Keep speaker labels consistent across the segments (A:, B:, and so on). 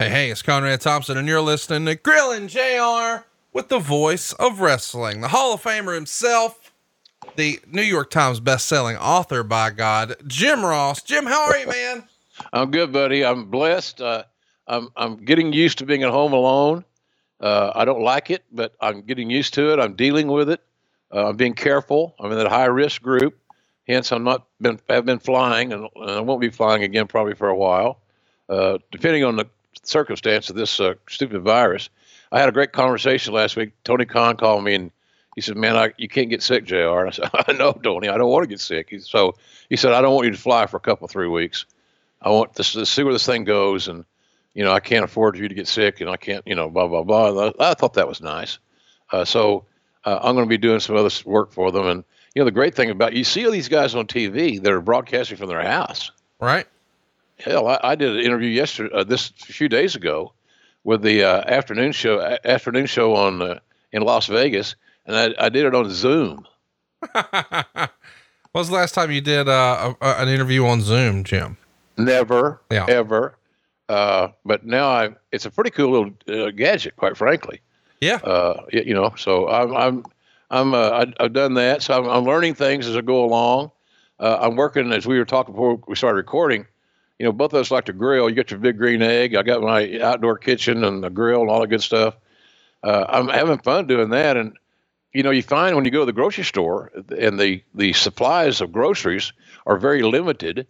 A: Hey, hey, it's Conrad Thompson, and you're listening to Grillin' JR with the voice of wrestling, the Hall of Famer himself, the New York Times best-selling author, by God, Jim Ross. Jim, how are you, man?
B: I'm good, buddy. I'm blessed. Uh, I'm I'm getting used to being at home alone. Uh, I don't like it, but I'm getting used to it. I'm dealing with it. Uh, I'm being careful. I'm in that high risk group. Hence, I'm not been have been flying, and, and I won't be flying again probably for a while, uh, depending on the circumstance of this uh, stupid virus. I had a great conversation last week. Tony Khan called me and he said, "Man, I, you can't get sick, Jr." And I said, "I know, Tony. I don't want to get sick." He, so he said, "I don't want you to fly for a couple three weeks. I want to, to see where this thing goes, and you know, I can't afford you to get sick, and I can't, you know, blah blah blah." I, I thought that was nice. Uh, so uh, I'm going to be doing some other work for them, and you know, the great thing about you see all these guys on TV that are broadcasting from their house,
A: right?
B: Hell, I, I did an interview yesterday, uh, this a few days ago, with the uh, afternoon show afternoon show on uh, in Las Vegas, and I, I did it on Zoom.
A: was the last time you did uh, a, an interview on Zoom, Jim?
B: Never, yeah. ever. Uh, but now I, it's a pretty cool little uh, gadget, quite frankly.
A: Yeah.
B: Uh, you know, so I'm, I'm, I'm, uh, I, have done that. So I'm, I'm, learning things as I go along. Uh, I'm working as we were talking before we started recording you know, both of us like to grill. You got your big green egg. I got my outdoor kitchen and the grill and all that good stuff. Uh, I'm having fun doing that. And, you know, you find when you go to the grocery store and the, the supplies of groceries are very limited,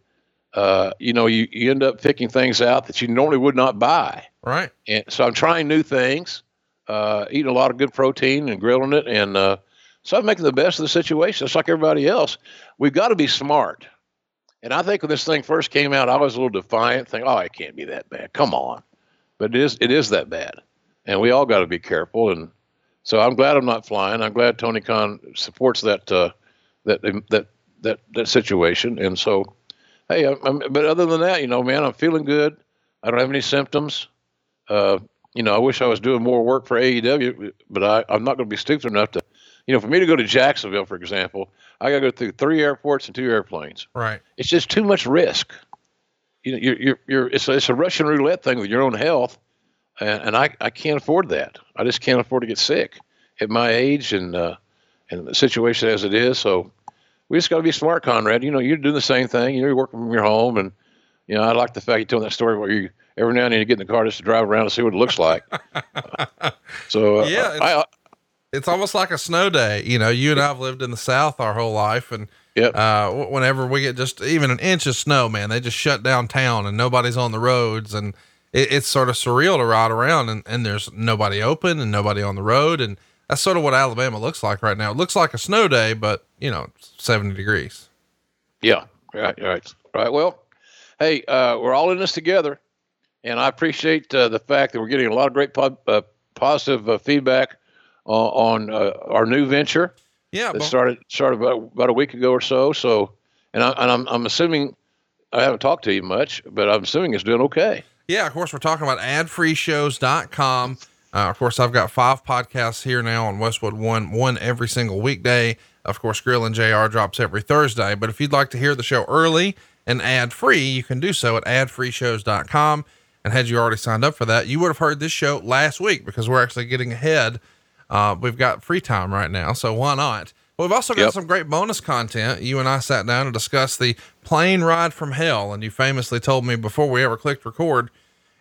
B: uh, you know, you, you end up picking things out that you normally would not buy.
A: Right.
B: And so I'm trying new things, uh, eating a lot of good protein and grilling it. And uh, so I'm making the best of the situation. It's like everybody else. We've got to be smart. And I think when this thing first came out, I was a little defiant, thinking, "Oh, it can't be that bad. Come on!" But it is. It is that bad, and we all got to be careful. And so I'm glad I'm not flying. I'm glad Tony Khan supports that uh, that that that that situation. And so, hey, I'm, but other than that, you know, man, I'm feeling good. I don't have any symptoms. Uh, you know, I wish I was doing more work for AEW, but I, I'm not going to be stupid enough to, you know, for me to go to Jacksonville, for example, I got to go through three airports and two airplanes.
A: Right.
B: It's just too much risk. You know, you're, you're, you're it's, a, it's a Russian roulette thing with your own health. And, and I, I can't afford that. I just can't afford to get sick at my age and, uh, and the situation as it is. So we just got to be smart, Conrad. You know, you're doing the same thing. You know, you're working from your home. And, you know, I like the fact you told that story where you every now and then you get in the car just to drive around and see what it looks like. so, uh,
A: yeah,
B: I,
A: it's almost like a snow day. You know, you and I've lived in the South our whole life, and
B: yep.
A: uh, whenever we get just even an inch of snow, man, they just shut down town and nobody's on the roads, and it, it's sort of surreal to ride around and, and there's nobody open and nobody on the road, and that's sort of what Alabama looks like right now. It looks like a snow day, but you know, seventy degrees.
B: Yeah, right, right, right. Well, hey, uh, we're all in this together, and I appreciate uh, the fact that we're getting a lot of great po- uh, positive uh, feedback uh, on uh, our new venture.
A: Yeah,
B: that started started about, about a week ago or so. So, and, I, and I'm I'm assuming I haven't talked to you much, but I'm assuming it's doing okay.
A: Yeah, of course, we're talking about adfreeshows.com. Uh, of course, I've got five podcasts here now on Westwood One, one every single weekday. Of course, Grillin' JR drops every Thursday. But if you'd like to hear the show early and ad free, you can do so at adfreeshows.com. And had you already signed up for that, you would have heard this show last week because we're actually getting ahead uh, we've got free time right now, so why not? But we've also got yep. some great bonus content. You and I sat down and discussed the plane ride from hell, and you famously told me before we ever clicked record,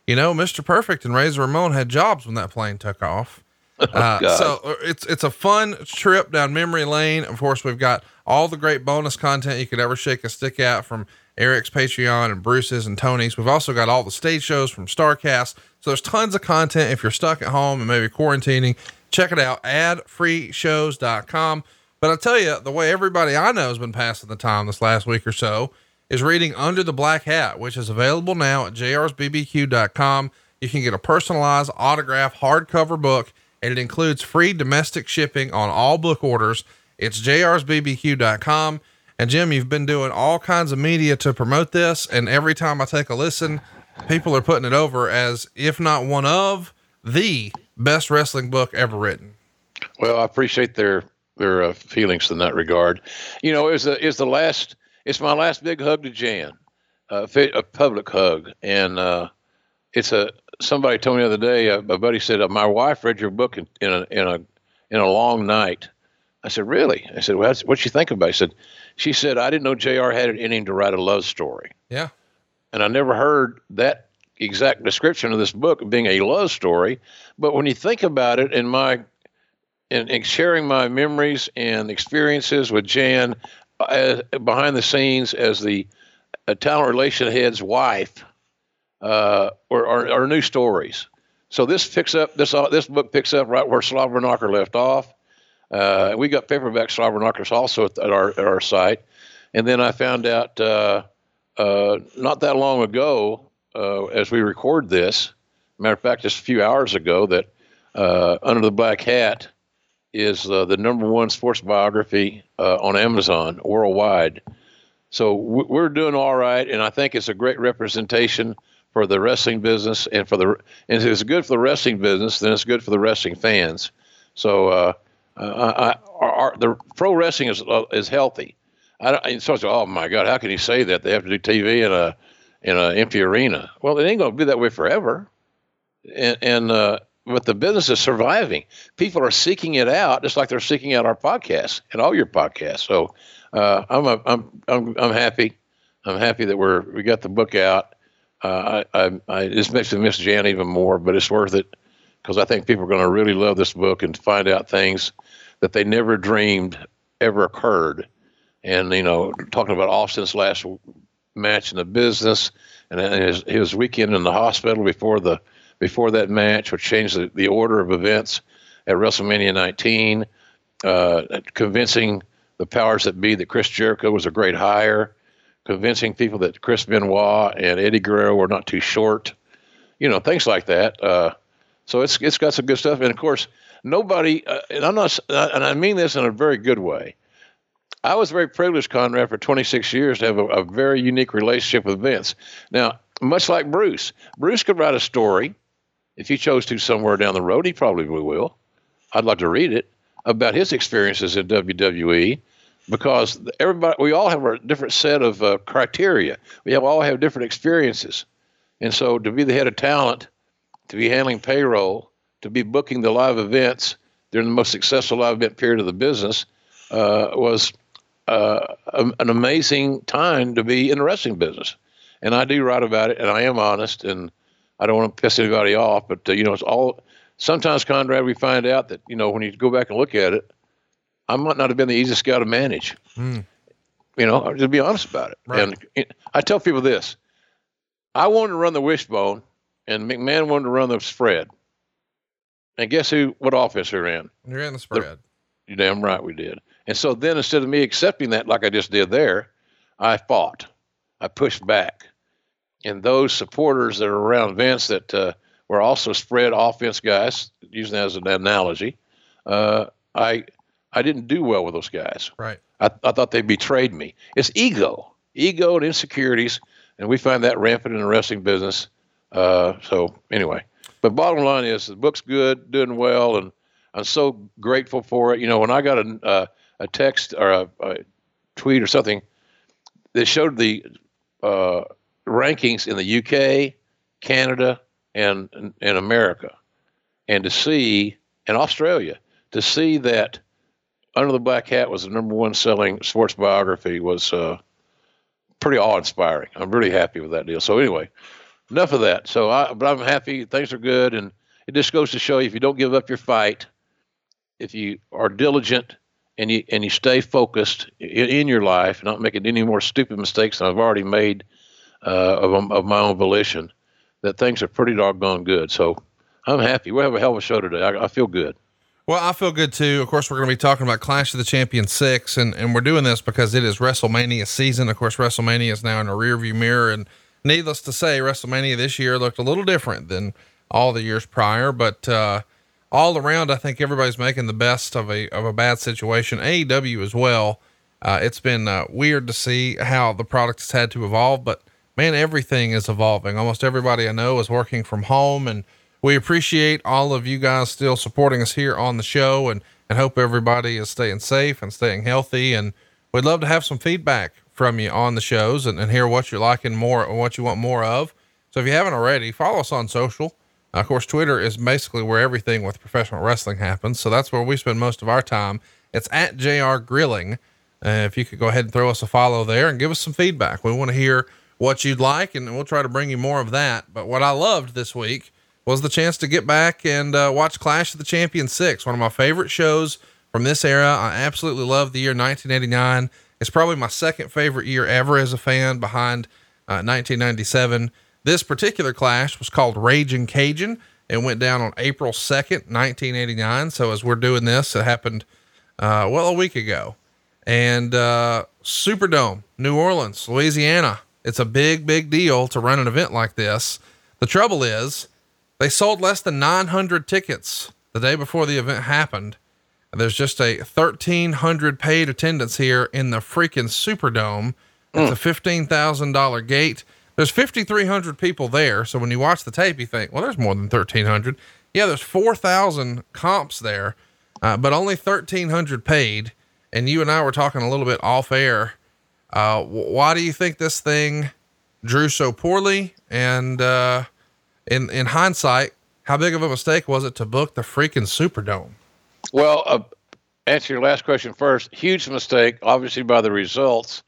A: you know, Mr. Perfect and Razor Ramon had jobs when that plane took off.
B: Oh,
A: Uh, so uh, it's it's a fun trip down memory lane. Of course, we've got all the great bonus content you could ever shake a stick at from Eric's Patreon and Bruce's and Tony's. We've also got all the stage shows from Starcast. So there's tons of content. If you're stuck at home and maybe quarantining, check it out. Adfreeshows.com. But I tell you, the way everybody I know has been passing the time this last week or so is reading Under the Black Hat, which is available now at jrsbbq.com. You can get a personalized autograph hardcover book, and it includes free domestic shipping on all book orders. It's jrsbbq.com. And Jim, you've been doing all kinds of media to promote this, and every time I take a listen, people are putting it over as if not one of the best wrestling book ever written.
B: Well, I appreciate their their uh, feelings in that regard. You know, it's the it's the last. It's my last big hug to Jan, uh, a public hug, and uh, it's a. Somebody told me the other day. Uh, my buddy said, uh, "My wife read your book in, in a in a in a long night." I said, "Really?" I said, "Well, what'd you think about?" it? He said, "She said I didn't know Jr. had it in him to write a love story."
A: Yeah.
B: and I never heard that exact description of this book being a love story. But when you think about it, in my in, in sharing my memories and experiences with Jan uh, behind the scenes as the uh, talent relation head's wife, uh, or, or new stories. So this picks up this uh, this book picks up right where Slobberknocker left off. Uh, we got paperback Slobberknockers also at, at our at our site, and then I found out uh, uh, not that long ago, uh, as we record this, matter of fact, just a few hours ago, that uh, Under the Black Hat is uh, the number one sports biography uh, on Amazon worldwide. So we're doing all right, and I think it's a great representation for the wrestling business, and for the and if it's good for the wrestling business, then it's good for the wrestling fans. So uh, I, our, our, the pro wrestling is uh, is healthy. I don't, and so I say, oh my God, how can you say that? They have to do TV in a in an empty arena. Well, it ain't going to be that way forever. And, and uh, but the business is surviving. People are seeking it out, just like they're seeking out our podcast and all your podcasts. So uh, I'm, a, I'm I'm I'm happy. I'm happy that we're we got the book out. Uh, I, I, I this makes me miss Jan even more, but it's worth it because I think people are going to really love this book and find out things that they never dreamed ever occurred. And you know, talking about Austin's last match in the business and his, his weekend in the hospital before the before that match, which changed the, the order of events at WrestleMania 19, uh, convincing the powers that be that Chris Jericho was a great hire, convincing people that Chris Benoit and Eddie Guerrero were not too short, you know, things like that. Uh, so it's it's got some good stuff, and of course, nobody, uh, and I'm not, and I mean this in a very good way. I was very privileged, Conrad, for 26 years to have a, a very unique relationship with Vince. Now, much like Bruce, Bruce could write a story if he chose to somewhere down the road. He probably will. I'd like to read it about his experiences in WWE because everybody, we all have a different set of uh, criteria. We have, all have different experiences. And so to be the head of talent, to be handling payroll, to be booking the live events during the most successful live event period of the business uh, was uh, an amazing time to be in the wrestling business. And I do write about it, and I am honest, and I don't want to piss anybody off, but uh, you know, it's all. Sometimes, Conrad, we find out that you know when you go back and look at it, I might not have been the easiest guy to manage.
A: Mm.
B: You know, to be honest about it.
A: Right.
B: And I tell people this: I wanted to run the wishbone, and McMahon wanted to run the spread. And guess who? What offense we ran?
A: You're in the spread.
B: You damn right we did. And so then instead of me accepting that like I just did there, I fought. I pushed back. And those supporters that are around Vince that uh, were also spread offense guys, using that as an analogy, uh, I I didn't do well with those guys.
A: Right.
B: I, I thought they betrayed me. It's ego, ego and insecurities, and we find that rampant in the wrestling business. Uh, so anyway, but bottom line is the book's good, doing well, and I'm so grateful for it. You know, when I got a uh, a text or a, a, tweet or something that showed the uh, rankings in the UK, Canada, and and America, and to see in Australia to see that Under the Black Hat was the number one selling sports biography was uh, pretty awe inspiring. I'm really happy with that deal. So anyway, enough of that. So, I, but I'm happy. Things are good, and it just goes to show you if you don't give up your fight, if you are diligent and you and you stay focused in, in your life, not making any more stupid mistakes than I've already made uh, of, of my own volition, that things are pretty doggone good. So I'm happy. We have a hell of a show today. I, I feel good.
A: Well, I feel good too. Of course, we're going to be talking about Clash of the Champions 6, and, and we're doing this because it is WrestleMania season. Of course, WrestleMania is now in the rearview mirror, and needless to say, WrestleMania this year looked a little different than all the years prior, but, uh, all around, I think everybody's making the best of a, of a bad situation. AEW as well. Uh, it's been uh, weird to see how the product has had to evolve, but man, everything is evolving. Almost everybody I know is working from home and we appreciate all of you guys still supporting us here on the show and, and hope everybody is staying safe and staying healthy. And we'd love to have some feedback from you on the shows and, and hear what you're liking more and what you want more of. So if you haven't already, follow us on social. Of course, Twitter is basically where everything with professional wrestling happens. So that's where we spend most of our time. It's at JR Grilling. Uh, if you could go ahead and throw us a follow there and give us some feedback. We want to hear what you'd like and we'll try to bring you more of that. But what I loved this week was the chance to get back and uh, watch Clash of the Champions 6, one of my favorite shows from this era. I absolutely love the year 1989. It's probably my second favorite year ever as a fan behind uh, 1997. This particular clash was called Raging Cajun. It went down on April 2nd, 1989. So as we're doing this, it happened, uh, well, a week ago. And uh, Superdome, New Orleans, Louisiana. It's a big, big deal to run an event like this. The trouble is, they sold less than 900 tickets the day before the event happened. There's just a 1,300 paid attendance here in the freaking Superdome. It's mm. a $15,000 gate. There's 5,300 people there. So when you watch the tape, you think, well, there's more than 1,300. Yeah, there's 4,000 comps there, uh, but only 1,300 paid. And you and I were talking a little bit off air. Uh, why do you think this thing drew so poorly? And uh, in in hindsight, how big of a mistake was it to book the freaking Superdome?
B: Well, uh, answer your last question first. Huge mistake, obviously by the results.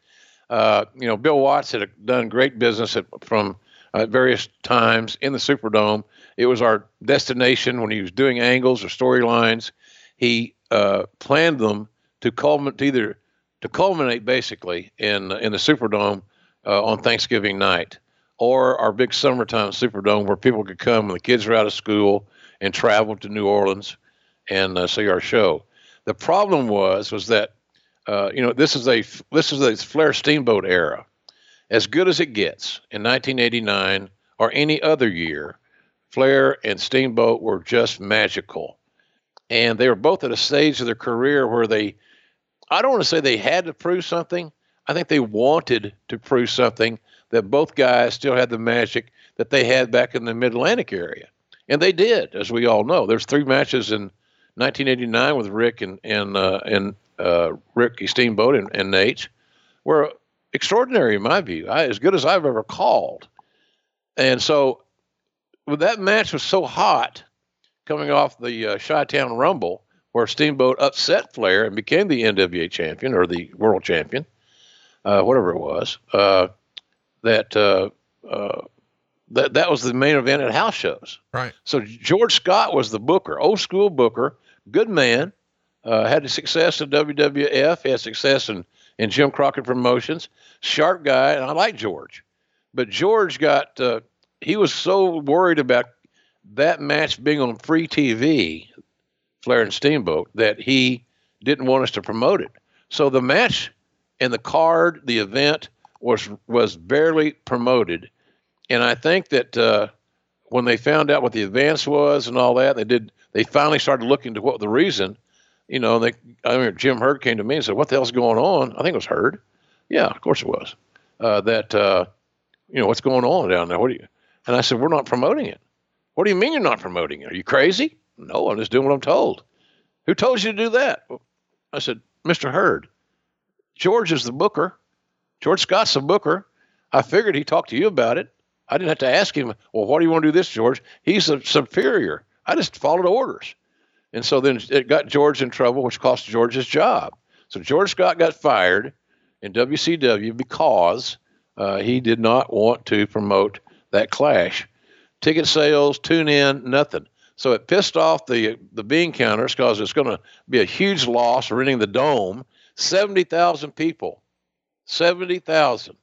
B: Uh, you know, Bill Watts had done great business at, from uh, various times in the Superdome. It was our destination when he was doing angles or storylines. He uh, planned them to culminate either to culminate basically in in the Superdome uh, on Thanksgiving night, or our big summertime Superdome where people could come when the kids are out of school and travel to New Orleans and uh, see our show. The problem was was that uh, you know, this is a this is a Flair Steamboat era, as good as it gets. In 1989 or any other year, Flair and Steamboat were just magical, and they were both at a stage of their career where they, I don't want to say they had to prove something. I think they wanted to prove something that both guys still had the magic that they had back in the Mid Atlantic area, and they did, as we all know. There's three matches in 1989 with Rick and and uh, and uh, Ricky Steamboat and, and Nate were extraordinary in my view, I, as good as I've ever called. And so, when that match was so hot, coming off the uh, Chi-Town Rumble, where Steamboat upset Flair and became the NWA champion or the world champion, uh, whatever it was, uh, that uh, uh, that that was the main event at house shows.
A: Right.
B: So George Scott was the booker, old school booker, good man, uh, had the success in WWF. He had success in, in Jim Crockett Promotions. Sharp guy, and I like George. But George got, uh, he was so worried about that match being on free TV, Flair and Steamboat, that he didn't want us to promote it. So the match and the card, the event was was barely promoted, and I think that uh, when they found out what the advance was and all that, they did. They finally started looking to what the reason, you know, they, I mean, Jim Herd came to me and said, "What the hell's going on?" I think it was Herd. Yeah, of course it was. Uh, that uh, you know, what's going on down there? What do you? And I said, "We're not promoting it." What do you mean you're not promoting it? Are you crazy? No, I'm just doing what I'm told. Who told you to do that? I said, Mr. Herd. George is the booker. George Scott's the booker. I figured he talked to you about it. I didn't have to ask him, well, why do you want to do this, George? He's a superior. I just followed orders. And so then it got George in trouble, which cost George his job. So George Scott got fired in WCW because uh, he did not want to promote that clash. Ticket sales, tune in, nothing. So it pissed off the the bean counters because it's going to be a huge loss renting the dome. Seventy thousand people, seventy thousand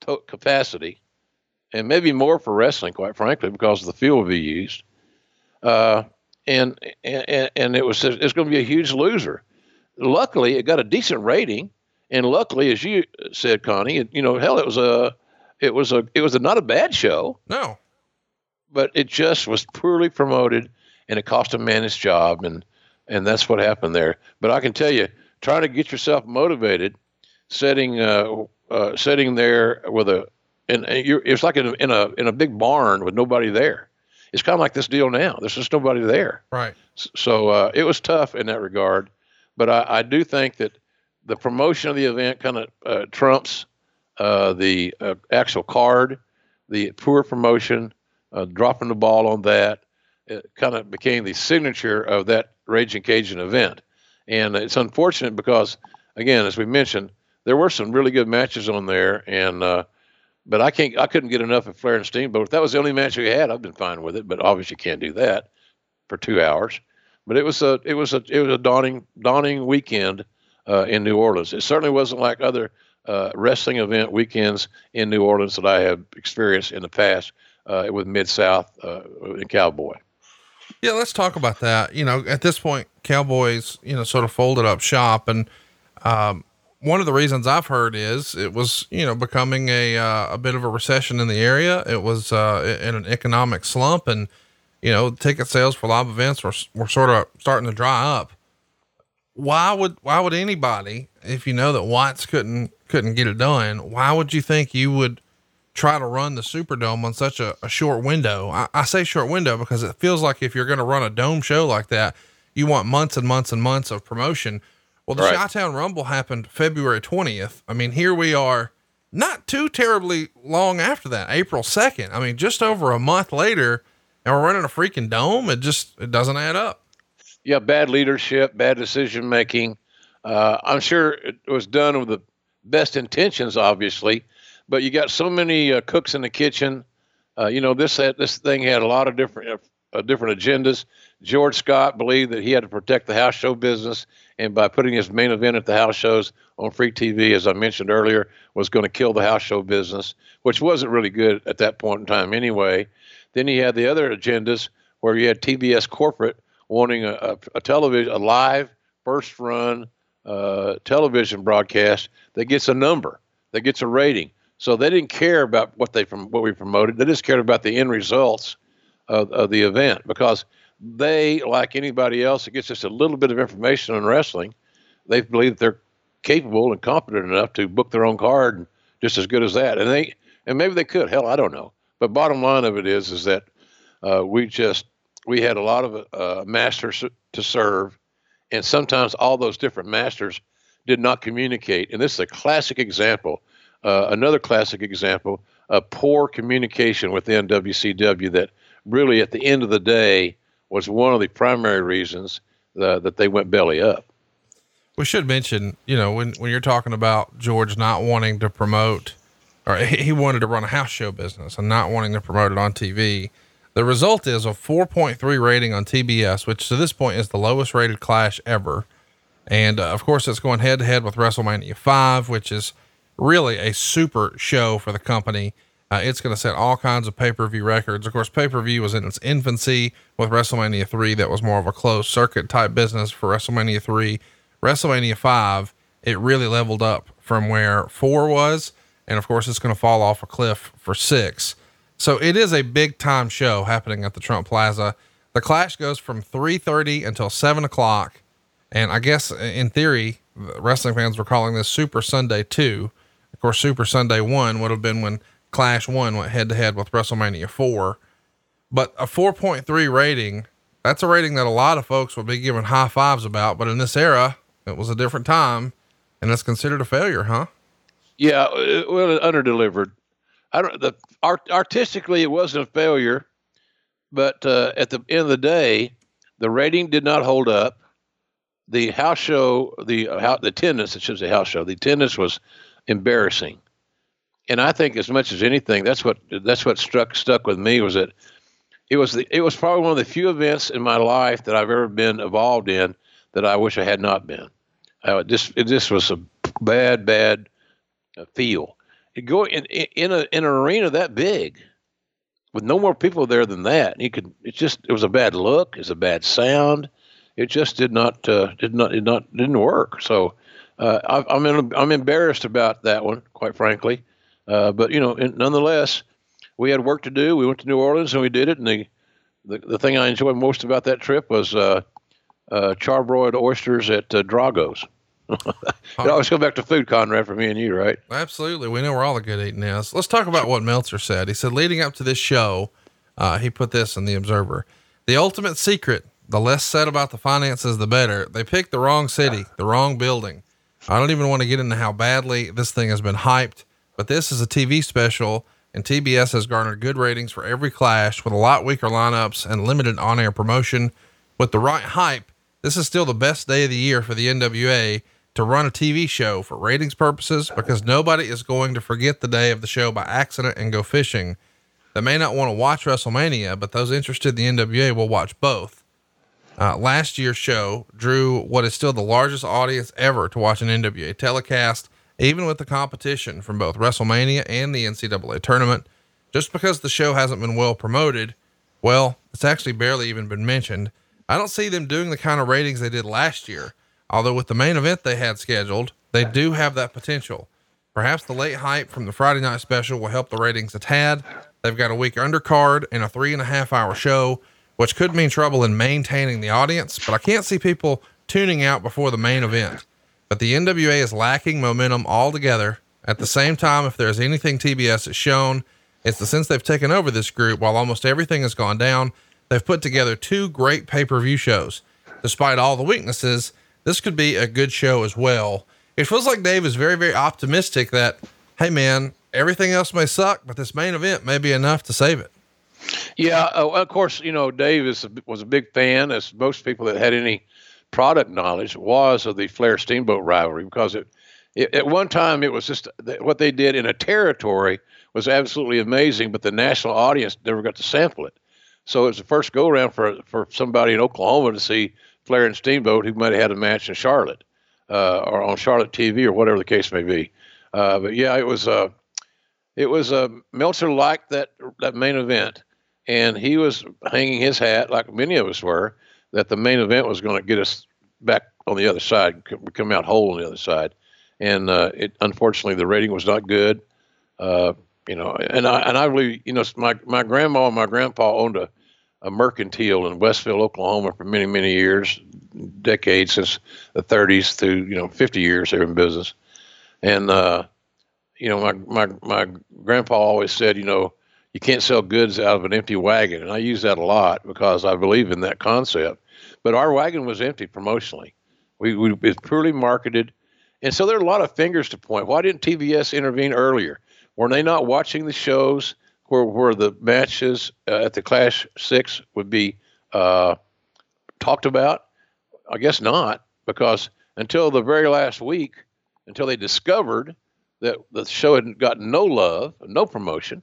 B: to- capacity, and maybe more for wrestling, quite frankly, because the field will be used. Uh, and, and and it was it's going to be a huge loser. Luckily, it got a decent rating, and luckily, as you said, Connie, it, you know, hell, it was a it was a it was a, not a bad show.
A: No,
B: but it just was poorly promoted, and it cost a man his job, and and that's what happened there. But I can tell you, trying to get yourself motivated, sitting uh, uh, sitting there with a and, it's like in a, in a in a big barn with nobody there. It's kind of like this deal now. There's just nobody there.
A: right.
B: So uh, it was tough in that regard, but I, I do think that the promotion of the event kind of uh, trumps uh, the uh, actual card, the poor promotion, uh, dropping the ball on that. It kind of became the signature of that Raging Cajun event, and it's unfortunate because, again, as we mentioned, there were some really good matches on there, and uh, but I can't, I couldn't get enough of Flair and Steamboat. If that was the only match we had, I've been fine with it. But obviously, you can't do that for two hours. But it was a, it was a, it was a dawning, dawning weekend uh, in New Orleans. It certainly wasn't like other uh, wrestling event weekends in New Orleans that I have experienced in the past uh, with Mid South uh, and Cowboy.
A: Yeah, let's talk about that. You know, at this point, Cowboys, you know, sort of folded up shop, and um, one of the reasons I've heard is it was, you know, becoming a uh, a bit of a recession in the area. It was uh, in an economic slump, and you know, ticket sales for live events were were sort of starting to dry up. Why would why would anybody, if you know that Watts couldn't couldn't get it done, why would you think you would try to run the Superdome on such a, a short window? I, I say short window because it feels like if you're going to run a dome show like that, you want months and months and months of promotion. Well, the
B: Right.
A: Chi-Town Rumble happened February 20th. I mean, here we are not too terribly long after that, April 2nd. I mean, just over a month later and we're running a freaking dome. It just, it doesn't add up.
B: yeah, bad leadership, bad decision making. Uh, I'm sure it was done with the best intentions, obviously, but you got so many uh, cooks in the kitchen. Uh, you know, this this thing had a lot of different uh, different agendas. George Scott believed that he had to protect the house show business, and by putting his main event at the house shows on free TV, as I mentioned earlier, was going to kill the house show business, which wasn't really good at that point in time anyway. Then he had the other agendas where you had TBS corporate wanting a, a, a television, a live first run uh, television broadcast that gets a number, that gets a rating. So they didn't care about what they from what we promoted. They just cared about the end results of, of the event because they, like anybody else that gets just a little bit of information on wrestling, they believe that they're capable and competent enough to book their own card and just as good as that. And they and maybe they could. Hell, I don't know. But bottom line of it is is that uh, we just we had a lot of uh, masters to serve, and sometimes all those different masters did not communicate. And this is a classic example, uh, another classic example of poor communication within WCW that really, at the end of the day, was one of the primary reasons uh, that they went belly up.
A: We should mention, you know, when, when you're talking about George not wanting to promote, or he he wanted to run a house show business and not wanting to promote it on TV. The result is a 4.3 rating on TBS, which to this point is the lowest rated clash ever. And uh, of course, it's going head to head with WrestleMania 5, which is really a super show for the company. Uh, it's going to set all kinds of pay per view records. Of course, pay per view was in its infancy with WrestleMania 3. That was more of a closed circuit type business for WrestleMania 3. WrestleMania 5, it really leveled up from where 4 was. And of course, it's going to fall off a cliff for 6. So it is a big time show happening at the Trump Plaza. The clash goes from 3:30 until 7 o'clock. And I guess in theory, wrestling fans were calling this Super Sunday 2. Of course, Super Sunday 1 would have been when Clash 1 went head to head with WrestleMania 4. But a 4.3 rating, that's a rating that a lot of folks would be giving high fives about. But in this era, it was a different time and it's considered a failure, huh?
B: Yeah, uh, well, it underdelivered. I don't. The art, artistically, it wasn't a failure, but uh, at the end of the day, the rating did not hold up. The house show, the uh, how, the attendance, I should say house show, the attendance was embarrassing. and I think as much as anything, that's what that's what struck stuck with me was that it was the, it was probably one of the few events in my life that I've ever been involved in that I wish I had not been. Uh, this it just was a bad bad uh, feel. It go in in a in an arena that big with no more people there than that. You could it just it was a bad look. It's a bad sound. It just did not uh, did not did not didn't work. So I, am in, I'm embarrassed about that one, quite frankly. Uh, but you know, nonetheless, we had work to do. We went to New Orleans and we did it. And the the, the thing I enjoyed most about that trip was uh, uh, charbroiled oysters at uh, Drago's. it always go back to food, Conrad, for me and you, right?
A: Absolutely. We know where all the good eating is. Let's talk about what Meltzer said. He said, leading up to this show, uh, he put this in the Observer. The ultimate secret: the less said about the finances, the better. They picked the wrong city, the wrong building. I don't even want to get into how badly this thing has been hyped, but this is a TV special, and TBS has garnered good ratings for every clash with a lot weaker lineups and limited on air promotion. With the right hype, this is still the best day of the year for the NWA to run a TV show for ratings purposes because nobody is going to forget the day of the show by accident and go fishing. They may not want to watch WrestleMania, but those interested in the NWA will watch both. Uh, last year's show drew what is still the largest audience ever to watch an NWA telecast, even with the competition from both WrestleMania and the NCAA tournament. Just because the show hasn't been well promoted, well, it's actually barely even been mentioned. I don't see them doing the kind of ratings they did last year. Although with the main event they had scheduled, they do have that potential. Perhaps the late hype from the Friday night special will help the ratings a tad. They've got a week undercard and a three and a half hour show, which could mean trouble in maintaining the audience, but I can't see people tuning out before the main event. But the NWA is lacking momentum altogether. At the same time, if there's anything TBS has shown, it's the sense they've taken over this group, while almost everything has gone down, they've put together two great pay per view shows. Despite all the weaknesses, this could be a good show as well. It feels like Dave is very, very optimistic that, hey, man, everything else may suck, but this main event may be enough to save it.
B: Yeah, uh, of course, you know, Dave is was a big fan, as most people that had any product knowledge was of the Flair Steamboat rivalry because it, it at one time it was just what they did in a territory was absolutely amazing, but the national audience never got to sample it. So it was the first go around for for somebody in Oklahoma to see Flair and Steamboat who might have had a match in Charlotte uh, or on Charlotte TV or whatever the case may be. Uh, but yeah, it was uh, it was uh, Meltzer liked that that main event, and he was hanging his hat like many of us were that the main event was going to get us back on the other side, come out whole on the other side, and uh, it unfortunately the rating was not good. Uh, you know, and I and I really, you know, my my grandma and my grandpa owned a a mercantile in Westville, Oklahoma for many, many years, decades since the 30s through, you know, 50 years they're in business. And, uh, you know, my, my, my grandpa always said, you know, you can't sell goods out of an empty wagon. And I use that a lot because I believe in that concept. But our wagon was empty promotionally. We, we poorly marketed. And so there are a lot of fingers to point. Why didn't TBS intervene earlier? Were they not watching the shows? where where the matches uh, at the Clash Six would be uh, talked about? I guess not, because until the very last week, until they discovered that the show had gotten no love, no promotion,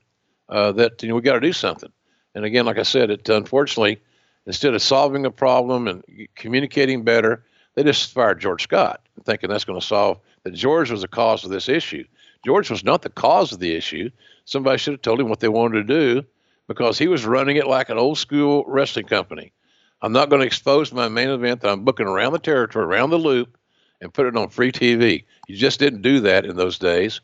B: uh, that you know we got to do something. And again, like I said, it unfortunately instead of solving a problem and communicating better, they just fired George Scott, thinking that's going to solve that George was the cause of this issue. George was not the cause of the issue somebody should have told him what they wanted to do because he was running it like an old school wrestling company. I'm not going to expose my main event that I'm booking around the territory, around the loop, and put it on free TV. You just didn't do that in those days.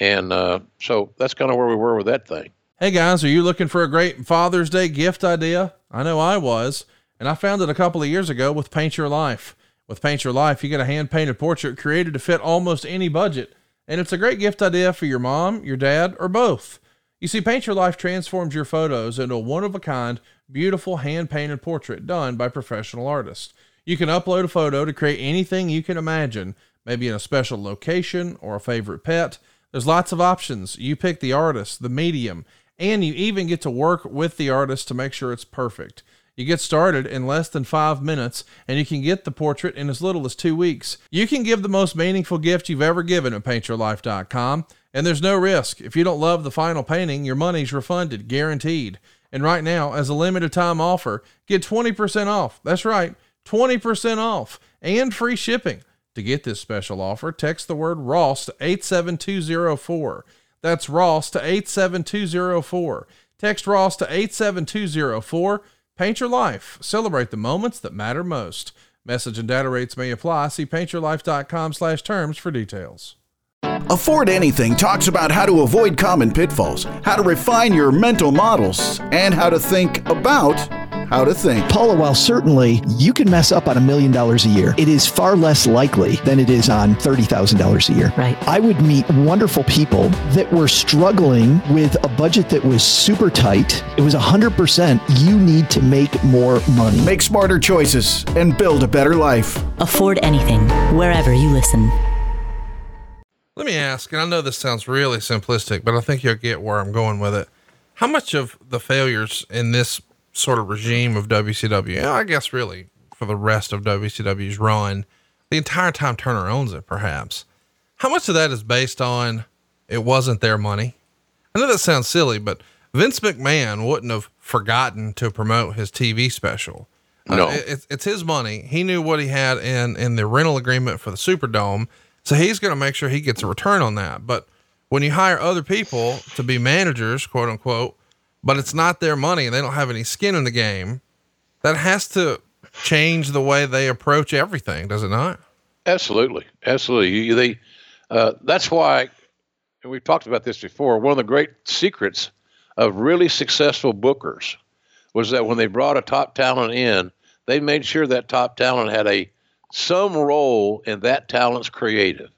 B: And uh, so that's kind of where we were with that thing.
C: Hey guys, are you looking for a great Father's Day gift idea? I know I was, and I found it a couple of years ago with Paint Your Life. With Paint Your Life, you get a hand painted portrait created to fit almost any budget. And it's a great gift idea for your mom, your dad, or both. You see, Paint Your Life transforms your photos into a one of a kind, beautiful hand painted portrait done by professional artists. You can upload a photo to create anything you can imagine, maybe in a special location or a favorite pet. There's lots of options. You pick the artist, the medium, and you even get to work with the artist to make sure it's perfect. You get started in less than five minutes, and you can get the portrait in as little as two weeks. You can give the most meaningful gift you've ever given at paintyourlife.com, And there's no risk. If you don't love the final painting, your money's refunded, guaranteed. And right now, as a limited time offer, get 20% off. That's right, 20% off and free shipping. To get this special offer, text the word Ross to 87204. That's Ross to 87204. Text Ross to 87204. Paint your life. Celebrate the moments that matter most. Message and data rates may apply. See paintyourlife.com slash terms for details.
D: Afford Anything talks about how to avoid common pitfalls, how to refine your mental models, and how to think about how to think.
E: Paula, while certainly you can mess up on a million dollars a year, it is far less likely than it is on $30,000 a year.
F: Right.
E: I would meet wonderful people that were struggling with a budget that was super tight. It was 100% you need to make more money.
D: Make smarter choices and build a better life.
F: Afford anything, wherever you listen.
A: Let me ask, and I know this sounds really simplistic, but I think you'll get where I'm going with it. How much of the failures in this sort of regime of WCW, I guess really for the rest of WCW's run, the entire time Turner owns it, perhaps, how much of that is based on it wasn't their money? I know that sounds silly, but Vince McMahon wouldn't have forgotten to promote his TV special.
B: No.
A: Uh, it, it's his money. He knew what he had in, in the rental agreement for the Superdome. So he's going to make sure he gets a return on that. But when you hire other people to be managers, quote unquote, but it's not their money and they don't have any skin in the game, that has to change the way they approach everything, does it not?
B: Absolutely, absolutely. They, uh, that's why, and we've talked about this before. One of the great secrets of really successful bookers was that when they brought a top talent in, they made sure that top talent had a some role in that talent's creative,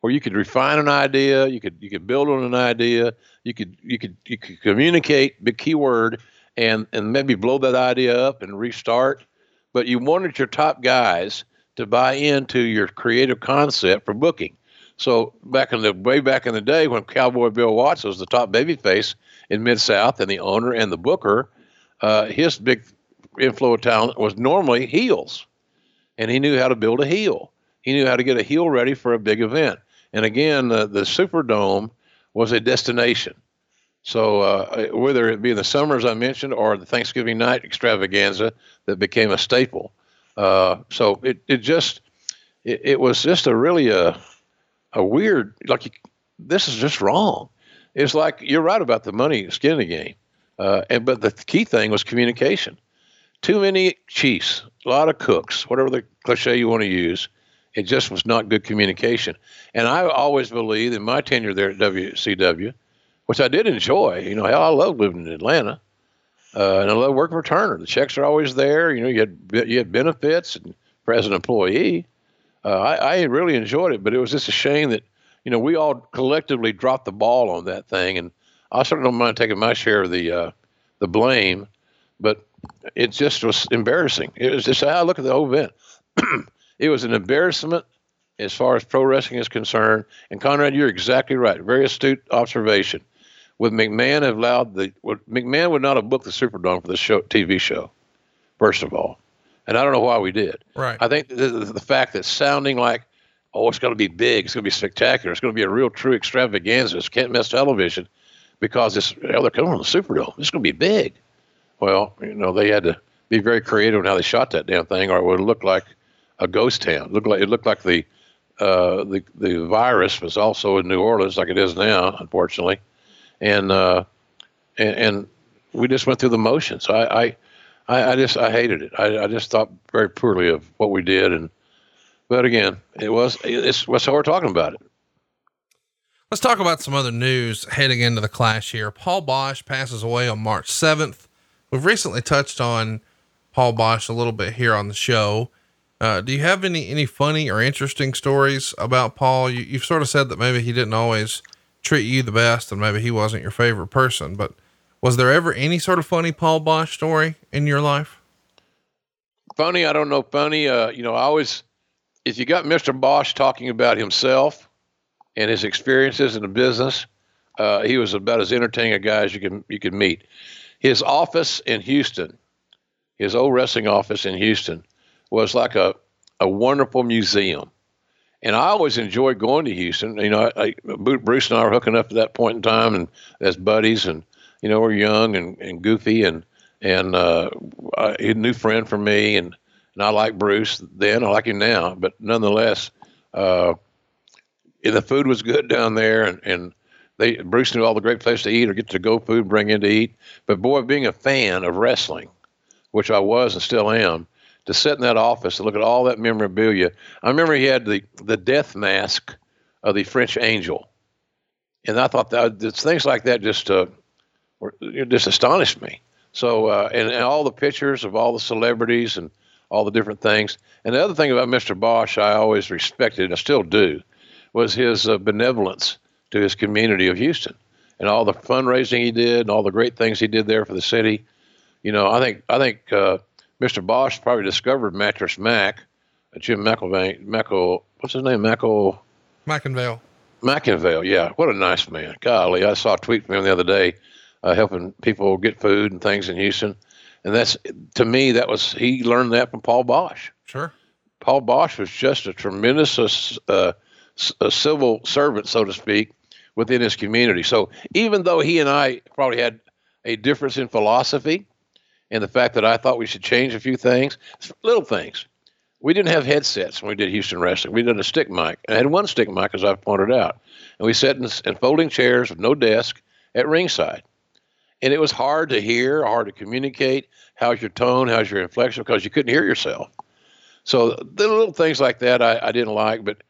B: where you could refine an idea, you could you could build on an idea, you could you could you could communicate the keyword and and maybe blow that idea up and restart. But you wanted your top guys to buy into your creative concept for booking. So back in the way back in the day when Cowboy Bill Watts was the top babyface in Mid South and the owner and the booker, uh, his big inflow of talent was normally heels, and he knew how to build a heel. He knew how to get a heel ready for a big event. And again, the, the Superdome was a destination. So uh, whether it be the summer, as I mentioned, or the Thanksgiving night extravaganza that became a staple. Uh, so it, it just it, it was just a really a a weird like you, this is just wrong. It's like you're right about the money skin in the game, uh, and but the key thing was communication. Too many chiefs, a lot of cooks, whatever the cliche you want to use. It just was not good communication. And I always believed in my tenure there at WCW, which I did enjoy. You know, hell, I love living in Atlanta, uh, and I love working for Turner. The checks are always there. You know, you had you had benefits and as an employee. Uh, I, I really enjoyed it, but it was just a shame that you know we all collectively dropped the ball on that thing, and I certainly don't mind taking my share of the uh, the blame, but it just was embarrassing. It was just I look at the whole event. it was an embarrassment as far as pro wrestling is concerned. And Conrad, you're exactly right. Very astute observation. With McMahon have allowed the would, McMahon would not have booked the Superdome for the show TV show, first of all, and I don't know why we did.
A: Right.
B: I think the, the, fact that sounding like oh it's going to be big, it's going to be spectacular, it's going to be a real true extravaganza, it's can't miss television because it's oh, they're coming on the Superdome. It's going to be big. Well, you know they had to be very creative in how they shot that damn thing, or it would look like a ghost town. It looked like it looked like the uh, the the virus was also in New Orleans, like it is now, unfortunately, and uh, and, and we just went through the motions. I I, I just I hated it. I, I just thought very poorly of what we did, and but again, it was it's what's how we're talking about it.
A: Let's talk about some other news heading into the clash here. Paul Boesch passes away on March 7th. We've recently touched on Paul Boesch a little bit here on the show. Uh, do you have any any funny or interesting stories about Paul? You, you've sort of said that maybe he didn't always treat you the best, and maybe he wasn't your favorite person. But was there ever any sort of funny Paul Boesch story in your life?
B: Funny, I don't know. Funny, uh, you know, I always if you got Mr. Boesch talking about himself and his experiences in the business, uh, he was about as entertaining a guy as you can you could meet. His office in Houston, his old wrestling office in Houston was like a, a wonderful museum. and I always enjoyed going to Houston. You know, I, I, Bruce and I were hooking up at that point in time, and as buddies, and you know, we're young and, and goofy, and and uh, I, a new friend for me, and and I like Bruce then, I like him now, but nonetheless, uh, the food was good down there, and and they Bruce knew all the great places to eat or get to go food, bring in to eat. But boy, being a fan of wrestling, which I was and still am, to sit in that office and look at all that memorabilia. I remember he had the the death mask of the French Angel, and I thought that things like that just uh, were, just astonished me. So uh, and, and all the pictures of all the celebrities and all the different things. And the other thing about Mr. Boesch, I always respected, and I still do, was his uh, benevolence to his community of Houston and all the fundraising he did and all the great things he did there for the city. You know, I think I think uh, Mr. Boesch probably discovered Mattress Mac, uh, Jim McElvain, Mackle, what's his name, Mackle?
A: McIngvale.
B: McIngvale, yeah. What a nice man. Golly, I saw a tweet from him the other day uh, helping people get food and things in Houston. And that's, to me, that was, he learned that from Paul Boesch.
A: Sure.
B: Paul Boesch was just a tremendous uh, a civil servant, so to speak, within his community. So even though he and I probably had a difference in philosophy, and the fact that I thought we should change a few things, little things. We didn't have headsets when we did Houston wrestling. We did a stick mic. I had one stick mic, as I've pointed out, and we sat in, in folding chairs with no desk at ringside. And it was hard to hear, hard to communicate. How's your tone? How's your inflection? Because you couldn't hear yourself. So the little things like that I, I didn't like, but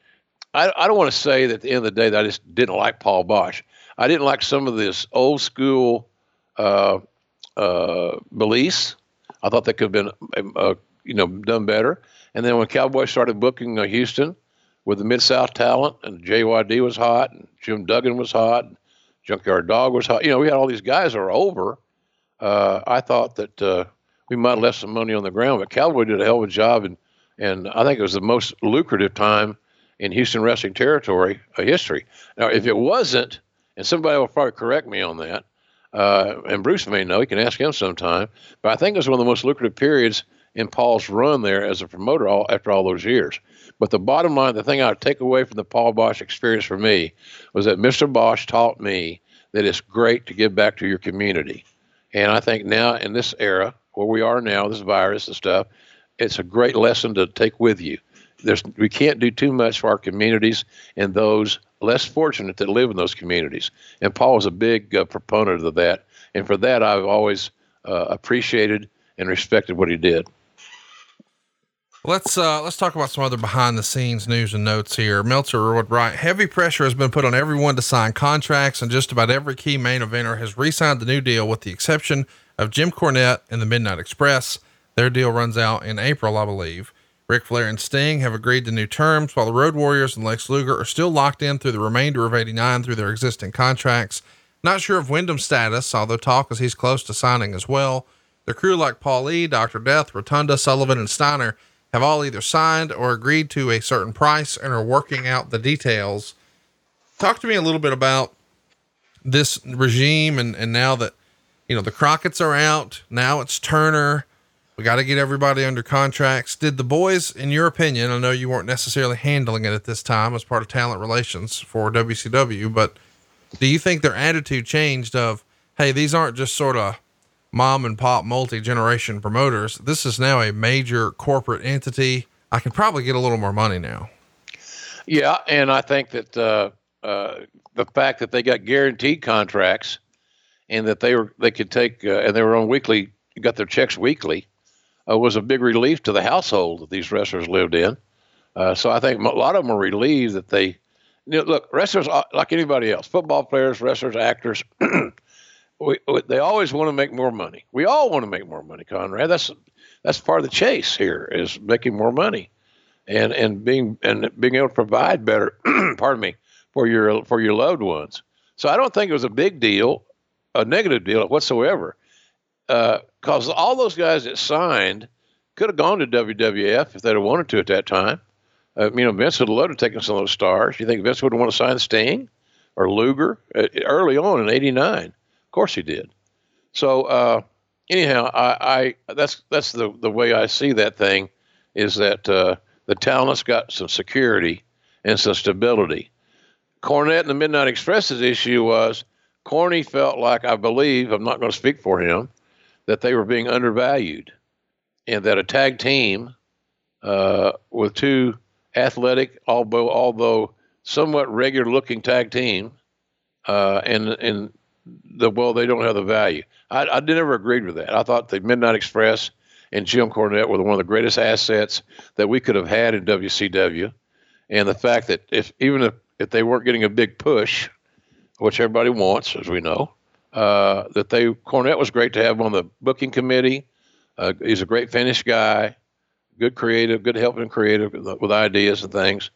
B: I, I don't want to say that at the end of the day that I just didn't like Paul Boesch. I didn't like some of this old school uh, uh, beliefs. I thought they could have been, uh, you know, done better. And then when Cowboys started booking uh, Houston with the Mid South talent, and JYD was hot, and Jim Duggan was hot, and Junkyard Dog was hot. You know, we had all these guys that were over. Uh, I thought that uh, we might have left some money on the ground, but Cowboy did a hell of a job, and and I think it was the most lucrative time in Houston wrestling territory uh, history. Now, if it wasn't, and somebody will probably correct me on that, uh, and Bruce may know. He can ask him sometime. But I think it was one of the most lucrative periods in Paul's run there as a promoter all, after all those years. But the bottom line, the thing I take away from the Paul Boesch experience for me was that Mr. Boesch taught me that it's great to give back to your community. And I think now in this era where we are now, this virus and stuff, it's a great lesson to take with you. There's, we can't do too much for our communities and those less fortunate that live in those communities. And Paul was a big uh, proponent of that. And for that, I've always uh, appreciated and respected what he did.
A: Let's uh, let's talk about some other behind the scenes news and notes here. Meltzer would write: Heavy pressure has been put on everyone to sign contracts, and just about every key main eventer has re-signed the new deal, with the exception of Jim Cornette and the Midnight Express. Their deal runs out in April, I believe. Ric Flair and Sting have agreed to new terms, while the Road Warriors and Lex Luger are still locked in through the remainder of 89 through their existing contracts. Not sure of Windham's status, although talk is he's close to signing as well. The crew like Paul Lee, Dr. Death, Rotunda, Sullivan, and Steiner have all either signed or agreed to a certain price and are working out the details. Talk to me a little bit about this regime and, and now that, you know, the Crockett's are out, now it's Turner we got to get everybody under contracts. Did the boys, in your opinion, I know you weren't necessarily handling it at this time as part of talent relations for WCW, but do you think their attitude changed of, hey, these aren't just sort of mom and pop multi generation promoters. This is now a major corporate entity. I can probably get a little more money now.
B: Yeah. And I think that, uh, uh, the fact that they got guaranteed contracts and that they were, they could take, uh, and they were on weekly, got their checks weekly uh, was a big relief to the household that these wrestlers lived in. Uh, so I think a lot of them were relieved that they, you know, look, wrestlers like anybody else, football players, wrestlers, actors, we, they always want to make more money. We all want to make more money, Conrad. That's that's part of the chase here is making more money, and and being and being able to provide better. pardon me for your for your loved ones. So I don't think it was a big deal, a negative deal whatsoever because uh, all those guys that signed could have gone to WWF if they'd have wanted to at that time. Uh, you know, Vince would have loved to take some of those stars. You think Vince would want to sign Sting or Luger uh, early on in '89? Of course he did. So uh, anyhow, I, I, that's that's the the way I see that thing is that uh, the talent's got some security, and some stability. Cornette and the Midnight Express's issue was Corny felt like, I believe, I'm not going to speak for him, that they were being undervalued and that a tag team uh, with two athletic, although although somewhat regular looking tag team, uh, and and the well they don't have the value. I, I never agreed with that. I thought the Midnight Express and Jim Cornette were one of the greatest assets that we could have had in WCW, and the fact that if even if, if they weren't getting a big push, which everybody wants, as we know, uh, that they Cornette was great to have on the booking committee. Uh, he's a great finish guy, good creative, good helping creative with ideas and things.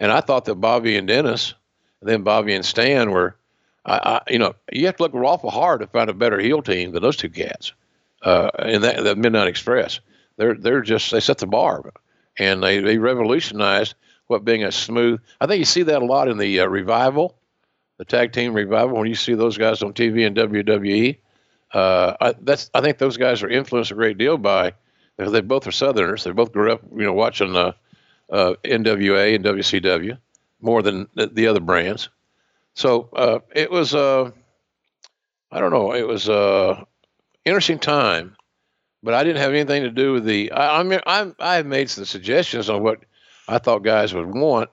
B: And I thought that Bobby and Dennis, and then Bobby and Stan were, I, I, you know, you have to look awful hard to find a better heel team than those two cats. Uh, in that, the Midnight Express, they're they're just they set the bar, and they they revolutionized what being a smooth. I think you see that a lot in the uh, revival, the tag team revival when you see those guys on TV and WWE. Uh, I, that's I think those guys are influenced a great deal by. They both are Southerners. They both grew up, you know, watching uh, uh, NWA and WCW more than the, the other brands. So uh, it was, uh, I don't know, it was a interesting time, but I didn't have anything to do with the. I, I mean, I'm, I made some suggestions on what I thought guys would want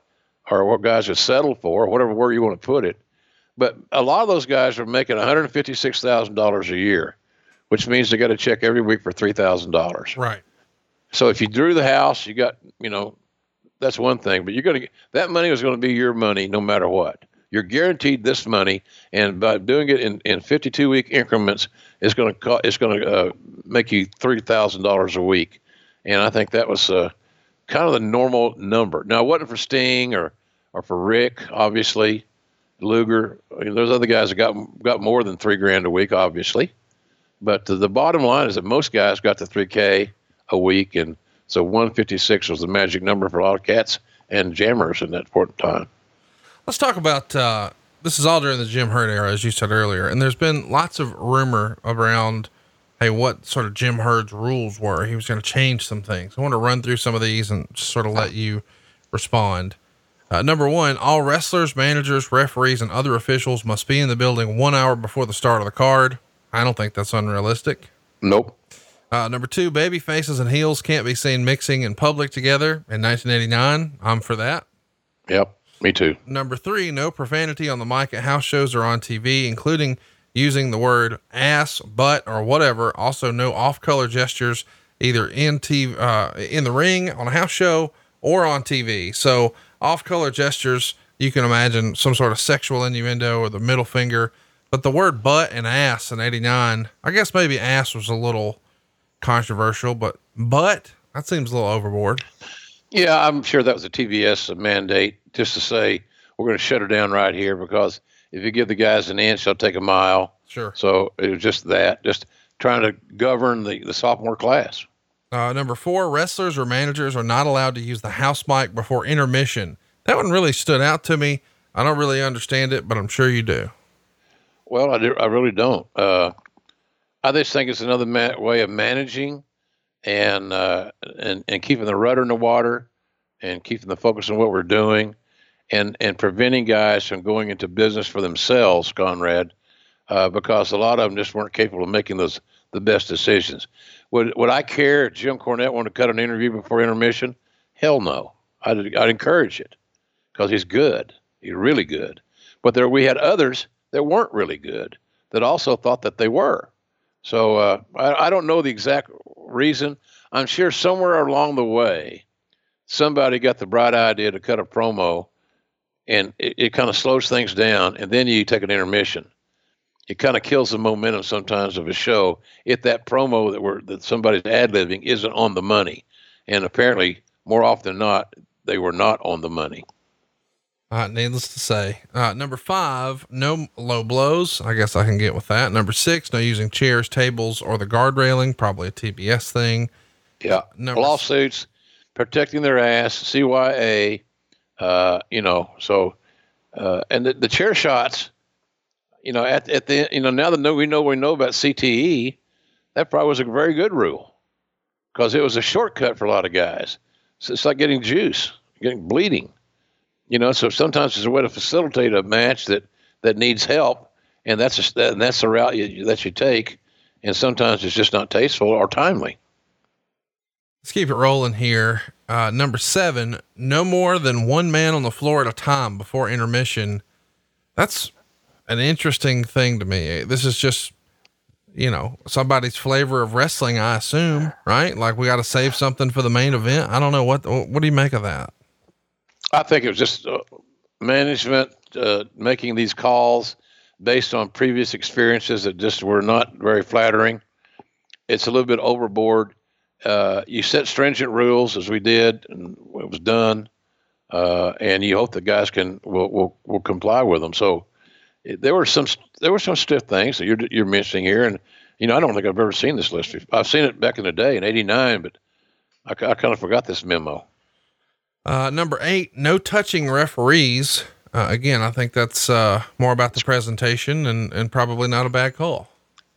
B: or what guys would settle for, whatever word you want to put it. But a lot of those guys are making $156,000 a year, which means they got to check every week for $3,000.
A: Right.
B: So if you drew the house, you got, you know, that's one thing. But you're going to that money is going to be your money no matter what. You're guaranteed this money, and by doing it in, in 52 week increments, it's going to co- it's going to uh, make you three thousand dollars a week. And I think that was uh, kind of the normal number. Now, it wasn't for Sting or or for Rick, obviously, Luger. I mean, those other guys that got got more than three grand a week, obviously. But the, the bottom line is that most guys got the 3K a week, and so 156 was the magic number for a lot of cats and jammers in that in time.
A: Let's talk about uh, this is all during the Jim Herd era, as you said earlier, and there's been lots of rumor around, hey, what sort of Jim Herd's rules were. He was going to change some things. I want to run through some of these and sort of let you respond. Uh, number one, all wrestlers, managers, referees, and other officials must be in the building one hour before the start of the card. I don't think that's unrealistic.
B: Nope.
A: Uh, number two, baby faces and heels can't be seen mixing in public together. In 1989, I'm for that.
B: Yep, me too.
A: Number three, no profanity on the mic at house shows or on TV, including using the word ass, butt, or whatever. Also, no off-color gestures either in TV, uh, in the ring on a house show or on TV. So, off-color gestures, you can imagine some sort of sexual innuendo or the middle finger. But the word butt and ass in '89, I guess maybe ass was a little controversial, but but that seems a little overboard.
B: Yeah, I'm sure that was a TBS mandate just to say we're going to shut her down right here because if you give the guys an inch, they'll take a mile.
A: Sure.
B: So it was just that, just trying to govern the, the sophomore class.
A: Uh, number four, wrestlers or managers are not allowed to use the house mic before intermission. That one really stood out to me. I don't really understand it, but I'm sure you do.
B: Well, I, do, I really don't. Uh, I just think it's another ma- way of managing and, uh, and and keeping the rudder in the water and keeping the focus on what we're doing and and preventing guys from going into business for themselves, Conrad, uh, because a lot of them just weren't capable of making those the best decisions. Would would I care if Jim Cornette wanted to cut an interview before intermission? Hell no. I'd I'd encourage it because he's good. He's really good. But there we had others that weren't really good that also thought that they were. So uh, I, I, don't know the exact reason. I'm sure somewhere along the way, somebody got the bright idea to cut a promo, and it, it kind of slows things down, and then you take an intermission. It kind of kills the momentum sometimes of a show if that promo that we're that somebody's ad libbing isn't on the money, and apparently more often than not they were not on the money.
A: Uh, needless to say, uh, number five, no low blows. I guess I can get with that. Number six, no using chairs, tables, or the guard railing. Probably a TBS thing.
B: Yeah. Number Lawsuits, protecting their ass, CYA, uh, you know, so, uh, and the, the chair shots, you know, at, at the, you know, now that we know we know about CTE, that probably was a very good rule because it was a shortcut for a lot of guys. So it's like getting juice, getting bleeding You know, so sometimes there's a way to facilitate a match that that needs help, and that's a, and that's the route you, that you take. And sometimes it's just not tasteful or timely.
A: Let's keep it rolling here. Uh, number seven, no more than one man on the floor at a time before intermission. That's an interesting thing to me. This is just, you know, somebody's flavor of wrestling, I assume, right? Like we got to save something for the main event. I don't know what, what do you make of that?
B: I think it was just uh, management uh, making these calls based on previous experiences that just were not very flattering. It's a little bit overboard. Uh, you set stringent rules as we did, and it was done. Uh, and you hope the guys can will, will will comply with them. So there were some there were some stiff things that you're you're mentioning here, and you know I don't think I've ever seen this list. I've seen it back in the day in '89, but I, I kind of forgot this memo.
A: Uh, number eight, no touching referees. Uh, again, I think that's uh, more about the presentation and, and probably not a bad call.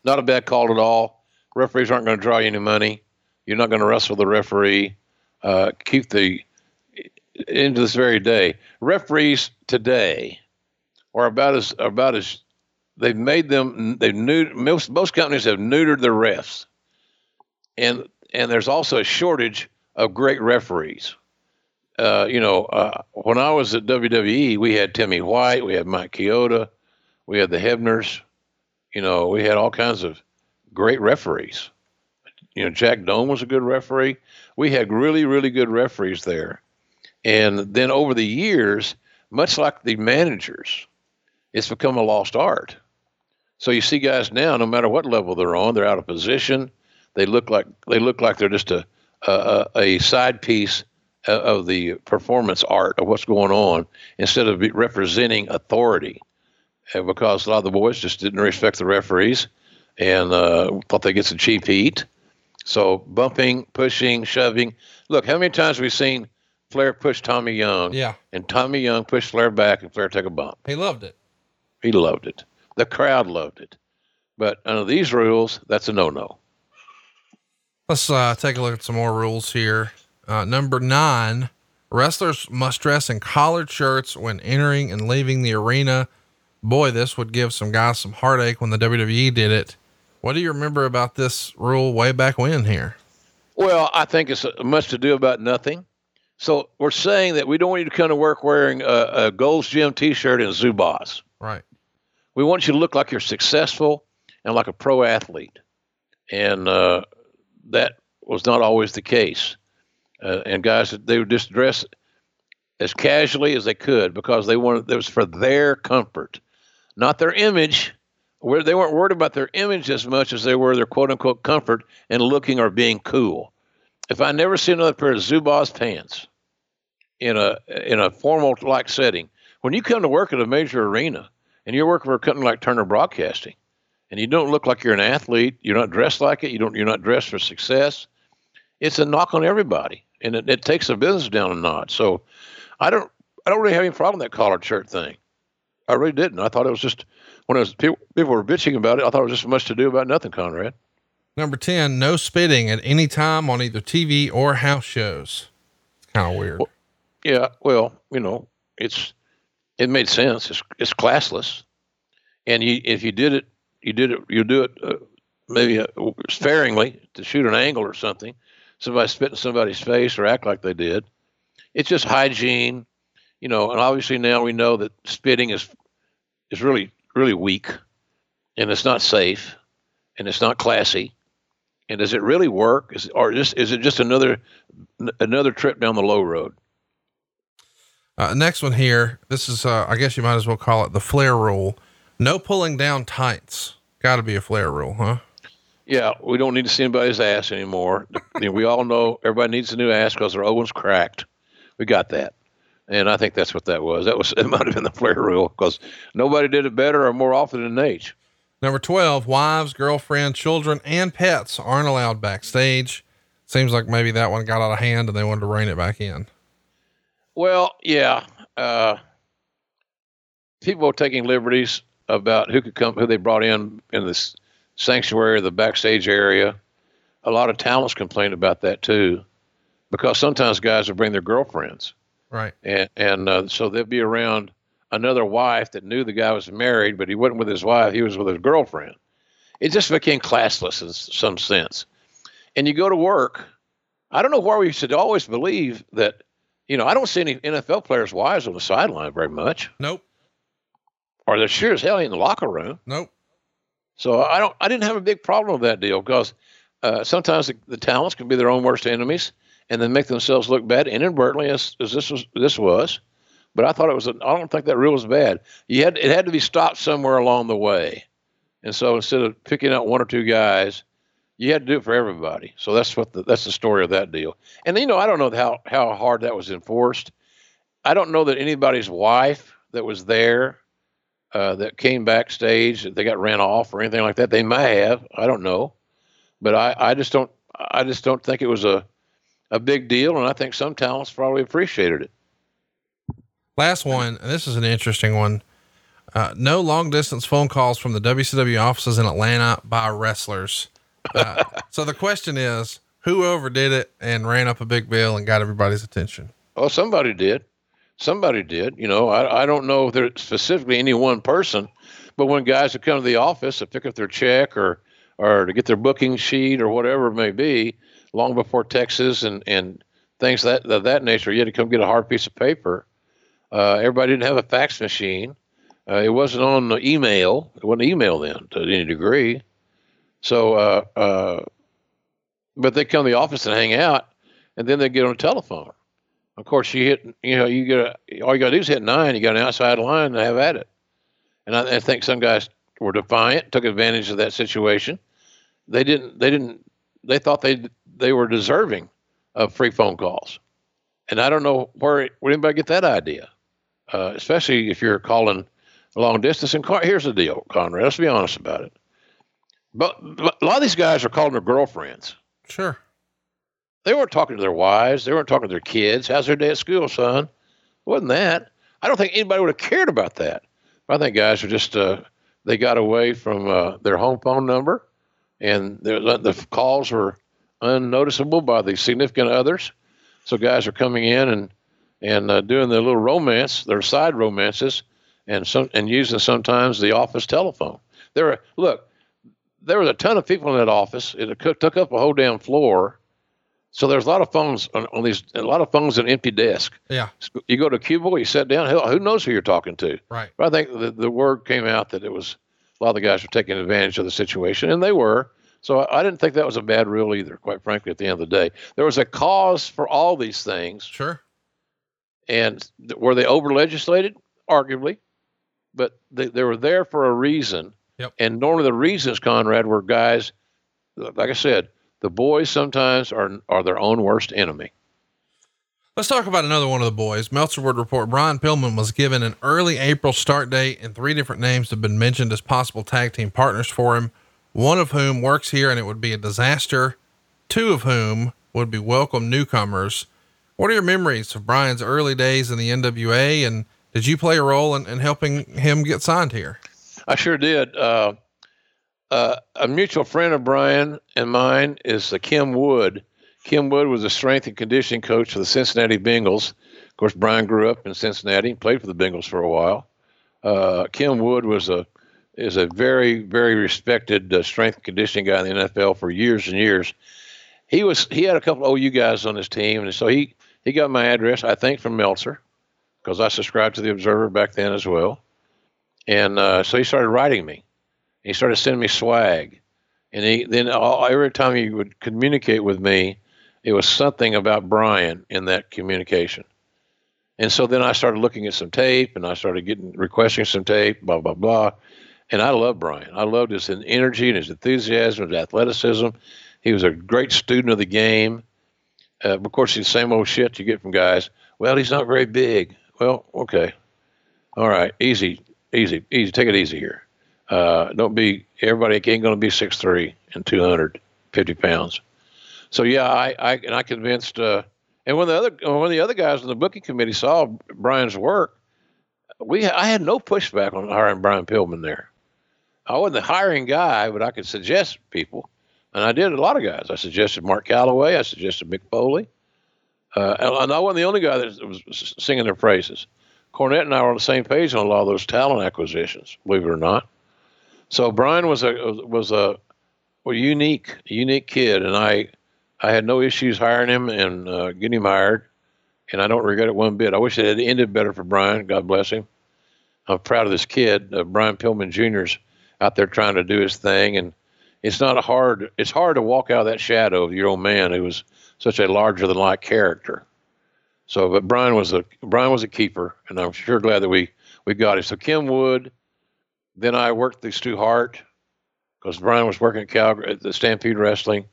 B: Not a bad call at all. Referees aren't going to draw you any money. You're not going to wrestle the referee. Uh, keep the into this very day. Referees today are about as about as they've made them. They've neutered, most most companies have neutered their refs, and and there's also a shortage of great referees. Uh, you know, uh, when I was at WWE, we had Timmy White, we had Mike Chioda, we had the Hebners. You know, we had all kinds of great referees. You know, Jack Doan was a good referee. We had really, really good referees there. And then over the years, much like the managers, it's become a lost art. So you see guys now, no matter what level they're on, they're out of position. They look like they look like they're just a a, a side piece of the performance art of what's going on instead of representing authority. And because a lot of the boys just didn't respect the referees and uh, thought they get some cheap heat. So bumping, pushing, shoving. Look, how many times have we seen Flair push Tommy Young?
A: Yeah.
B: And Tommy Young pushed Flair back and Flair took a bump.
A: He loved it.
B: He loved it. The crowd loved it. But under these rules, that's a no no.
A: Let's uh, take a look at some more rules here. Uh, number nine wrestlers must dress in collared shirts when entering and leaving the arena. Boy, this would give some guys some heartache when the WWE did it. What do you remember about this rule way back when here?
B: Well, I think it's much to do about nothing. So we're saying that we don't want you to come to work wearing a, a Gold's Gym T-shirt and Zubaz.
A: Right.
B: We want you to look like you're successful and like a pro athlete, and uh, that was not always the case. Uh, and guys, they would just dress as casually as they could because they wanted it was for their comfort, not their image. Where they weren't worried about their image as much as they were their quote unquote comfort and looking or being cool. If I never see another pair of Zubaz pants in a in a formal like setting, when you come to work at a major arena and you're working for a company like Turner Broadcasting, and you don't look like you're an athlete, you're not dressed like it, you don't you're not dressed for success, it's a knock on everybody, and it, it takes the business down a notch. So, I don't I don't really have any problem with that collared shirt thing. I really didn't. I thought it was just when it was people, people were bitching about it. I thought it was just much to do about nothing, Conrad.
A: Number 10, no spitting at any time on either TV or house shows. It's kind of weird.
B: Well, yeah. Well, you know, it's, it made sense. It's, it's classless. And you, if you did it, you did it, you do it uh, maybe uh, sparingly to shoot an angle or something. Somebody spit in somebody's face or act like they did. It's just hygiene, you know, and obviously now we know that spitting is, is really, really weak and it's not safe and it's not classy and does it really work? Is or just is it just another another trip down the low road?
A: Uh, next one here. This is uh, I guess you might as well call it the Flair rule. No pulling down tights. Got to be a Flair rule, huh?
B: Yeah, we don't need to see anybody's ass anymore. we all know everybody needs a new ass because their old one's cracked. We got that, and I think that's what that was. That was it. Might have been the Flair rule because nobody did it better or more often than Naitch.
A: Number 12, wives, girlfriend, children, and pets aren't allowed backstage. Seems like maybe that one got out of hand and they wanted to rein it back in.
B: Well, yeah. Uh, people are taking liberties about who could come, who they brought in in this sanctuary, the backstage area. A lot of talents complain about that too, because sometimes guys will bring their girlfriends.
A: Right.
B: And and uh, so they'd be around another wife that knew the guy was married, but he wasn't with his wife; he was with his girlfriend. It just became classless in some sense. And you go to work. I don't know why we should always believe that. You know, I don't see any NFL players' wives on the sideline very much.
A: Nope.
B: Or they're sure as hell in the locker room.
A: Nope.
B: So I don't. I didn't have a big problem with that deal because uh, sometimes the, the, talents can be their own worst enemies and then make themselves look bad inadvertently, as, as this was. This was. But I thought it was. I don't think that rule was bad. You had it had to be stopped somewhere along the way, and so instead of picking out one or two guys, you had to do it for everybody. So that's what the, that's the story of that deal. And you know, I don't know how how hard that was enforced. I don't know that anybody's wife that was there uh, that came backstage that they got ran off or anything like that. They may have. I don't know, but I, I just don't. I just don't think it was a a big deal, and I think some talents probably appreciated it.
A: Last one, and this is an interesting one. Uh, no long distance phone calls from the WCW offices in Atlanta by wrestlers. So the question is, who overdid it and ran up a big bill and got everybody's attention?
B: Oh, somebody did. Somebody did. You know, I, I don't know if there's specifically any one person, but when guys would come to the office to pick up their check or or to get their booking sheet or whatever it may be, long before Texas and and things that of that nature, you had to come get a hard piece of paper. Uh, everybody didn't have a fax machine. Uh, it wasn't on email. It wasn't email then to any degree. So, uh, uh but they come to the office and hang out, and then they get on the telephone. Of course, you hit, you know, you get all you got to do is hit nine. You got an outside line and have at it. And I, I think some guys were defiant, took advantage of that situation. They didn't. They didn't. They thought they they were deserving of free phone calls. And I don't know where where anybody get that idea, uh, especially if you're calling long distance. And here's the deal, Conrad. Let's be honest about it. But, a lot of these guys are calling their girlfriends.
A: Sure.
B: They weren't talking to their wives. They weren't talking to their kids. How's their day at school, son? It wasn't that. I don't think anybody would have cared about that. But I think guys are just uh, they got away from uh, their home phone number, and the calls were unnoticeable by the significant others. So guys are coming in and and uh, doing their little romance, their side romances, and some and using sometimes the office telephone. There were look, there was a ton of people in that office. It took up a whole damn floor so there's a lot of phones on, on these, a lot of phones and empty desk.
A: Yeah.
B: You go to a cubicle, you sit down. Who, knows who you're talking to?
A: Right.
B: But I think the, the word came out that it was a lot of the guys were taking advantage of the situation, and they were. So I, I didn't think that was a bad rule either. Quite frankly, at the end of the day, there was a cause for all these things.
A: Sure.
B: And were they over legislated? Arguably, but they, they were there for a reason.
A: Yep.
B: And normally the reasons, Conrad, were guys, like I said, the boys sometimes are are their own worst enemy.
A: Let's talk about another one of the boys. Meltzer would report Brian Pillman was given an early April start date, and three different names have been mentioned as possible tag team partners for him. One of whom works here, and it would be a disaster. Two of whom would be welcome newcomers. What are your memories of Brian's early days in the NWA, and did you play a role in, in helping him get signed here?
B: I sure did. Uh, uh, a mutual friend of Brian and mine is Kim Wood. Kim Wood was a strength and conditioning coach for the Cincinnati Bengals. Of course, Brian grew up in Cincinnati, and played for the Bengals for a while. Uh, Kim Wood was a is a very very respected uh, strength and conditioning guy in the NFL for years and years. He was he had a couple of OU guys on his team, and so he he got my address I think from Meltzer because I subscribed to the Observer back then as well, and uh, so he started writing me he started sending me swag, and he then all, every time he would communicate with me, it was something about Brian in that communication. And so then I started looking at some tape, and I started getting requesting some tape, blah blah blah. And I love Brian. I loved his energy and his enthusiasm, his athleticism. He was a great student of the game. Uh, of course, the same old shit you get from guys. Well, he's not very big. Well, okay, all right, easy, easy, easy. Take it easy here. Uh, don't be everybody ain't going to be six three and two hundred fifty pounds. So yeah, I, I and I convinced. Uh, and when the other when the other guys in the booking committee saw Brian's work, we I had no pushback on hiring Brian Pillman there. I wasn't the hiring guy, but I could suggest people, and I did a lot of guys. I suggested Mark Calaway. I suggested Mick Foley. Uh, and I wasn't the only guy that was singing their praises. Cornette and I were on the same page on a lot of those talent acquisitions, believe it or not. So Brian was a was a, a unique unique kid, and I I had no issues hiring him and uh, getting him hired, and I don't regret it one bit. I wish it had ended better for Brian. God bless him. I'm proud of this kid, uh, Brian Pillman Jr.'s out there trying to do his thing, and it's not hard. It's hard to walk out of that shadow of your old man who was such a larger than life character. So, but Brian was a Brian was a keeper, and I'm sure glad that we we got him. So Kim Wood, then I worked the Stu Hart because Brian was working at Calgary at the Stampede Wrestling.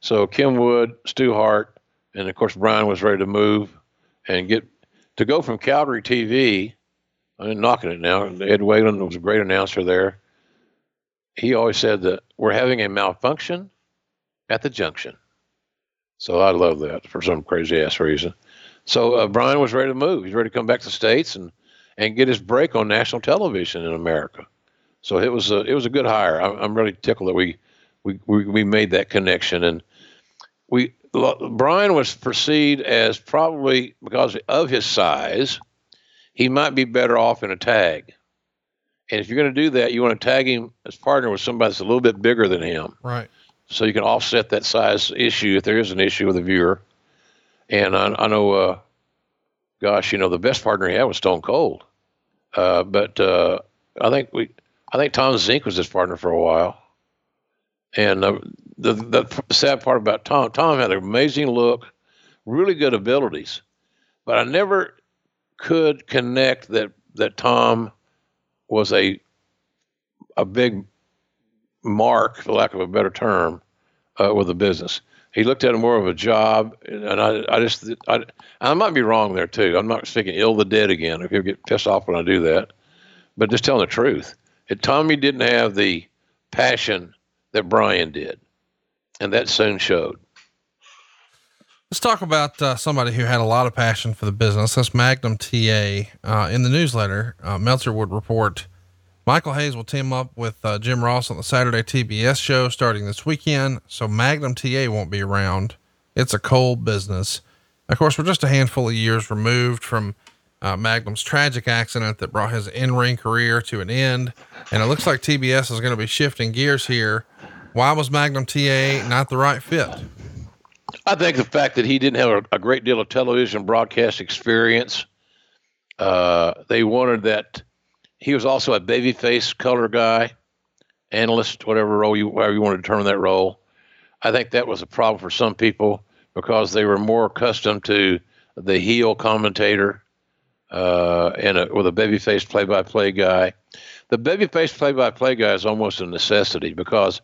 B: So Kim Wood, Stu Hart, and of course Brian was ready to move and get to go from Calgary TV. I'm knocking it now. Ed Whalen was a great announcer there he always said that we're having a malfunction at the junction. So I love that for some crazy ass reason. So uh, Brian was ready to move. He's ready to come back to the states and and get his break on national television in America. So it was a it was a good hire. I'm, I'm really tickled that we, we we we made that connection and we Brian was perceived as probably because of his size, he might be better off in a tag. And if you're going to do that, you want to tag him as partner with somebody that's a little bit bigger than him.
A: Right.
B: So you can offset that size issue if there is an issue with a viewer. And I, I know, uh, gosh, you know, the best partner he had was Stone Cold. Uh, but uh, I think we, I think Tom Zenk was his partner for a while. And uh, the, the sad part about Tom, Tom had an amazing look, really good abilities, but I never could connect that that Tom was a a big mark, for lack of a better term, uh, with the business. He looked at it more of a job, and I, I just, I, I might be wrong there too. I'm not speaking ill the dead again. If people get pissed off when I do that, but just telling the truth. It, Tommy didn't have the passion that Brian did, and that soon showed.
A: Let's talk about uh, somebody who had a lot of passion for the business. That's Magnum TA. Uh, in the newsletter, uh, Meltzer would report Michael Hayes will team up with uh, Jim Ross on the Saturday TBS show starting this weekend. So Magnum TA won't be around. It's a cold business. Of course, we're just a handful of years removed from uh, Magnum's tragic accident that brought his in ring career to an end. And it looks like TBS is going to be shifting gears here. Why was Magnum TA not the right fit?
B: I think the fact that he didn't have a, a great deal of television broadcast experience, uh, they wanted that. He was also a babyface color guy, analyst, whatever role you, however you want to determine that role. I think that was a problem for some people because they were more accustomed to the heel commentator uh, and a, with a babyface play-by-play guy. The babyface play-by-play guy is almost a necessity because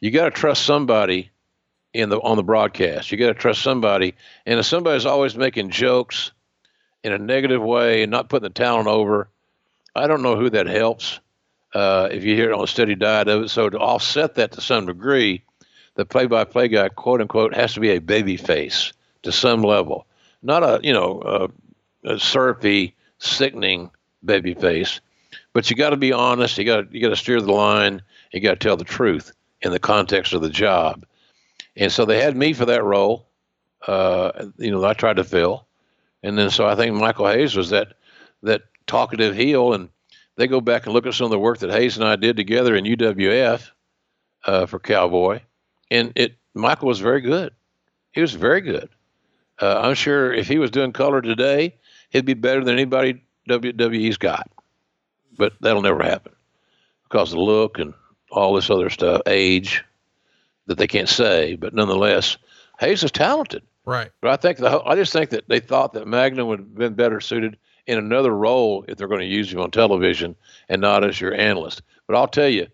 B: you got to trust somebody in the on the broadcast. You got to trust somebody, and if somebody's always making jokes in a negative way and not putting the talent over, I don't know who that helps. Uh, if you hear it on a steady diet of it, so to offset that to some degree, the play-by-play guy, quote unquote, has to be a baby face to some level, not a you know a, a syrupy, sickening baby face. But you got to be honest. You got you got to steer the line. You got to tell the truth in the context of the job. And so they had me for that role, uh, you know, I tried to fill. And then so I think Michael Hayes was that that talkative heel, and they go back and look at some of the work that Hayes and I did together in UWF uh, for Cowboy, and it Michael was very good. He was very good. Uh, I'm sure if he was doing color today, he'd be better than anybody WWE's got. But that'll never happen because of the look and all this other stuff, age, that they can't say, but nonetheless, Hayes is talented.
A: Right.
B: But I think the I just think that they thought that Magnum would have been better suited in another role if they're going to use him on television and not as your analyst. But I'll tell you,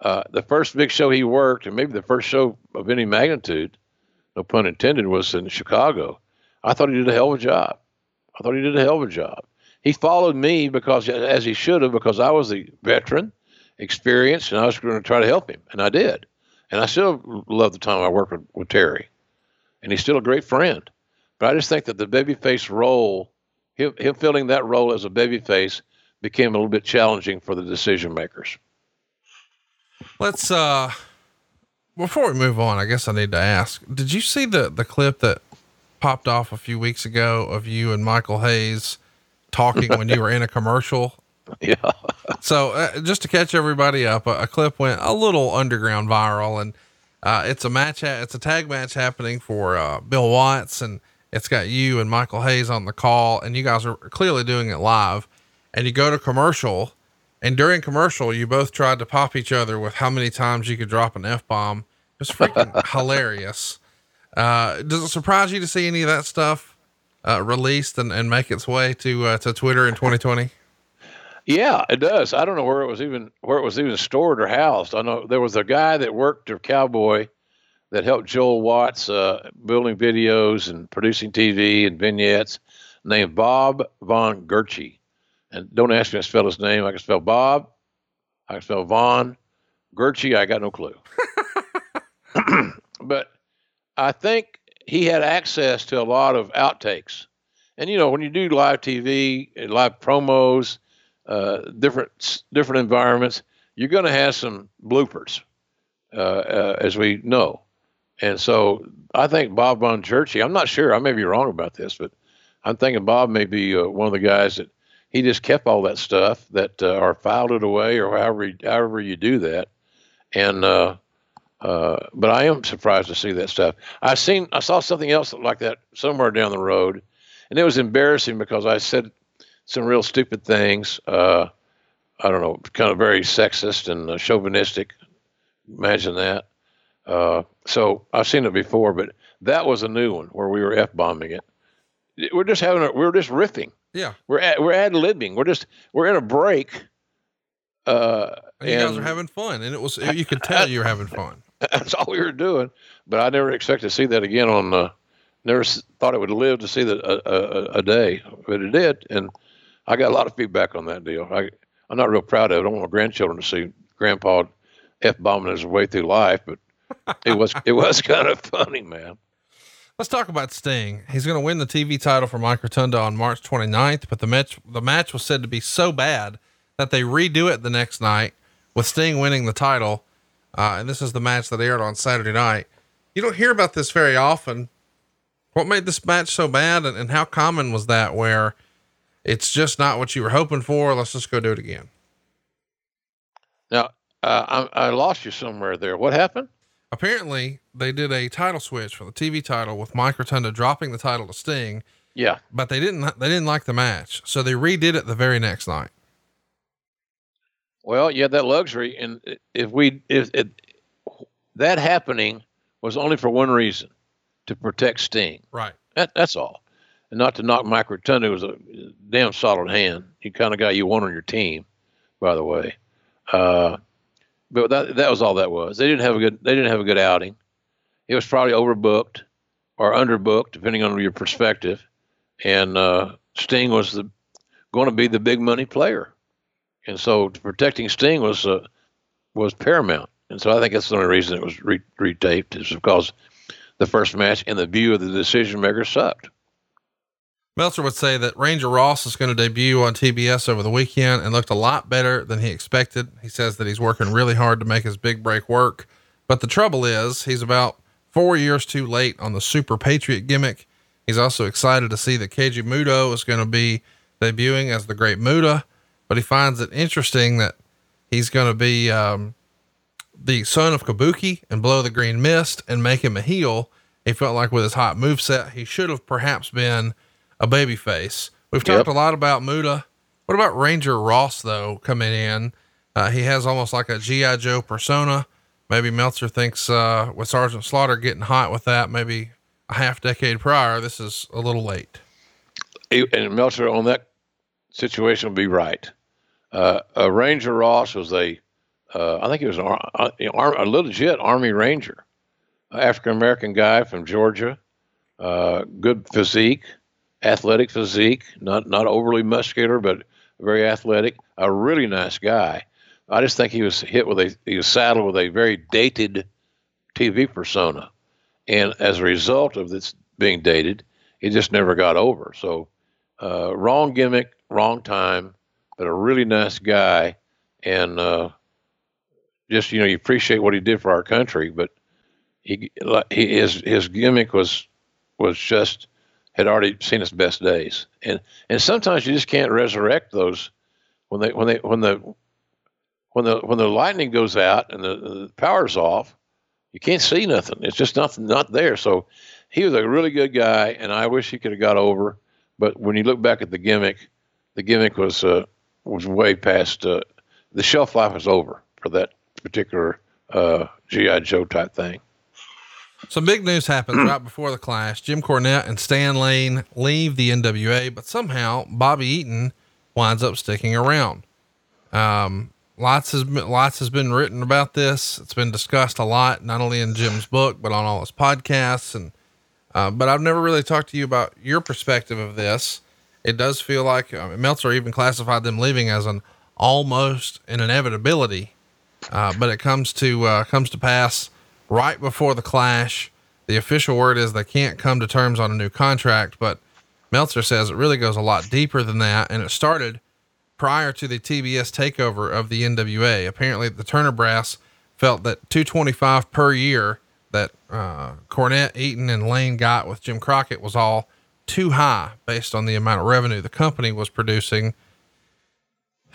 B: uh, the first big show he worked, and maybe the first show of any magnitude, no pun intended, was in Chicago. I thought he did a hell of a job. I thought he did a hell of a job. He followed me because, as he should have, because I was the veteran, experienced, and I was going to try to help him, and I did. And I still love the time I worked with, with Terry, and he's still a great friend. But I just think that the babyface role, him, him filling that role as a babyface, became a little bit challenging for the decision makers.
A: Let's uh before we move on, I guess I need to ask: Did you see the the clip that popped off a few weeks ago of you and Michael Hayes talking when you were in a commercial.
B: Yeah.
A: So uh, just to catch everybody up, a, a, clip went a little underground viral, and uh, it's a match. Ha- it's a tag match happening for uh, Bill Watts, and it's got you and Michael Hayes on the call, and you guys are clearly doing it live. And you go to commercial, and during commercial, you both tried to pop each other with how many times you could drop an f bomb. It's freaking hilarious. Uh, does it surprise you to see any of that stuff uh, released and, and make its way to uh, to Twitter in 2020?
B: Yeah, it does. I don't know where it was even where it was even stored or housed. I know there was a guy that worked at Cowboy that helped Joel Watts uh, building videos and producing TV and vignettes, named Bob Von Gertchie. And don't ask me to spell his name. I can spell Bob. I can spell Von Gertchie. I got no clue. but I think he had access to a lot of outtakes. And you know, when you do live TV, live promos, uh, different different environments, you're going to have some bloopers, uh, uh, as we know. And so I think Bob Von Gertchie, I'm not sure, I may be wrong about this, but I'm thinking Bob may be uh, one of the guys that he just kept all that stuff that uh, or filed it away or however however you do that. And uh, uh, but I am surprised to see that stuff. I seen I saw something else like that somewhere down the road, and it was embarrassing because I said some real stupid things. Uh, I don't know, kind of very sexist and uh, chauvinistic. Imagine that. Uh, so I've seen it before, but that was a new one where we were f bombing it. We're just having a, we're just riffing.
A: Yeah,
B: we're at, we're ad libbing. We're just we're in a break.
A: Uh, and you and, guys are having fun, and it was you could tell you were having fun.
B: That's all we were doing. But I never expected to see that again on. Uh, never thought it would live to see that a, a, a, day, but it did, and I got a lot of feedback on that deal. I I'm not real proud of it. I don't want my grandchildren to see Grandpa f bombing his way through life, but it was it was kind of funny, man.
A: Let's talk about Sting. He's going to win the TV title for Mike Rotunda on March 29th, but the match the match was said to be so bad that they redo it the next night with Sting winning the title. Uh, and this is the match that aired on Saturday night. You don't hear about this very often. What made this match so bad, and, and how common was that? Where it's just not what you were hoping for. Let's just go do it again.
B: Now, uh, I, I lost you somewhere there. What happened?
A: Apparently, they did a title switch for the TV title with Mike Rotunda dropping the title to Sting.
B: Yeah,
A: but they didn't. They didn't like the match, so they redid it the very next night.
B: Well, you had that luxury, and if we if it, that happening was only for one reason, to protect Sting.
A: Right.
B: That, that's all, and not to knock Mike Rotunda was a damn solid hand. He kind of guy you want on your team, by the way. Uh, but that that was all that was. They didn't have a good they didn't have a good outing. It was probably overbooked or underbooked, depending on your perspective. And uh, Sting was the going to be the big money player and so protecting Sting was uh, was paramount. And so I think that's the only reason it was re- retaped is because the first match and the view of the decision maker sucked.
A: Meltzer would say that Ranger Ross is going to debut on TBS over the weekend and looked a lot better than he expected. He says that he's working really hard to make his big break work. But the trouble is, he's about four years too late on the Super Patriot gimmick. He's also excited to see that Keiji Muto is going to be debuting as the Great Muta but he finds it interesting that he's going to be um, the son of Kabuki and blow the green mist and make him a heel. He felt like with his hot move set, he should have perhaps been a baby face. We've talked yep. a lot about Muta. What about Ranger Ross though coming in? Uh, he has almost like a GI Joe persona. Maybe Meltzer thinks uh, with Sergeant Slaughter getting hot with that, maybe a half decade prior, this is a little late.
B: And Meltzer on that situation would be right. Uh, Ranger Ross was a, uh, I think he was an, uh, a legit Army Ranger, African American guy from Georgia, uh, good physique, athletic physique, not not overly muscular, but very athletic. A really nice guy. I just think he was hit with a he was saddled with a very dated TV persona, and as a result of this being dated, he just never got over. So, uh, wrong gimmick, wrong time but a really nice guy, and uh, just you know you appreciate what he did for our country. But he, he his his gimmick was was just had already seen its best days, and and sometimes you just can't resurrect those when they when they when the when the when the lightning goes out and the, the power's off, you can't see nothing. It's just nothing not there. So he was a really good guy, and I wish he could have got over. But when you look back at the gimmick, the gimmick was uh, was way past uh, the shelf life was over for that particular uh, GI Joe type thing.
A: Some big news happens right before the clash. Jim Cornette and Stan Lane leave the NWA, but somehow Bobby Eaton winds up sticking around. Um, lots has been, lots has been written about this. It's been discussed a lot, not only in Jim's book, but on all his podcasts. And, uh, but I've never really talked to you about your perspective of this. It does feel like uh, Meltzer even classified them leaving as an almost an inevitability. Uh, but it comes to, uh, comes to pass right before the clash. The official word is they can't come to terms on a new contract, but Meltzer says it really goes a lot deeper than that. And it started prior to the TBS takeover of the NWA. Apparently, the Turner Brass felt that 225 per year that uh, Cornette, Eaton, and Lane got with Jim Crockett was all too high based on the amount of revenue the company was producing.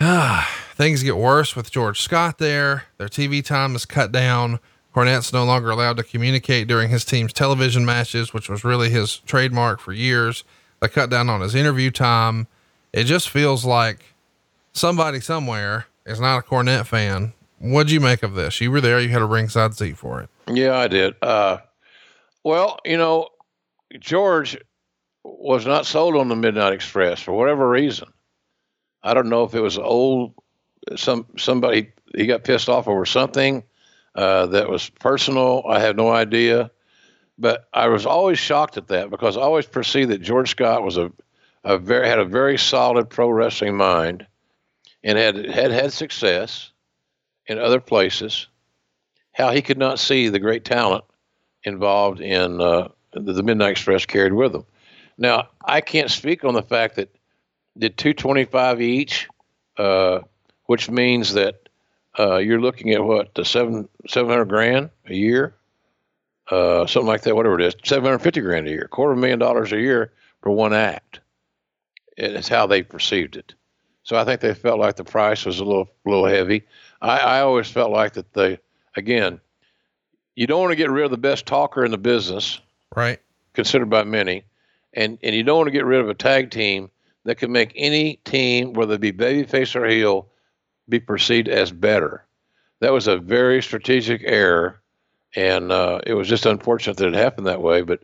A: Ah, things get worse with George Scott there. Their TV time is cut down. Cornette's no longer allowed to communicate during his team's television matches, which was really his trademark for years. They cut down on his interview time. It just feels like somebody somewhere is not a Cornette fan. What'd you make of this? You were there. You had a ringside seat for it.
B: Yeah, I did. Uh, well, you know, George was not sold on the Midnight Express for whatever reason. I don't know if it was old, some somebody he got pissed off over something uh, that was personal. I have no idea. But I was always shocked at that because I always perceived that George Scott was a, a very had a very solid pro wrestling mind and had had had success in other places. How he could not see the great talent involved in uh, the, Midnight Express carried with him. Now I can't speak on the fact that did 225 each, uh, which means that uh, you're looking at what the seven seven hundred grand a year, uh, something like that, whatever it is, seven hundred fifty grand a year, quarter of a million dollars a year for one act. It's how they perceived it. So I think they felt like the price was a little little heavy. I, I always felt like that they, again, you don't want to get rid of the best talker in the business,
A: right?
B: Considered by many, and and you don't want to get rid of a tag team that can make any team, whether it be babyface or heel, be perceived as better. That was a very strategic error, and uh, it was just unfortunate that it happened that way. But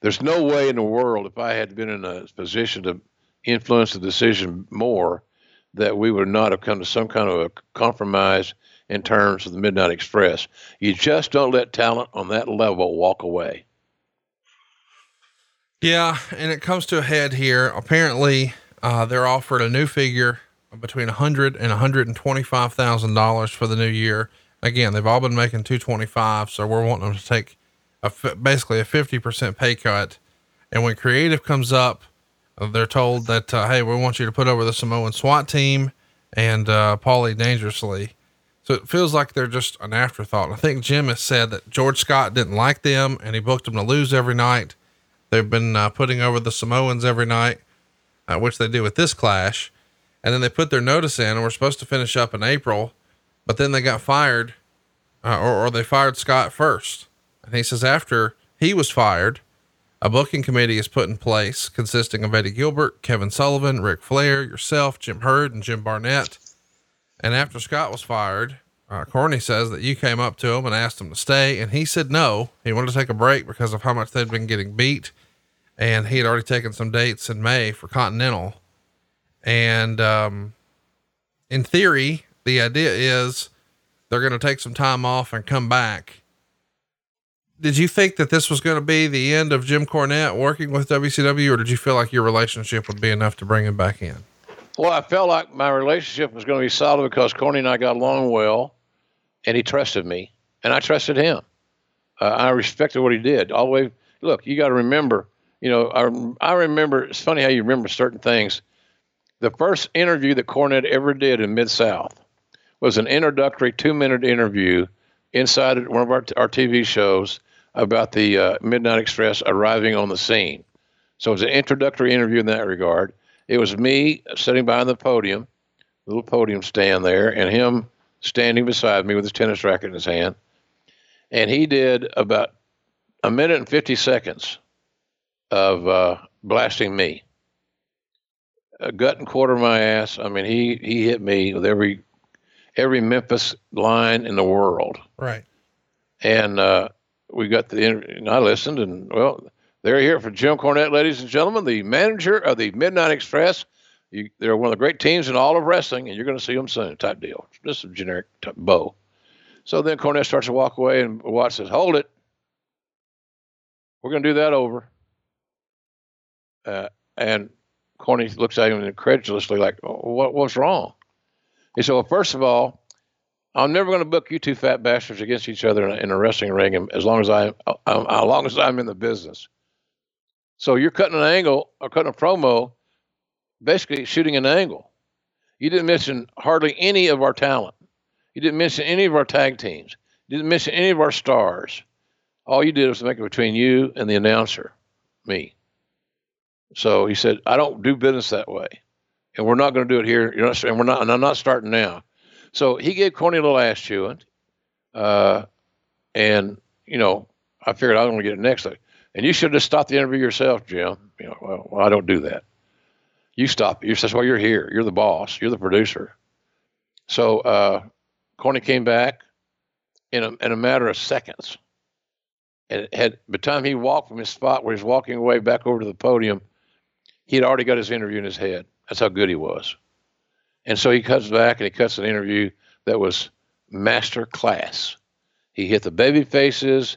B: there's no way in the world, if I had been in a position to influence the decision more, that we would not have come to some kind of a compromise in terms of the Midnight Express. You just don't let talent on that level walk away.
A: Yeah, and it comes to a head here. Apparently, uh, they're offered a new figure between a hundred and hundred and twenty-five thousand dollars for the new year. Again, they've all been making two twenty-five, so we're wanting them to take a basically a fifty percent pay cut. And when creative comes up, they're told that uh, hey, we want you to put over the Samoan SWAT team and uh, Paulie dangerously. So it feels like they're just an afterthought. I think Jim has said that George Scott didn't like them and he booked them to lose every night. They've been uh, putting over the Samoans every night, uh, which they do with this clash and then they put their notice in and we're supposed to finish up in April, but then they got fired, uh, or, or they fired Scott first. And he says after he was fired, a booking committee is put in place consisting of Eddie Gilbert, Kevin Sullivan, Ric Flair, yourself, Jim Herd, and Jim Barnett. And after Scott was fired, uh, Corny says that you came up to him and asked him to stay, and he said no. He wanted to take a break because of how much they'd been getting beat, and he had already taken some dates in May for Continental. And um, in theory, the idea is they're going to take some time off and come back. Did you think that this was going to be the end of Jim Cornette working with WCW, or did you feel like your relationship would be enough to bring him back in?
B: Well, I felt like my relationship was going to be solid because Corny and I got along well, and he trusted me, and I trusted him. Uh, I respected what he did. Always look, you got to remember. You know, I, I remember. It's funny how you remember certain things. The first interview that Cornette ever did in Mid South was an introductory two minute interview inside one of our, our TV shows about the uh, Midnight Express arriving on the scene. So it was an introductory interview in that regard. It was me sitting behind the podium, little podium stand there, and him standing beside me with his tennis racket in his hand. And he did about a minute and 50 seconds of uh, blasting me. A gut and quarter of my ass. I mean, he, he hit me with every every Memphis line in the world.
A: Right.
B: And uh, we got the and I listened, and well, they're here for Jim Cornette, ladies and gentlemen, the manager of the Midnight Express. You, they're one of the great teams in all of wrestling, and you're going to see them soon. Type deal. Just a generic type bow. So then Cornette starts to walk away, and Watts says, "Hold it. We're going to do that over." Uh, and Corny looks at him incredulously, like, oh, "What? What's wrong?" He said, "Well, first of all, I'm never going to book you two fat bastards against each other in a, in a wrestling ring as long as I, I'm, as long as I'm in the business. So you're cutting an angle or cutting a promo, basically shooting an angle. You didn't mention hardly any of our talent. You didn't mention any of our tag teams. You didn't mention any of our stars. All you did was make it between you and the announcer, me. So he said, I don't do business that way. And we're not going to do it here. You're not, and we're not, and I'm not starting now. So he gave Corny a little ass chewing. Uh, and, you know, I figured I was going to get it next. And you should have stopped the interview yourself, Jim. You know, well, well I don't do that. You stop it. You says, well, you're here. You're the boss. You're the producer. So uh, Corny came back in a, in a matter of seconds. And had by the time he walked from his spot where he's walking away back over to the podium, he had already got his interview in his head. That's how good he was. And so he comes back and he cuts an interview that was master class. He hit the baby faces.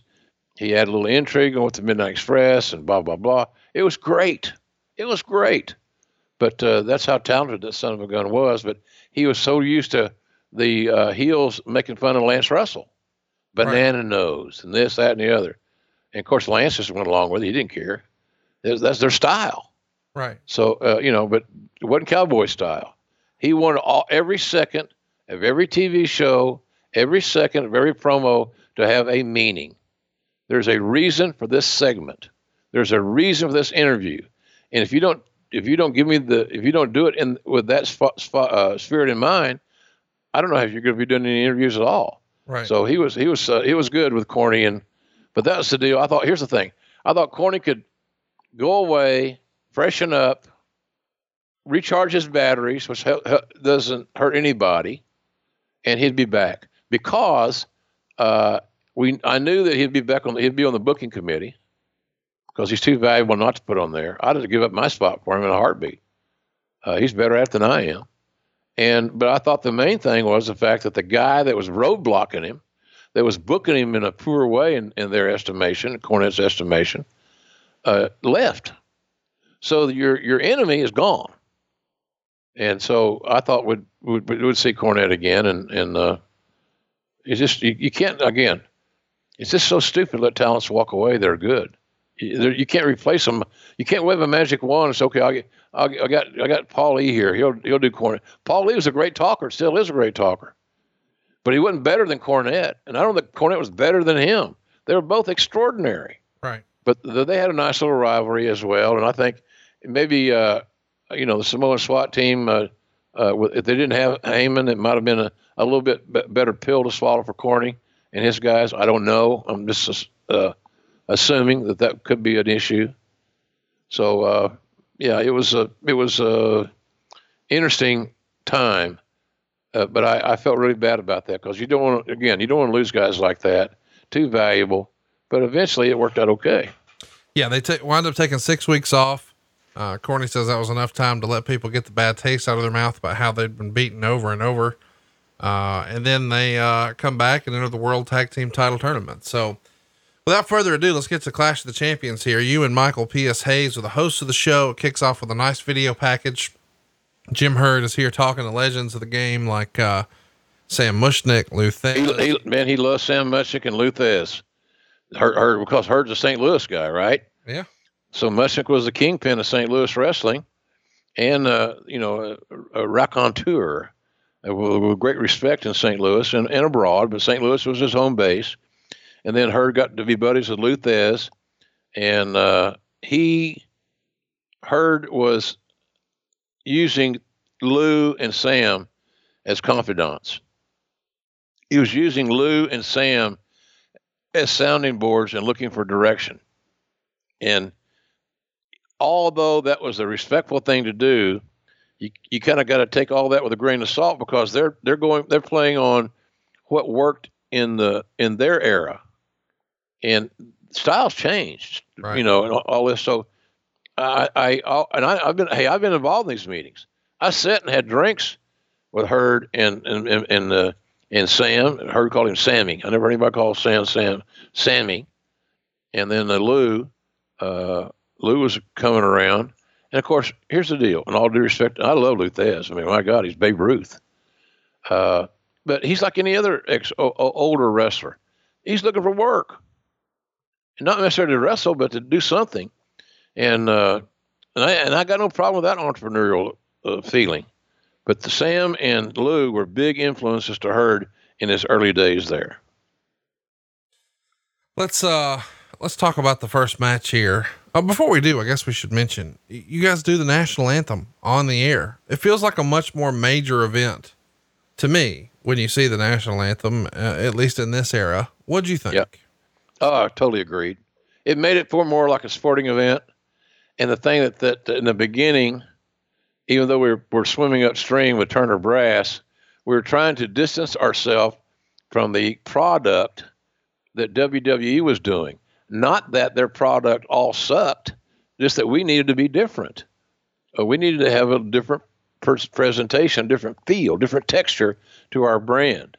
B: He had a little intrigue on with the Midnight Express and blah, blah, blah. It was great. It was great. But uh, that's how talented that son of a gun was. But he was so used to the uh, heels making fun of Lance Russell, banana right. nose, and this, that, and the other. And of course, Lance just went along with it. He didn't care. That's their style.
A: Right.
B: So, uh, you know, but it wasn't cowboy style. He wanted all every second of every TV show, every second of every promo to have a meaning. There's a reason for this segment. There's a reason for this interview. And if you don't if you don't give me the if you don't do it in with that uh, spirit in mind, I don't know if you're going to be doing any interviews at all.
A: Right.
B: So he was he was uh, he was good with Corny and but that was the deal. I thought here's the thing. I thought Corny could go away, freshen up, recharge his batteries, which doesn't hurt anybody, and he'd be back because uh, we I knew that he'd be back on he'd be on the booking committee because he's too valuable not to put on there. I'd have to give up my spot for him in a heartbeat. Uh, he's better at it than I am. And but I thought the main thing was the fact that the guy that was roadblocking him, that was booking him in a poor way in, in their estimation, Cornette's estimation, uh, left. So your your enemy is gone. And so I thought we'd would would see Cornette again, and and uh, it's just you, you can't again. It's just so stupid. to Let talents walk away. They're good. You, you can't replace them. You can't wave a magic wand. It's okay. I'll get, I'll, I got I got Paul Lee here. He'll he'll do Cornette. Paul Lee was a great talker. Still is a great talker, but he wasn't better than Cornette. And I don't think Cornette was better than him. They were both extraordinary.
A: Right.
B: But they had a nice little rivalry as well. And I think maybe uh, you know the Samoan SWAT team. Uh, uh, if they didn't have Heyman, it might have been a, a little bit b- better pill to swallow for Corny and his guys. I don't know. I'm just uh, assuming that that could be an issue. So uh, yeah, it was a it was a interesting time, uh, but I, I, felt really bad about that because you don't want again you don't want to lose guys like that, too valuable. But eventually, it worked out okay.
A: Yeah, they t- wound up taking six weeks off. Uh, Corny says that was enough time to let people get the bad taste out of their mouth about how they'd been beaten over and over. Uh, and then they uh, come back and enter the World Tag Team Title Tournament. So, without further ado, let's get to Clash of the Champions here. You and Michael P.S. Hayes are the hosts of the show. It kicks off with a nice video package. Jim Herd is here talking to legends of the game like uh, Sam Muchnick, Lou Thesz.
B: He, he, man, he loves Sam Muchnick and Lou Thesz. Herd, Herd, because Herd's a St. Louis guy, right?
A: Yeah.
B: So Muchnick was the kingpin of St. Louis wrestling, and uh, you know a, a raconteur with, with great respect in St. Louis and, and abroad. But St. Louis was his home base, and then Herd got to be buddies with Lou Thesz, and uh, he Herd was using Lou and Sam as confidants. He was using Lou and Sam as sounding boards and looking for direction. And although that was a respectful thing to do, you, you kind of got to take all that with a grain of salt because they're they're going they're playing on what worked in the in their era, and styles changed, right. you know, and all, all this. So I, I, and I, have been, hey, I've been involved in these meetings. I sat and had drinks with Herd and and and and, uh, and Sam. Herd called him Sammy. I never heard anybody call Sam Sam Sammy. And then uh, Lou, uh, Lou was coming around. And of course, here's the deal. In all due respect, I love Lou Thesz. I mean, my God, he's Babe Ruth. Uh, but he's like any other ex o- older wrestler. He's looking for work, not necessarily to wrestle, but to do something. And uh, and I and I got no problem with that entrepreneurial uh, feeling. But the Sam and Lou were big influences to Herd in his early days there.
A: Let's uh let's talk about the first match here. Uh, before we do, I guess we should mention you guys do the national anthem on the air. It feels like a much more major event to me when you see the national anthem, uh, at least in this era. What'd you think?
B: Yep. Oh, I totally agreed. It made it feel more like a sporting event. And the thing that, that in the beginning, even though we were, were swimming upstream with Turner Brass, we were trying to distance ourselves from the product that WWE was doing. Not that their product all sucked, just that we needed to be different. Uh, we needed to have a different presentation, different feel, different texture to our brand.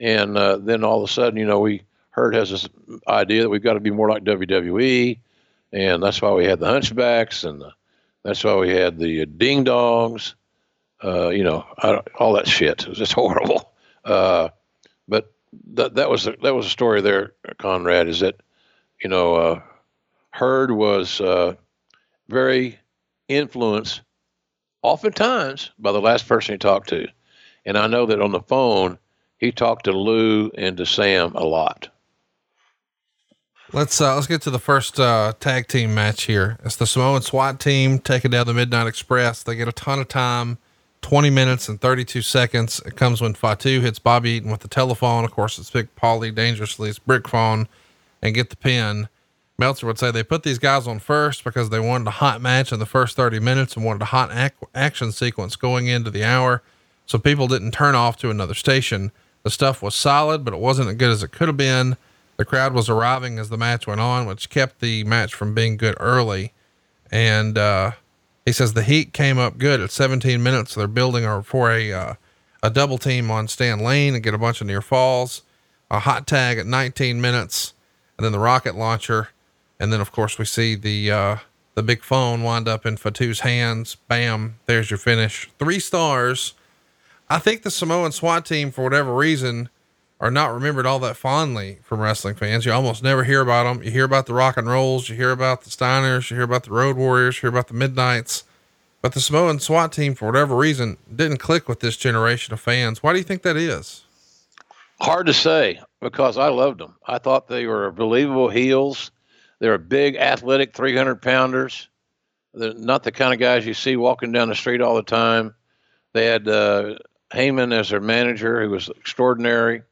B: And uh, then all of a sudden, you know, we Herd has this idea that we've got to be more like WWE and that's why we had the hunchbacks, and the, that's why we had the ding dongs. Uh, you know, all that shit. It was just horrible. Uh, but that that was that was a story there, Conrad. Is that you know, uh, Herd was uh, very influenced, oftentimes by the last person he talked to, and I know that on the phone he talked to Lou and to Sam a lot.
A: Let's uh, let's get to the first uh, tag team match here. It's the Samoan SWAT team taking down the Midnight Express. They get a ton of time, twenty minutes and thirty two seconds. It comes when Fatu hits Bobby Eaton with the telephone. Of course, it's Big Paulie dangerously. It's brick phone, and get the pin. Meltzer would say they put these guys on first because they wanted a hot match in the first thirty minutes and wanted a hot ac- action sequence going into the hour, so people didn't turn off to another station. The stuff was solid, but it wasn't as good as it could have been. The crowd was arriving as the match went on, which kept the match from being good early. And uh, he says the heat came up good at 17 minutes. they're building for a uh, a double team on Stan Lane and get a bunch of near falls. A hot tag at 19 minutes, and then the rocket launcher, and then of course we see the uh, the big phone wind up in Fatu's hands. Bam! There's your finish. Three stars. I think the Samoan SWAT team, for whatever reason, are not remembered all that fondly from wrestling fans. You almost never hear about them. You hear about the rock and rolls, you hear about the Steiners, you hear about the Road Warriors, you hear about the Midnights. But the Samoan SWAT team, for whatever reason, didn't click with this generation of fans. Why do you think that is?
B: Hard to say because I loved them. I thought they were believable heels. They were big, athletic, 300 pounders. They're not the kind of guys you see walking down the street all the time. They had uh, Heyman as their manager, who was extraordinary.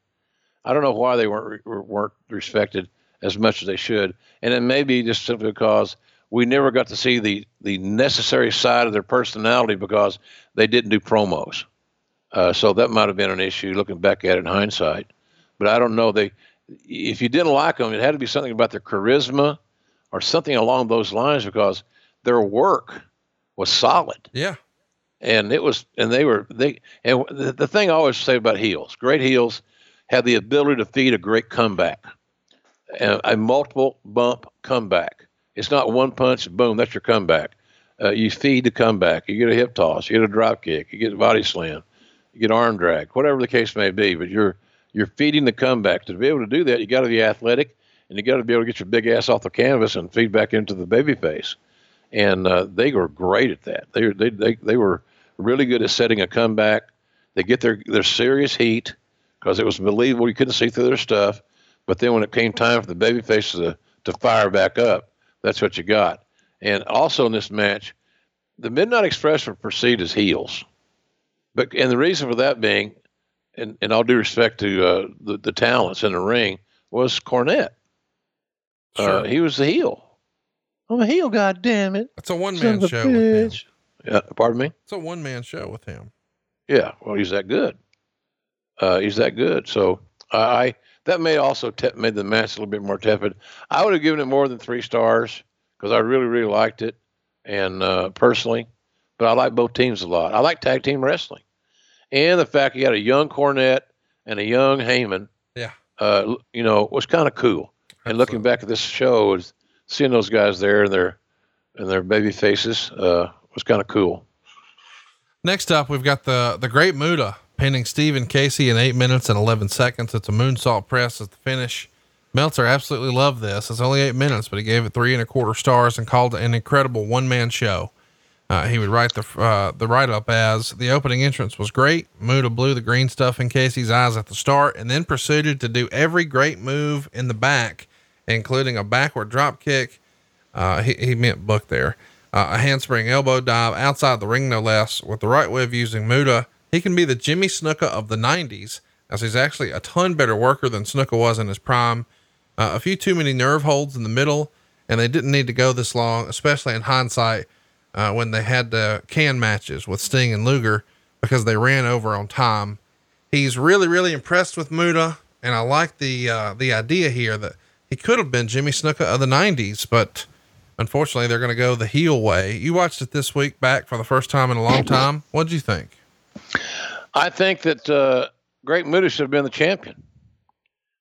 B: I don't know why they weren't weren't respected as much as they should, and it may be just simply because we never got to see the the necessary side of their personality because they didn't do promos. Uh, so that might have been an issue looking back at it in hindsight. But I don't know. They, if you didn't like them, it had to be something about their charisma or something along those lines because their work was solid.
A: Yeah.
B: And it was, and they were, they, and the, the thing I always say about heels, great heels have the ability to feed a great comeback, a, a multiple bump comeback. It's not one punch, boom, that's your comeback. Uh, you feed the comeback. You get a hip toss, you get a drop kick, you get a body slam, you get arm drag, whatever the case may be. But you're you're feeding the comeback. To be able to do that, you got to be athletic, and you got to be able to get your big ass off the canvas and feed back into the baby face. And uh, they were great at that. They, they they they were really good at setting a comeback. They get their their serious heat because it was believable. You couldn't see through their stuff. But then when it came time for the baby faces to, to fire back up, that's what you got. And also in this match, the Midnight Express were perceived as heels. But and the reason for that being, and, and all due respect to uh, the, the talents in the ring, was Cornette. Uh, he was the heel. I'm a heel, God damn it.
A: It's a one man show with him.
B: Yeah, pardon me?
A: It's a one man show with him.
B: Yeah, well, he's that good. Uh, he's that good. So I that may also te- made the match a little bit more tepid. I would have given it more than three stars because I really really liked it, and uh, personally, but I like both teams a lot. I like tag team wrestling, and the fact you had a young Cornette and a young Heyman.
A: Yeah.
B: Uh, you know, was kind of cool. And looking back at this show, is seeing those guys there and their and their baby faces uh, was kind of cool.
A: Next up, we've got the the Great Muta pinning Stephen Casey in eight minutes and eleven seconds. It's a moonsault press at the finish. Meltzer absolutely loved this. It's only eight minutes, but he gave it three and a quarter stars and called it an incredible one man show. Uh, he would write the uh, the write up as the opening entrance was great. Muta blew the green stuff in Casey's eyes at the start, and then proceeded to do every great move in the back, including a backward drop kick. Uh, he, he meant book there. Uh, a handspring elbow dive outside the ring, no less. With the right way of using Muta, he can be the Jimmy Snuka of the 90s, as he's actually a ton better worker than Snuka was in his prime. Uh, a few too many nerve holds in the middle, and they didn't need to go this long, especially in hindsight, uh, when they had the can matches with Sting and Luger because they ran over on time. He's really, really impressed with Muta, and I like the uh, the idea here that he could have been Jimmy Snuka of the 90s, but unfortunately, they're going to go the heel way. You watched it this week back for the first time in a long time. What'd you think?
B: I think that uh, Great Muta should have been the champion.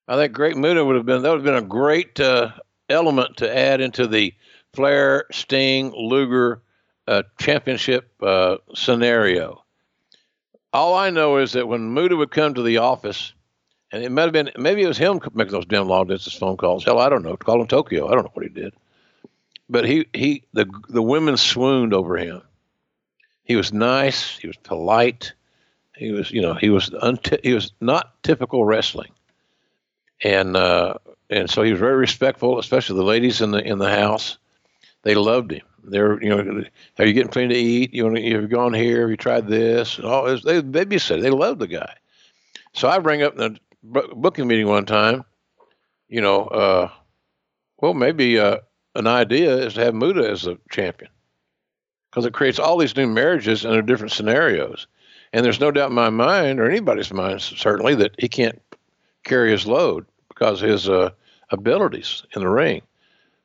B: I think Great Muta would have been that would have been a great uh, element to add into the Flair, Sting, Luger uh, championship uh, scenario. All I know is that when Muta would come to the office, and it might have been maybe it was him making those damn long distance phone calls. Hell, I don't know. Call him Tokyo. I don't know what he did, but he he the the women swooned over him. He was nice. He was polite. He was, you know, he was unti- he was not typical wrestling, and uh, and so he was very respectful, especially the ladies in the in the house. They loved him. They're, you know, are you getting plenty to eat? You to, have gone here? Have you tried this? Oh, they babysit. They loved the guy. So I bring up the booking meeting one time, you know, uh, well, maybe uh, an idea is to have Muta as a champion because it creates all these new marriages under different scenarios. And there's no doubt in my mind, or anybody's mind, certainly, that he can't carry his load because his uh, abilities in the ring.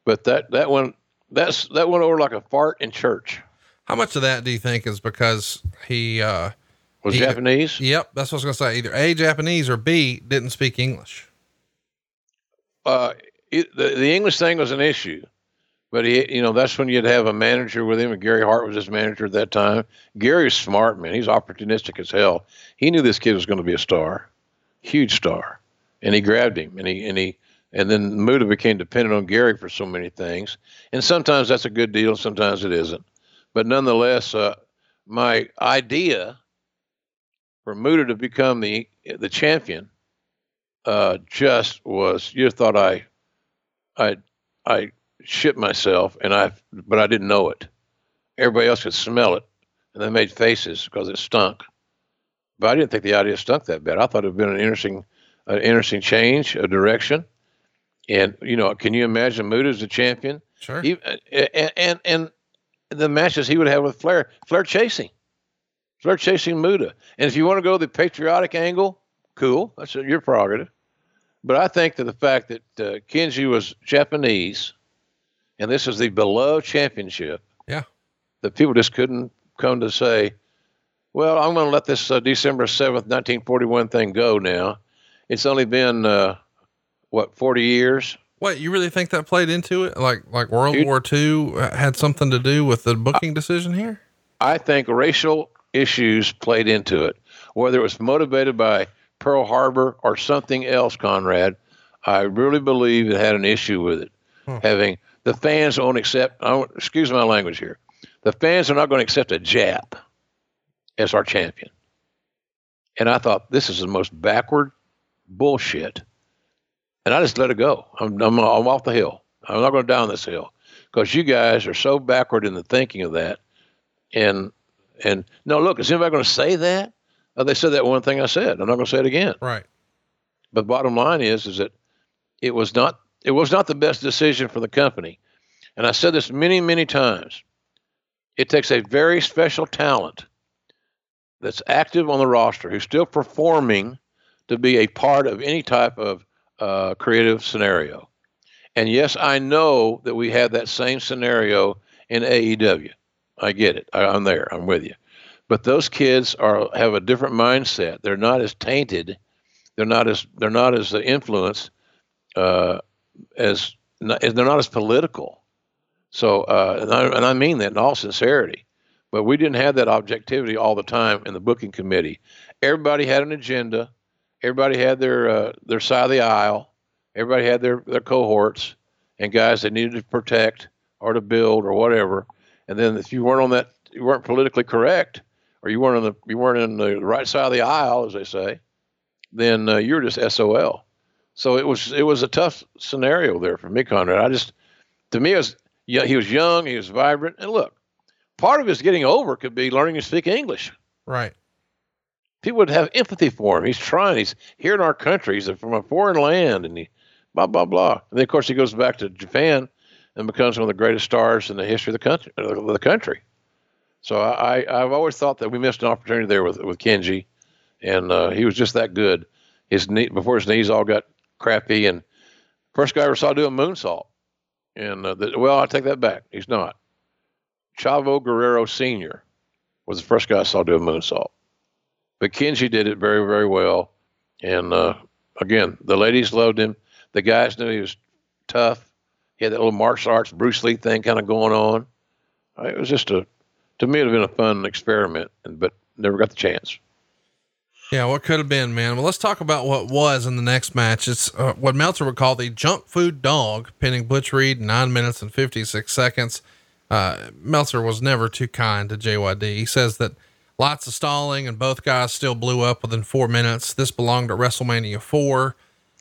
B: But that that one that's that went over like a fart in church.
A: How much of that do you think is because he uh,
B: Was Japanese?
A: Yep, that's what I was gonna say. Either A Japanese or B didn't speak English.
B: uh, it, the, the English thing was an issue, but he, you know, that's when you'd have a manager with him, and Gary Hart was his manager at that time. Gary's smart, man. He's opportunistic as hell. He knew this kid was going to be a star, huge star, and he grabbed him, and he and he and then Muta became dependent on Gary for so many things, and sometimes that's a good deal, sometimes it isn't. But nonetheless, uh, my idea for Muta to become the the champion uh, just was you thought I I I shit myself and I but I didn't know it. Everybody else could smell it and they made faces because it stunk. But I didn't think the idea stunk that bad. I thought it'd been an interesting an interesting change, a direction. And you know, can you imagine Muta as the champion?
A: Sure.
B: He, and, and and the matches he would have with Flair, Flair chasing, Flair chasing Muta. And if you want to go the patriotic angle, cool, that's your prerogative. But I think that the fact that uh, Kenji was Japanese, and this is the beloved championship,
A: Yeah.
B: that people just couldn't come to say, well, I'm going to let this uh, December 7th, 1941 thing go now. It's only been, uh, what, 40 years?
A: What you really think that played into it? Like like World
B: Dude.
A: War II had something to do with the booking decision here?
B: I think racial issues played into it, whether it was motivated by Pearl Harbor or something else, Conrad. I really believe it had an issue with it. Having the fans won't accept, I excuse my language here, the fans are not going to accept a Jap as our champion. And I thought this is the most backward bullshit and I just let it go. I'm I'm, I'm off the hill. I'm not going to down this hill because you guys are so backward in the thinking of that. And and no, look, is anybody going to say that? Oh, they said that one thing I said. I'm not going to say it again.
A: Right.
B: But bottom line is, is that it was not it was not the best decision for the company. And I said this many, many times. It takes a very special talent that's active on the roster who's still performing to be a part of any type of uh, creative scenario. And yes, I know that we had that same scenario in AEW. I get it. I, I'm there. I'm with you. But those kids are have a different mindset. They're not as tainted. They're not as they're not as influenced uh, as they're not as political. So, uh, and, I, and I mean that in all sincerity. But we didn't have that objectivity all the time in the booking committee. Everybody had an agenda. Everybody had their uh, their side of the aisle. Everybody had their their cohorts and guys they needed to protect or to build or whatever. And then if you weren't on that, you weren't politically correct, or you weren't on the you weren't in the right side of the aisle, as they say, then uh, you're just SOL. So it was it was a tough scenario there for me, Conrad. I just to me was yeah, he was young, he was vibrant, and look, part of his getting over could be learning to speak English.
A: Right.
B: People would have empathy for him. He's trying. He's here in our country. He's from a foreign land, and he blah blah blah. And then of course he goes back to Japan and becomes one of the greatest stars in the history of the country. Of the country. So I, I've always thought that we missed an opportunity there with with Kenji, and uh, he was just that good. His knee before his knees all got crappy. And first guy I ever saw do a moonsault. And uh, the, well, I take that back. He's not. Chavo Guerrero Sr. was the first guy I saw do a moonsault. But Kenji did it very, very well. And uh, again, the ladies loved him. The guys knew he was tough. He had that little martial arts Bruce Lee thing kind of going on. Uh, it was just a, to me, it would have been a fun experiment, but never got the chance.
A: Yeah, what could have been, man. Well, let's talk about what was in the next match. It's uh, what Meltzer would call the junk food dog, pinning Butch Reed nine minutes and 56 seconds. Uh, Meltzer was never too kind to JYD. He says that lots of stalling and both guys still blew up within four minutes. This belonged to WrestleMania 4.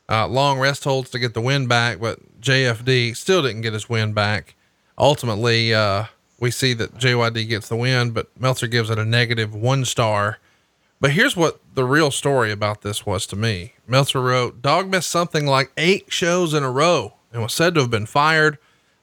A: Uh, long rest holds to get the win back, but JFD still didn't get his win back. Ultimately, uh, we see that JYD gets the win, but Meltzer gives it a negative one star. But here's what the real story about this was to me. Meltzer wrote, Dog missed something like eight shows in a row and was said to have been fired,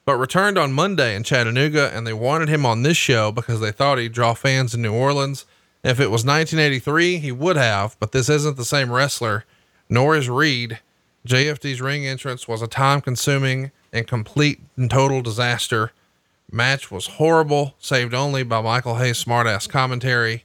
A: but returned on Monday in Chattanooga, and they wanted him on this show because they thought he'd draw fans in New Orleans. If it was 1983, he would have, but this isn't the same wrestler, nor is Reed. JFD's ring entrance was a time consuming and complete and total disaster. Match was horrible, saved only by Michael Hayes' smartass commentary.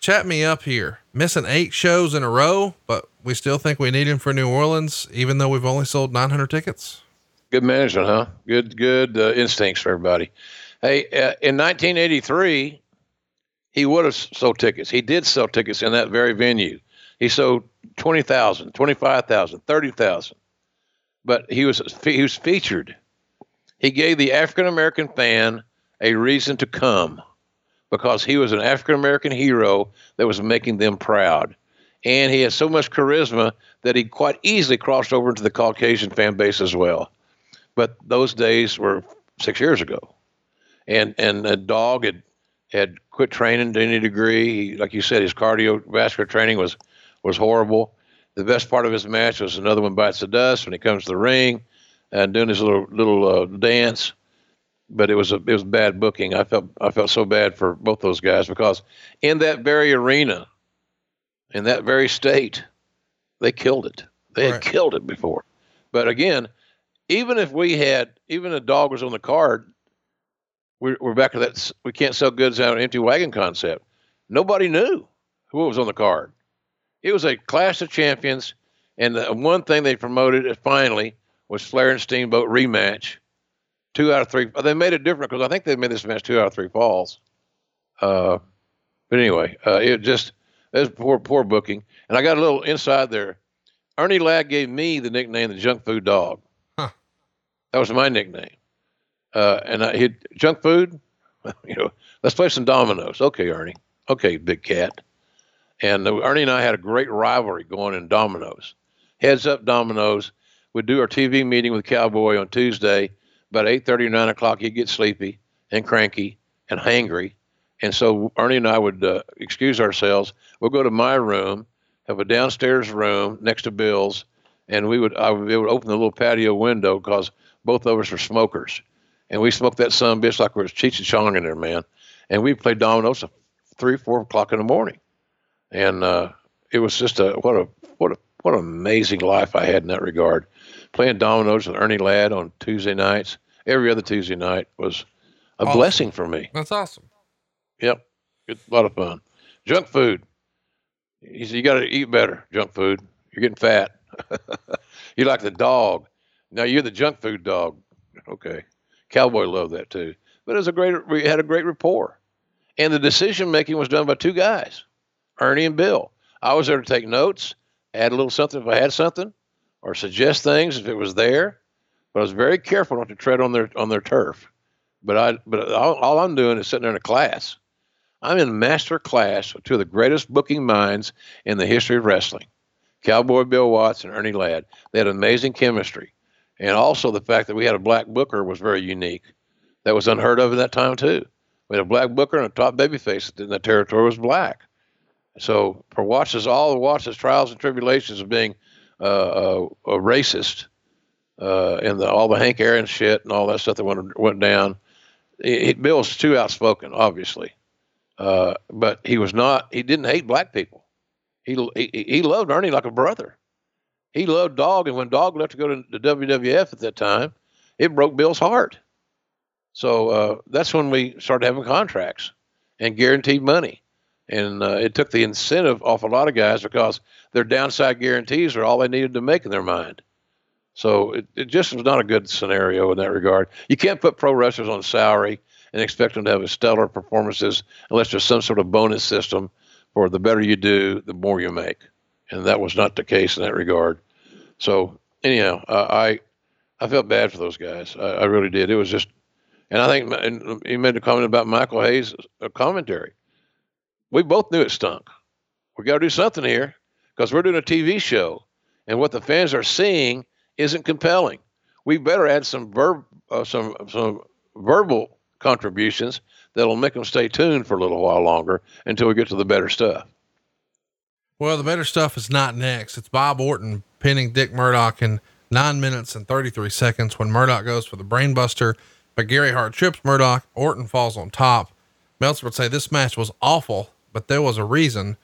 A: Chat me up here. Missing eight shows in a row, but we still think we need him for New Orleans, even though we've only sold 900 tickets.
B: Good management, huh? Good, good uh, instincts for everybody. Hey, uh, in 1983, he would have sold tickets. He did sell tickets in that very venue. He sold 20,000, 25,000, 30,000. But he was he was featured. He gave the African American fan a reason to come because he was an African American hero that was making them proud. And he had so much charisma that he quite easily crossed over into the Caucasian fan base as well. But those days were six years ago. And and a dog had had quit training to any degree. He, like you said, his cardiovascular training was was horrible. The best part of his match was another one bites the dust when he comes to the ring and doing his little little uh, dance but it was a it was bad booking. I felt I felt so bad for both those guys because in that very arena, in that very state, they killed it. They had right. killed it before. But again, even if we had even a dog was on the card, we're, we're back to that we can't sell goods out an empty wagon concept. Nobody knew who was on the card. It was a clash of champions, and the one thing they promoted finally was Flair and Steamboat rematch two out of three. They made it different because I think they made this match two out of three falls. Uh, but anyway, uh, it just was poor poor booking. And I got a little inside there. Ernie Ladd gave me the nickname the Junk Food Dog. That was my nickname. Uh, and I hit junk food. You know, let's play some dominoes. Okay, Ernie. Okay, big cat. And Ernie and I had a great rivalry going in dominoes. Heads up dominoes. we'd do our TV meeting with Cowboy on Tuesday. About 8:30 or 9 o'clock, he'd get sleepy and cranky and hangry. And so Ernie and I would uh, excuse ourselves. We'll go to my room, have a downstairs room next to Bill's, and we would I would, would open the little patio window because both of us are smokers, and we smoked that sun bitch like we was Cheech and Chong in there, man. And we played dominoes at three, four o'clock in the morning, and uh, it was just a what a what a what an amazing life I had in that regard. Playing dominoes with Ernie Ladd on Tuesday nights, every other Tuesday night was a
A: Awesome.
B: blessing for me.
A: That's awesome.
B: Yep, good, a lot of fun. Junk food. He said, "You got to eat better. Junk food. You're getting fat. you like the dog. Now you're the junk food dog. Okay. Cowboy loved that too. But it was a great. We had a great rapport, and the decision making was done by two guys, Ernie and Bill. I was there to take notes, add a little something if I had something, or suggest things if it was there. But I was very careful not to tread on their on their turf. But I but all, all I'm doing is sitting there in a class. I'm in master class with two of the greatest booking minds in the history of wrestling. Cowboy Bill Watts and Ernie Ladd. They had amazing chemistry. And also the fact that we had a black booker was very unique. That was unheard of at that time too. We had a black booker and a top babyface in the territory was black. So for Watts's all the Watts's trials and tribulations of being uh, a, a racist uh, and the, all the Hank Aaron shit and all that stuff that went went down, he, Bill was too outspoken, obviously, uh, but he was not. He didn't hate black people. He, he he loved Ernie like a brother. He loved Dog, and when Dog left to go to the WWF at that time, it broke Bill's heart. So uh, that's when we started having contracts and guaranteed money, and uh, it took the incentive off a lot of guys because their downside guarantees are all they needed to make in their mind. So it, it just was not a good scenario in that regard. You can't put pro wrestlers on salary and expect them to have stellar performances unless there's some sort of bonus system for the better you do, the more you make. And that was not the case in that regard. So anyhow, uh, I I felt bad for those guys. I, I really did. It was just, and I think and you made a comment about Michael Hayes' commentary. We both knew it stunk. We got to do something here because we're doing a TV show, and what the fans are seeing isn't compelling. We better add some verb, uh, some some verbal contributions that'll make them stay tuned for a little while longer until we get to the better stuff.
A: Well, the better stuff is not next. It's Bob Orton pinning Dick Murdoch in nine minutes and 33 seconds when Murdoch goes for the brainbuster, but Gary Hart trips Murdoch. Orton falls on top. Meltzer would say this match was awful, but there was a reason.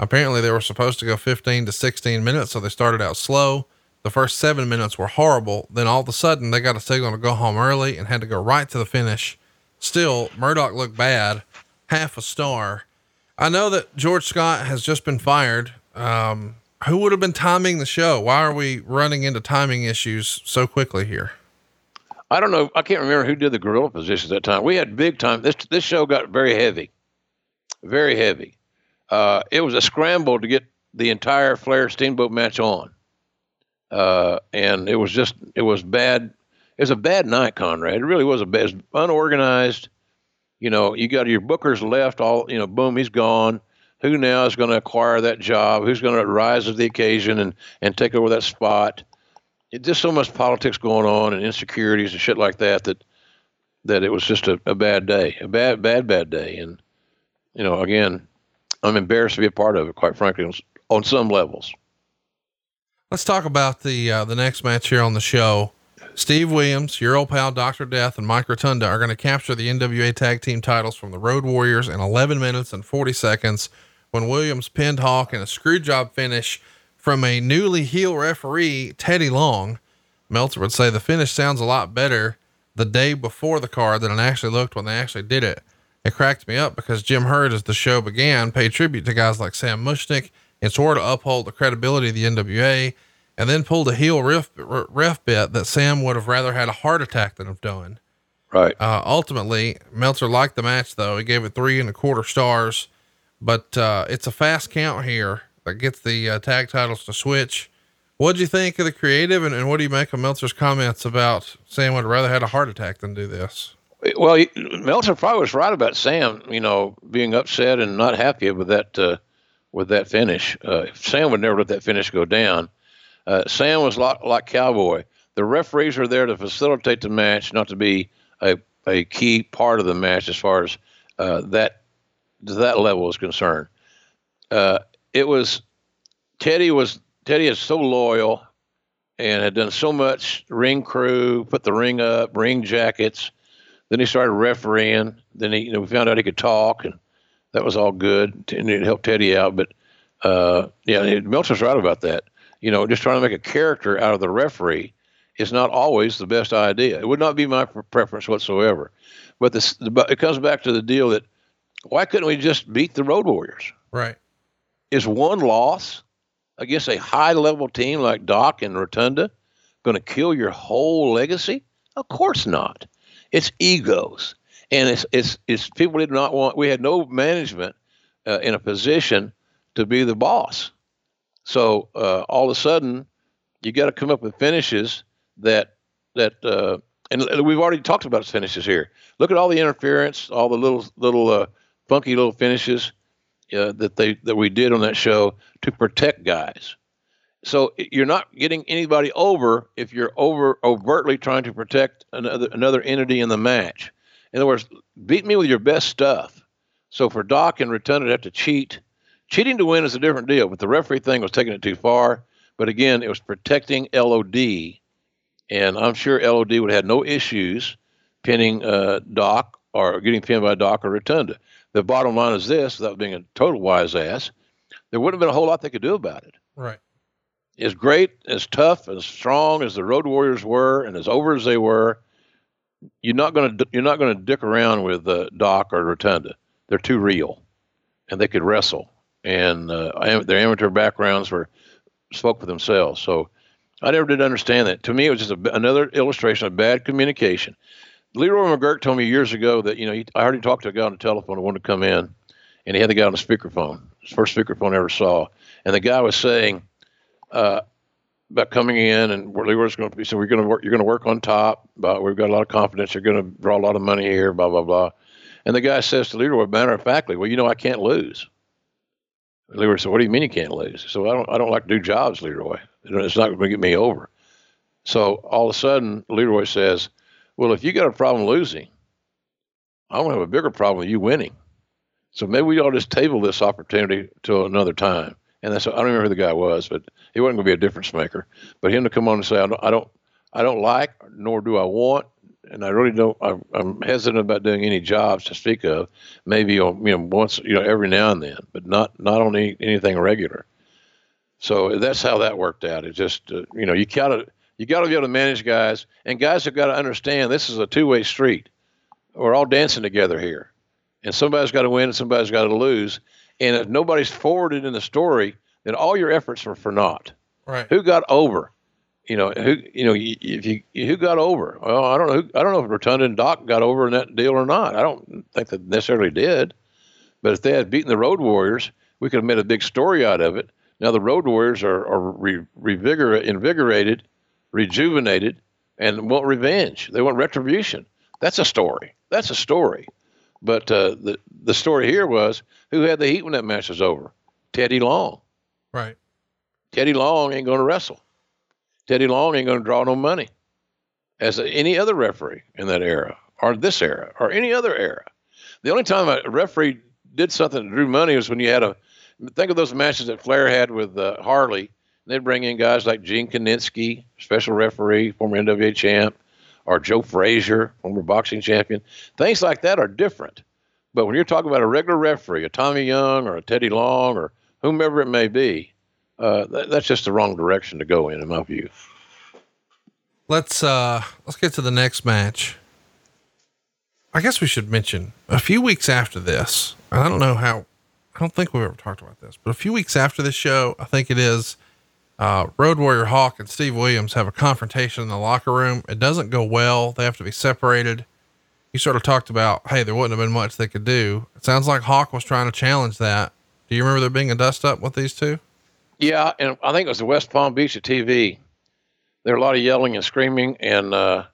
A: Apparently, they were supposed to go 15 to 16 minutes, so they started out slow. The first seven minutes were horrible. Then all of a sudden, they got a signal to go home early and had to go right to the finish. Still, Murdoch looked bad, half a star. I know that George Scott has just been fired. Um, who would have been timing the show? Why are we running into timing issues so quickly here?
B: I don't know. I can't remember who did the gorilla positions at that time. We had big time. This this show got very heavy, very heavy. Uh, it was a scramble to get the entire Flair Steamboat match on, uh, and it was just it was bad. It was a bad night, Conrad. It really was a bad, unorganized. You know, you got your bookers left. All you know, boom, he's gone. Who now is going to acquire that job? Who's going to rise to the occasion and and take over that spot? It just so much politics going on and insecurities and shit like that that that it was just a, a bad day, a bad, bad, bad day. And you know, again, I'm embarrassed to be a part of it, quite frankly, on, on some levels.
A: Let's talk about the uh, the next match here on the show. Steve Williams, your old pal Doctor Death, and Mike Rotunda are going to capture the NWA Tag Team titles from the Road Warriors in 11 minutes and 40 seconds. When Williams pinned Hawk in a screw job finish from a newly heel referee, Teddy Long. Meltzer would say the finish sounds a lot better the day before the card than it actually looked when they actually did it. It cracked me up because Jim Herd, as the show began, paid tribute to guys like Sam Muchnick and swore to uphold the credibility of the NWA, and then pulled a heel ref, ref bit that Sam would have rather had a heart attack than have done.
B: Right.
A: Uh, ultimately, Meltzer liked the match though. He gave it three and a quarter stars, but uh, it's a fast count here that gets the uh, tag titles to switch. What'd you think of the creative, and, and what do you make of Meltzer's comments about Sam would have rather had a heart attack than do this?
B: Well, he- Meltzer probably was right about Sam, you know, being upset and not happy with that uh, with that finish. Uh, Sam would never let that finish go down. Uh, Sam was like, like Cowboy. The referees are there to facilitate the match, not to be a, a key part of the match as far as uh, that that level is concerned. Uh, it was Teddy was Teddy is so loyal and had done so much ring crew, put the ring up, ring jackets. Then he started refereeing. Then he, you know, we found out he could talk, and that was all good, and it helped Teddy out. But uh, yeah, Meltzer's right about that. You know, just trying to make a character out of the referee is not always the best idea. It would not be my preference whatsoever. But this, it comes back to the deal that why couldn't we just beat the Road Warriors?
A: Right.
B: Is one loss against a high level team like Doc and Rotunda going to kill your whole legacy? Of course not. It's egos. And it's, it's, it's people did not want, we had no management uh, in a position to be the boss. So uh, all of a sudden, you got to come up with finishes that, that, uh, and we've already talked about finishes here. Look at all the interference, all the little, little, uh, funky little finishes uh, that they that we did on that show to protect guys. So you're not getting anybody over if you're over overtly trying to protect another another entity in the match. In other words, beat me with your best stuff. So for Doc and Rotunda to have to cheat, cheating to win is a different deal. But the referee thing was taking it too far. But again, it was protecting LOD, and I'm sure LOD would have had no issues pinning uh, Doc or getting pinned by Doc or Rotunda. The bottom line is this: without being a total wise ass, there wouldn't have been a whole lot they could do about it.
A: Right.
B: As great, as tough, as strong as the Road Warriors were, and as over as they were, you're not going to you're not going to dick around with uh, Doc or Rotunda. They're too real, and they could wrestle, and uh, their amateur backgrounds were spoke for themselves. So I never did understand that. To me, it was just a, another illustration of bad communication. Leroy McGuirk told me years ago that you know he, I already talked to a guy on the telephone who wanted to come in, and he had the guy on the speakerphone, his first speakerphone I ever saw, and the guy was saying uh, about coming in and Leroy's going to be so we're going to work. You're going to work on top, but we've got a lot of confidence. You're going to draw a lot of money here, blah blah blah. And the guy says to Leroy, matter of factly, well, you know, I can't lose. Leroy said, "What do you mean you can't lose?" So I don't, I don't like to do jobs, Leroy. It's not going to get me over. So all of a sudden, Leroy says, well, if you got a problem losing, I don't have a bigger problem with you winning. So maybe we ought to just table this opportunity to another time. And that's I don't remember who the guy was, but he wasn't going to be a difference maker. But him to come on and say I don't I don't, I don't like nor do I want, and I really don't. I'm, I'm hesitant about doing any jobs to speak of. Maybe on you know once you know every now and then, but not not on any, anything regular. So that's how that worked out. It just uh, you know you gotta you got to be able to manage guys, and guys have got to understand this is a two way street. We're all dancing together here, and somebody's got to win and somebody's got to lose. And if nobody's forwarded in the story, then all your efforts are for naught.
A: Right?
B: Who got over? You know who? You know if you who got over? Well, I don't know. Who, I don't know if Rotunda and Doc got over in that deal or not. I don't think they necessarily did. But if they had beaten the Road Warriors, we could have made a big story out of it. Now the Road Warriors are, are re, revigor, invigorated rejuvenated, and want revenge. They want retribution. That's a story. That's a story. But uh, the the story here was who had the heat when that match was over? Teddy Long.
A: Right.
B: Teddy Long ain't going to wrestle. Teddy Long ain't going to draw no money, as any other referee in that era, or this era, or any other era. The only time a referee did something that drew money was when you had a. Think of those matches that Flair had with uh, Harley They'd bring in guys like Gene Kiniski, special referee, former NWA champ, or Joe Frazier, former boxing champion. Things like that are different. But when you're talking about a regular referee, a Tommy Young or a Teddy Long or whomever it may be, uh, that, that's just the wrong direction to go in, in my view.
A: Let's uh, let's get to the next match. I guess we should mention a few weeks after this. I don't know how. I don't think we've ever talked about this, but a few weeks after this show, I think it is uh, Road Warrior Hawk and Steve Williams have a confrontation in the locker room. It doesn't go well. They have to be separated. You sort of talked about, hey, there wouldn't have been much they could do. It sounds like Hawk was trying to challenge that. Do you remember there being a dust up with these two?
B: Yeah, and I think it was the West Palm Beach at TV. There were a lot of yelling and screaming, and uh,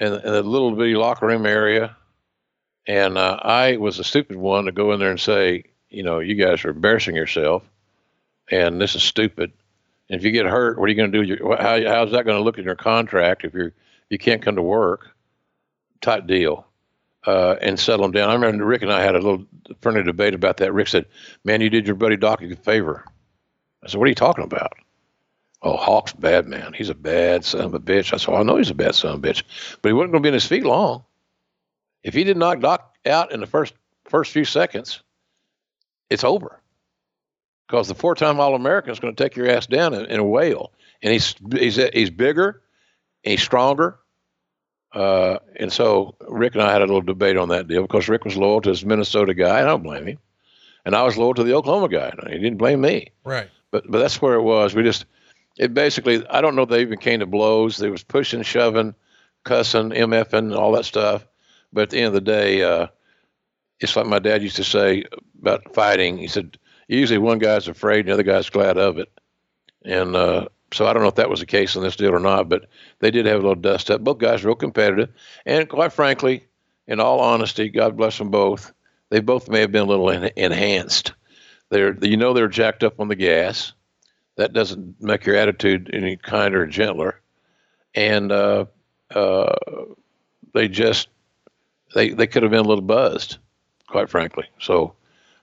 B: in, in the little bitty locker room area. And uh, I was the stupid one to go in there and say, you know, you guys are embarrassing yourself, and this is stupid And if you get hurt, what are you going to do? How, how's that going to look in your contract if you're you can't come to work? Type deal, uh, and settle them down. I remember Rick and I had a little friendly debate about that. Rick said, "Man, you did your buddy Doc a favor." I said, "What are you talking about?" Oh, Hawk's bad man. He's a bad son of a bitch. I said, I know he's a bad son of a bitch, but he wasn't going to be in his feet long. If he did not knock out in the first first few seconds, it's over. Because the four-time All-American is going to take your ass down in, in a whale, and he's he's he's bigger, and he's stronger, uh, and so Rick and I had a little debate on that deal because Rick was loyal to his Minnesota guy. I don't blame him, and I was loyal to the Oklahoma guy. He didn't blame me.
A: Right.
B: But but that's where it was. We just it basically I don't know if they even came to blows. There was pushing, shoving, cussing, mfing, all that stuff. But at the end of the day, uh, it's like my dad used to say about fighting. He said usually one guy's afraid and the other guy's glad of it. And uh, so I don't know if that was the case in this deal or not, but they did have a little dust up. Both guys real competitive, and quite frankly, in all honesty, God bless them both. They both may have been a little en- enhanced. They're you know they're jacked up on the gas. That doesn't make your attitude any kinder or gentler, and uh, uh, they just they they could have been a little buzzed, quite frankly. So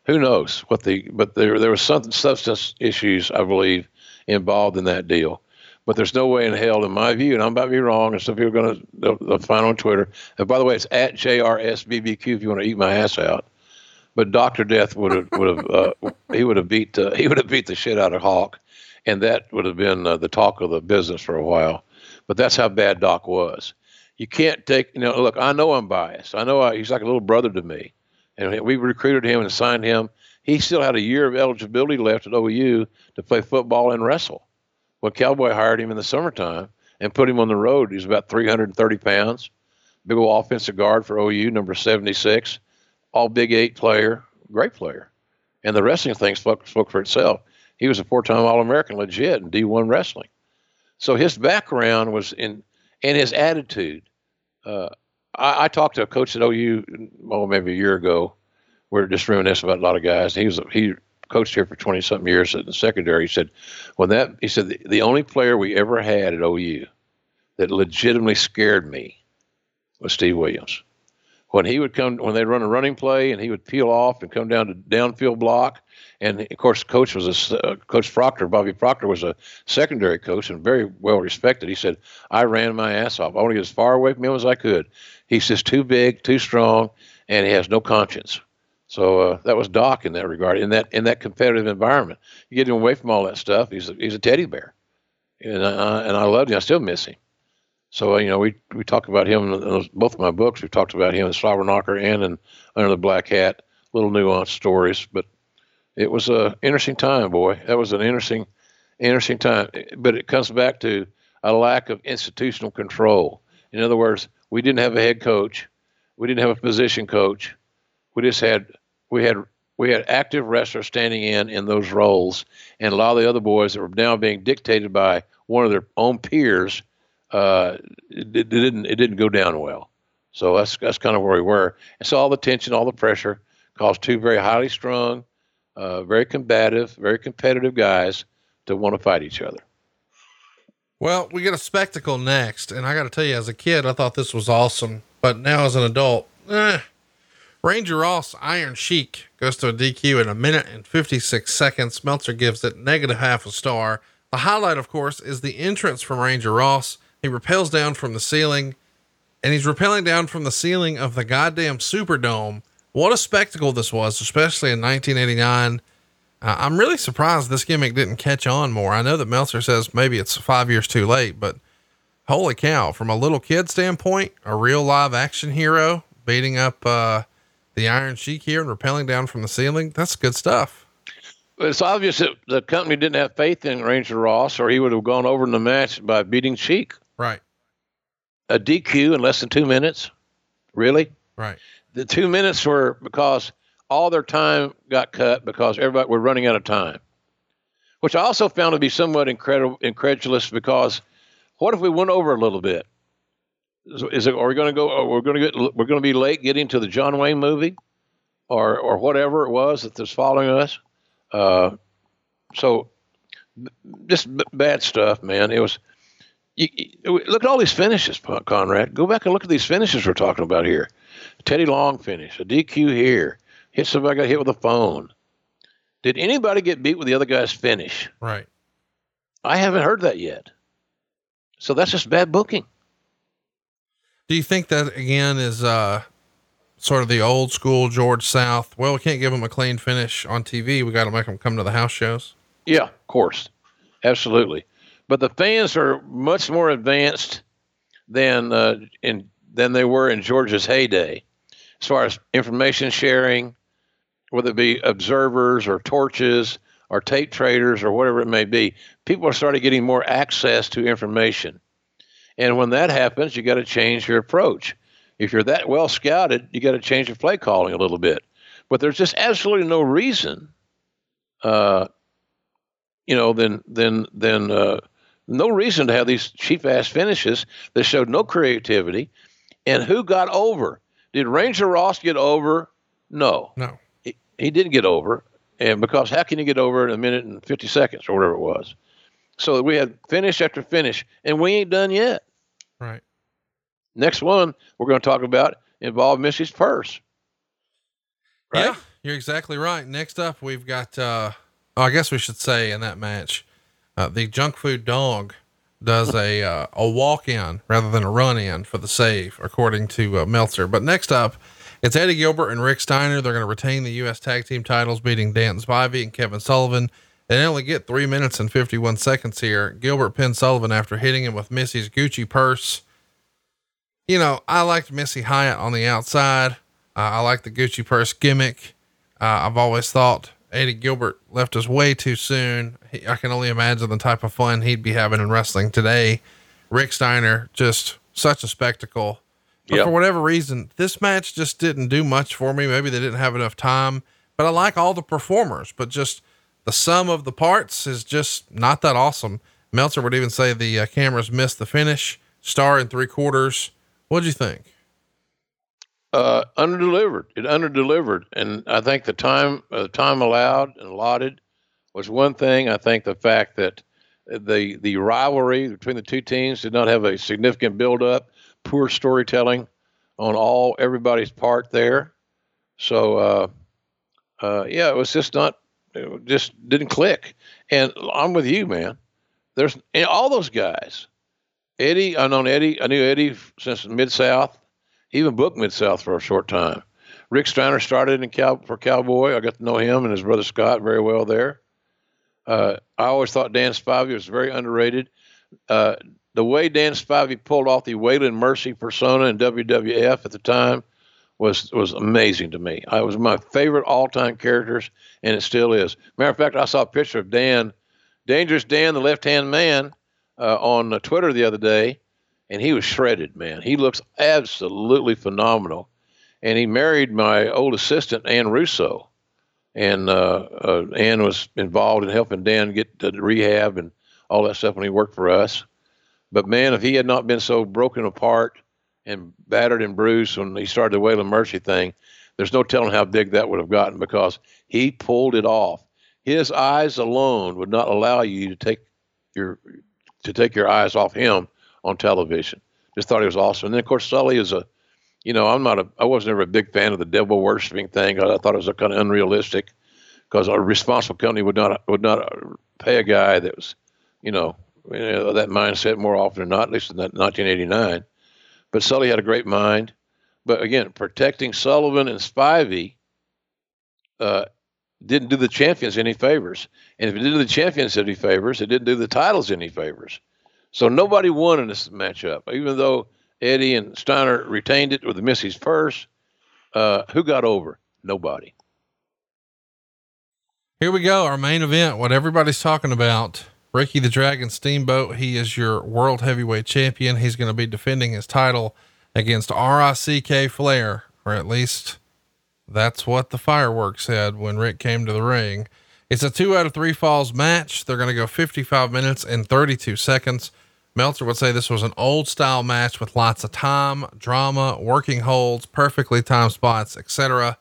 B: who knows what the but there there was something substance issues I believe involved in that deal. But there's no way in hell, in my view, and I'm about to be wrong, and some people are going to find on Twitter. And by the way, it's at JRSBBQ if you want to eat my ass out. But Doctor Death would have would have uh, he would have beat uh, he would have beat the shit out of Hawk, and that would have been uh, the talk of the business for a while. But that's how bad Doc was. You can't take you know. Look, I know I'm biased. I know I, he's like a little brother to me, and we recruited him and signed him. He still had a year of eligibility left at OU to play football and wrestle. When Cowboy hired him in the summertime and put him on the road, he was about 330 pounds, big old offensive guard for OU, number 76, all Big Eight player, great player. And the wrestling thing spoke, spoke for itself. He was a four-time All-American, legit, in D1 wrestling. So his background was in, and his attitude. Uh, I, I, talked to a coach at OU, well, maybe a year ago. We are just reminiscing about a lot of guys. He was he coached here for 20 something years in the secondary. He said, when that, he said, the, the only player we ever had at OU that legitimately scared me was Steve Williams. When he would come, when they'd run a running play and he would peel off and come down to downfield block, and of course, coach was a uh, coach Proctor. Bobby Proctor was a secondary coach and very well respected. He said, "I ran my ass off. I want to get as far away from him as I could." He's just too big, too strong, and he has no conscience. So uh, that was Doc in that regard. In that in that competitive environment, you get him away from all that stuff. He's a, he's a teddy bear, and I, and I loved him. I still miss him. So uh, you know, we we talk about him in both of my books. We've talked about him in Slobber Knocker and in Under the Black Hat. Little nuanced stories, but it was a interesting time, boy. That was an interesting, interesting time. But it comes back to a lack of institutional control. In other words, we didn't have a head coach, we didn't have a position coach. We just had we had we had active wrestlers standing in in those roles, and a lot of the other boys that were now being dictated by one of their own peers. Uh, it, it didn't it didn't go down well. So that's that's kind of where we were. And so all the tension, all the pressure caused two very highly strung, uh, very combative, very competitive guys to want to fight each other.
A: Well, we get a spectacle next, and I got to tell you, as a kid, I thought this was awesome, but now as an adult, eh, Ranger Ross Iron Sheik goes to a DQ in a minute and 56 seconds. Meltzer gives it negative half a star. The highlight, of course, is the entrance from Ranger Ross. He repels down from the ceiling, and he's rappelling down from the ceiling of the goddamn Superdome. What a spectacle this was, especially in 1989. Uh, I'm really surprised this gimmick didn't catch on more. I know that Meltzer says maybe it's five years too late, but holy cow, from a little kid standpoint, a real live action hero beating up, uh, the Iron Sheik here and rappelling down from the ceiling. That's good stuff.
B: It's obvious that the company didn't have faith in Ranger Ross, or he would have gone over in the match by beating Sheik.
A: Right.
B: A DQ in less than two minutes. Really?
A: Right.
B: The two minutes were because all their time got cut because everybody were running out of time, which I also found to be somewhat incredible, incredulous because what if we went over a little bit? is it are we going to go we're going to get we're going to be late getting to the John Wayne movie or or whatever it was that was following us uh, so just b- bad stuff, man. It was. You, you, look at all these finishes, Conrad. Go back and look at these finishes we're talking about here. Teddy Long finish, a DQ here, hit somebody got hit with a phone. Did anybody get beat with the other guy's finish?
A: Right.
B: I haven't heard that yet. So that's just bad booking.
A: Do you think that again is uh sort of the old school George Scott? Well, we can't give them a clean finish on TV. We got to make them come to the house shows.
B: Yeah, of course, absolutely. But the fans are much more advanced than uh, in than they were in George's heyday, as far as information sharing, whether it be observers or torches or tape traders or whatever it may be. People are starting getting more access to information. And when that happens, you got to change your approach. If you're that well scouted, you got to change your play calling a little bit. But there's just absolutely no reason, uh, you know, then then then uh, no reason to have these cheap ass finishes that showed no creativity. And who got over? Did Ranger Ross get over? No,
A: No.
B: he, he didn't get over. And because how can you get over in a minute and 50 seconds or whatever it was? So we had finish after finish, and we ain't done yet.
A: Right.
B: Next one we're going to talk about involved Missy's purse. Right?
A: Yeah, you're exactly right. Next up, we've got, uh, oh, I guess we should say in that match, uh, the junk food dog does a, uh, a walk in rather than a run in for the save, according to uh, Meltzer. But next up, it's Eddie Gilbert and Rick Steiner. They're going to retain the U.S. tag team titles, beating Dan Spivey and Kevin Sullivan. They only get three minutes and 51 seconds here. Gilbert pinned Sullivan after hitting him with Missy's Gucci purse. You know, I liked Missy Hyatt on the outside. Uh, I like the Gucci purse gimmick. Uh, I've always thought Eddie Gilbert left us way too soon. He, I can only imagine the type of fun he'd be having in wrestling today. Rick Steiner, just such a spectacle. But
B: Yep.
A: for whatever reason, this match just didn't do much for me. Maybe they didn't have enough time, but I like all the performers, but just the sum of the parts is just not that awesome. Meltzer would even say the uh, cameras missed the finish, star in three quarters. What'd you think?
B: Uh, underdelivered. It underdelivered, and I think the time uh, time allowed and allotted was one thing. I think the fact that the the rivalry between the two teams did not have a significant build up, poor storytelling on all everybody's part there. So uh, uh, yeah, it was just not, it just didn't click. And I'm with you, man. There's all those guys. Eddie, I known Eddie. I knew Eddie since Mid South. Even booked Mid South for a short time. Rick Steiner started in for Cowboy. I got to know him and his brother Scott very well there. Uh, I always thought Dan Spivey was very underrated. Uh, the way Dan Spivey pulled off the Waylon Mercy persona in WWF at the time was was amazing to me. I was my favorite all time characters, and it still is. Matter of fact, I saw a picture of Dan, Dangerous Dan, the left hand man, uh, on uh, Twitter the other day, and he was shredded, man. He looks absolutely phenomenal. And he married my old assistant, Ann Russo. And uh, uh, Ann was involved in helping Dan get to rehab and all that stuff when he worked for us. But man, if he had not been so broken apart and battered and bruised when he started the Waylon Mercy thing, there's no telling how big that would have gotten because he pulled it off. His eyes alone would not allow you to take your to take your eyes off him on television. Just thought he was awesome. And then of course Sully is a, you know, I'm not a, I was never a big fan of the devil worshiping thing. I, thought it was a kind of unrealistic because a responsible company would not would not pay a guy that was, you know, you know, that mindset more often than not. At least in that 1989. But Sully had a great mind. But again, protecting Sullivan and Spivey uh, didn't do the champions any favors. And if it didn't do the champions any favors, it didn't do the titles any favors. So nobody won in this matchup, even though Eddie and Steiner retained it with the Missy's first. Uh, who got over? Nobody.
A: Here we go. Our main event, what everybody's talking about. Ricky the Dragon Steamboat. He is your world heavyweight champion. He's going to be defending his title against Ric Flair, or at least that's what the fireworks said when Rick came to the ring. It's a two out of three falls match. They're going to go 55 minutes and 32 seconds. Meltzer would say this was an old style match with lots of time, drama, working holds, perfectly timed spots, etc.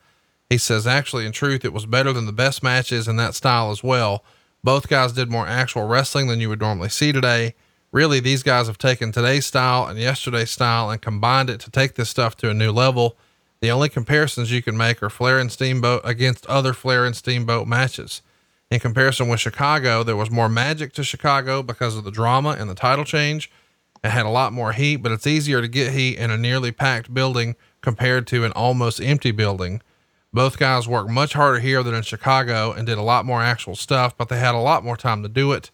A: He says, actually, in truth, it was better than the best matches in that style as well. Both guys did more actual wrestling than you would normally see today. Really, these guys have taken today's style and yesterday's style and combined it to take this stuff to a new level. The only comparisons you can make are Flair and Steamboat against other Flair and Steamboat matches. In comparison with Chicago, there was more magic to Chicago because of the drama and the title change. It had a lot more heat, but it's easier to get heat in a nearly packed building compared to an almost empty building. Both guys worked much harder here than in Chicago and did a lot more actual stuff, but they had a lot more time to do it.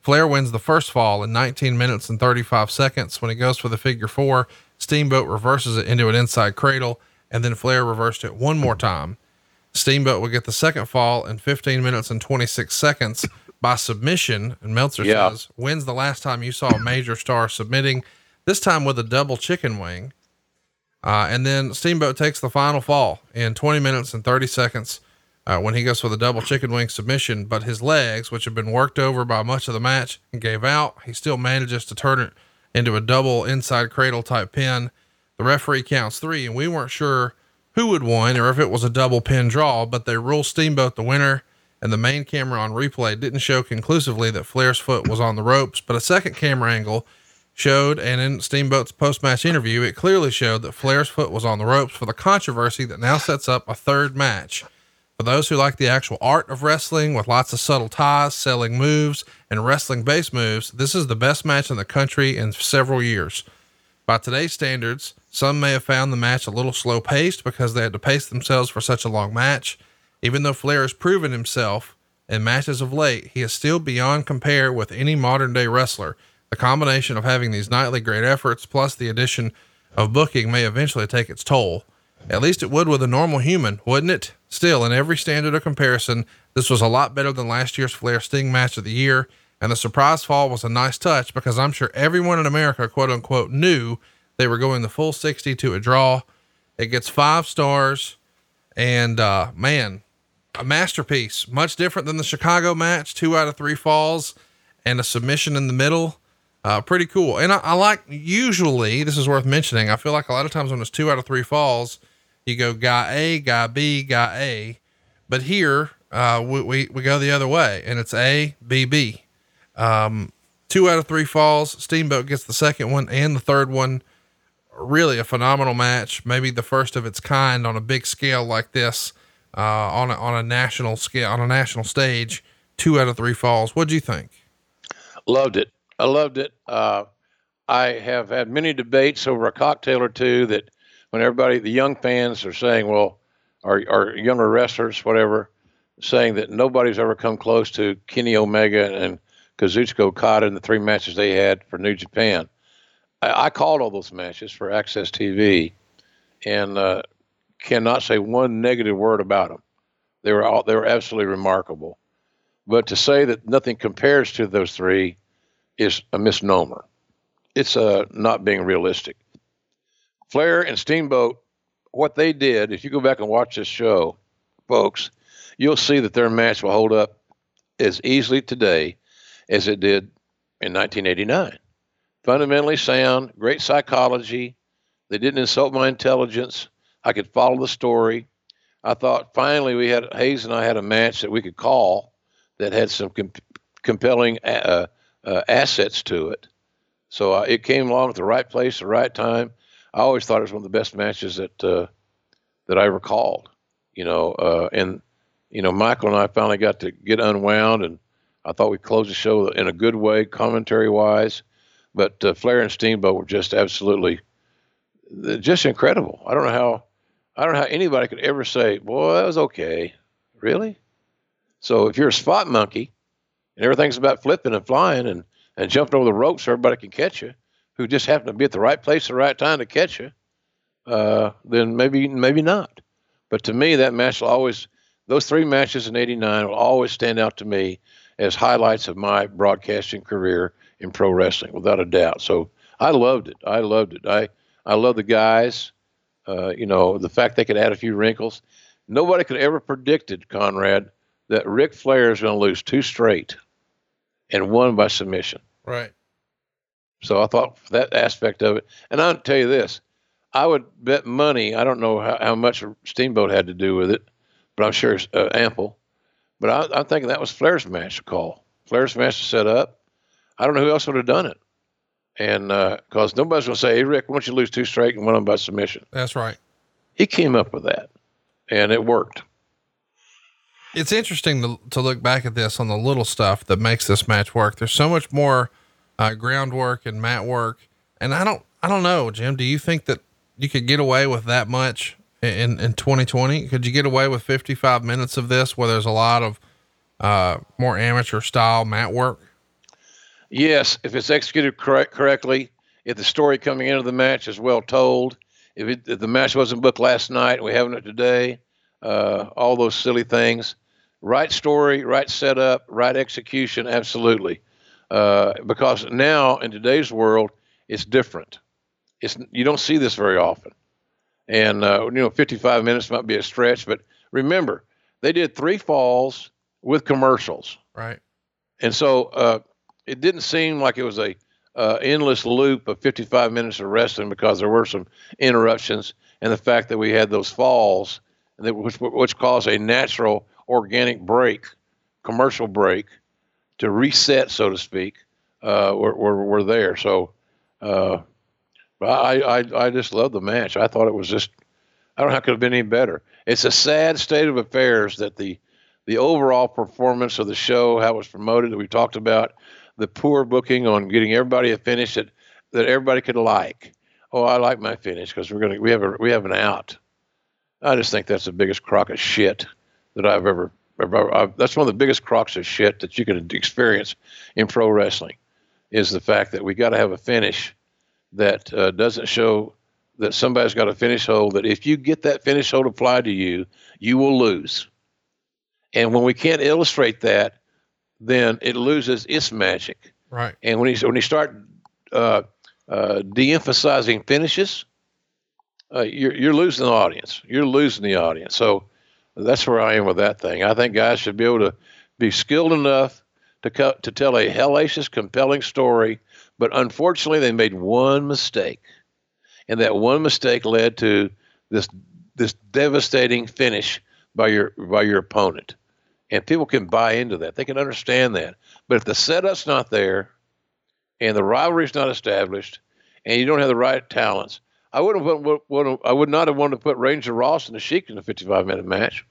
A: Flair wins the first fall in 19 minutes and 35 seconds. When he goes for the figure four, Steamboat reverses it into an inside cradle, and then Flair reversed it one more time. Steamboat would get the second fall in 15 minutes and 26 seconds by submission. And Meltzer
B: Yeah.
A: says, When's the last time you saw a major star submitting, this time with a double chicken wing. Uh, and then Steamboat takes the final fall in 20 minutes and 30 seconds uh, when he goes for the double chicken wing submission. But his legs, which have been worked over by much of the match, and gave out. He still manages to turn it into a double inside cradle type pin. The referee counts three, and we weren't sure who would win or if it was a double pin draw, but they ruled Steamboat the winner. And the main camera on replay didn't show conclusively that Flair's foot was on the ropes, but a second camera angle showed, and in Steamboat's post match interview, it clearly showed that Flair's foot was on the ropes for the controversy that now sets up a third match. For those who like the actual art of wrestling with lots of subtle ties, selling moves, and wrestling base moves, this is the best match in the country in several years. By today's standards, some may have found the match a little slow paced because they had to pace themselves for such a long match. Even though Flair has proven himself in matches of late, he is still beyond compare with any modern day wrestler. The combination of having these nightly great efforts plus the addition of booking may eventually take its toll. At least it would with a normal human, wouldn't it? Still, in every standard of comparison, this was a lot better than last year's Flair Sting match of the year. And the surprise fall was a nice touch because I'm sure everyone in America, quote unquote, knew they were going the full 60 to a draw. It gets five stars. And, uh, man, a masterpiece, much different than the Chicago match, two out of three falls and a submission in the middle. Uh, pretty cool. And I, I like, usually, this is worth mentioning. I feel like a lot of times when it's two out of three falls, you go guy A, guy B, guy A. But here, uh, we, we, we go the other way and it's A, B, B. Um, two out of three falls. Steamboat gets the second one and the third one. Really a phenomenal match. Maybe the first of its kind on a big scale like this, uh, on a, on a national scale, on a national stage. Two out of three falls. What'd you think?
B: Loved it. I loved it. Uh, I have had many debates over a cocktail or two that when everybody, the young fans are saying, well, or, or younger wrestlers, whatever, saying that nobody's ever come close to Kenny Omega and Kazuchika Okada in the three matches they had for New Japan. I, I called all those matches for Access TV and uh, cannot say one negative word about them. They were all, they were absolutely remarkable. But to say that nothing compares to those three is a misnomer. It's uh, not being realistic. Flair and Steamboat, what they did, if you go back and watch this show, folks, you'll see that their match will hold up as easily today as it did in 1989. Fundamentally sound, great psychology. They didn't insult my intelligence. I could follow the story. I thought finally we had Hayes and I had a match that we could call that had some com- compelling uh, uh, assets to it. So uh, it came along at the right place, the right time. I always thought it was one of the best matches that uh, that I ever called. You know, uh, and you know Michael and I finally got to get unwound, and I thought we closed the show in a good way, commentary wise. But uh, Flair and Steamboat were just absolutely, just incredible. I don't know how, I don't know how anybody could ever say, "Boy, that was okay." Really? So if you're a spot monkey, and everything's about flipping and flying and and jumping over the ropes so everybody can catch you, who just happen to be at the right place at the right time to catch you, uh, then maybe maybe not. But to me, that match will always, those three matches in '89 will always stand out to me as highlights of my broadcasting career in pro wrestling, without a doubt. So I loved it. I loved it. I I love the guys. Uh, you know, the fact they could add a few wrinkles. Nobody could ever predicted, Conrad, that Ric Flair is going to lose two straight and won by submission.
A: Right.
B: So I thought that aspect of it. And I'll tell you this I would bet money, I don't know how, how much Steamboat had to do with it, but I'm sure it's uh, ample, But I, I'm thinking that was Flair's match to call. Flair's match to set up. I don't know who else would have done it. And because uh, nobody's going to say, hey, Rick, why don't you lose two straight and win them by submission?
A: That's right.
B: He came up with that, and it worked.
A: It's interesting to, to look back at this on the little stuff that makes this match work. There's so much more uh, groundwork and mat work. And I don't, I don't know, Jim, do you think that you could get away with that much in, in 2020? Could you get away with 55 minutes of this where there's a lot of, uh, more amateur style mat work?
B: Yes. If it's executed correct, correctly, if the story coming into the match is well told, if, it, if the match wasn't booked last night we're having it today, uh, all those silly things, right story, right setup, right execution, absolutely. Uh, because now in today's world, it's different. It's you don't see this very often, and uh, you know, 55 minutes might be a stretch, but remember, they did three falls with commercials,
A: right?
B: And so uh, it didn't seem like it was a uh, endless loop of 55 minutes of wrestling because there were some interruptions, and the fact that we had those falls, which which caused a natural organic break, commercial break, to reset, so to speak, uh, were, were, were there. So uh, I, I, I just love the match. I thought it was just, I don't know how could have been any better. It's a sad state of affairs that the, the overall performance of the show, how it was promoted, that we talked about, the poor booking on getting everybody a finish that, that everybody could like. Oh, I like my finish because we're gonna we have a we have an out. I just think that's the biggest crock of shit that I've ever. ever I've, that's one of the biggest crocks of shit that you can experience in pro wrestling, is the fact that we got to have a finish that uh, doesn't show that somebody's got a finish hold. That if you get that finish hold applied to you, you will lose. And when we can't illustrate that, then it loses its magic.
A: Right.
B: And when you when you start uh, uh, de-emphasizing finishes, uh, you're you're losing the audience. You're losing the audience. So that's where I am with that thing. I think guys should be able to be skilled enough to co- to tell a hellacious, compelling story. But unfortunately, they made one mistake, and that one mistake led to this this devastating finish by your by your opponent. And people can buy into that. They can understand that. But if the setup's not there, and the rivalry's not established, and you don't have the right talents, I wouldn't have, would, I would not have wanted to put Ranger Ross and the Sheik in a 55 minute match.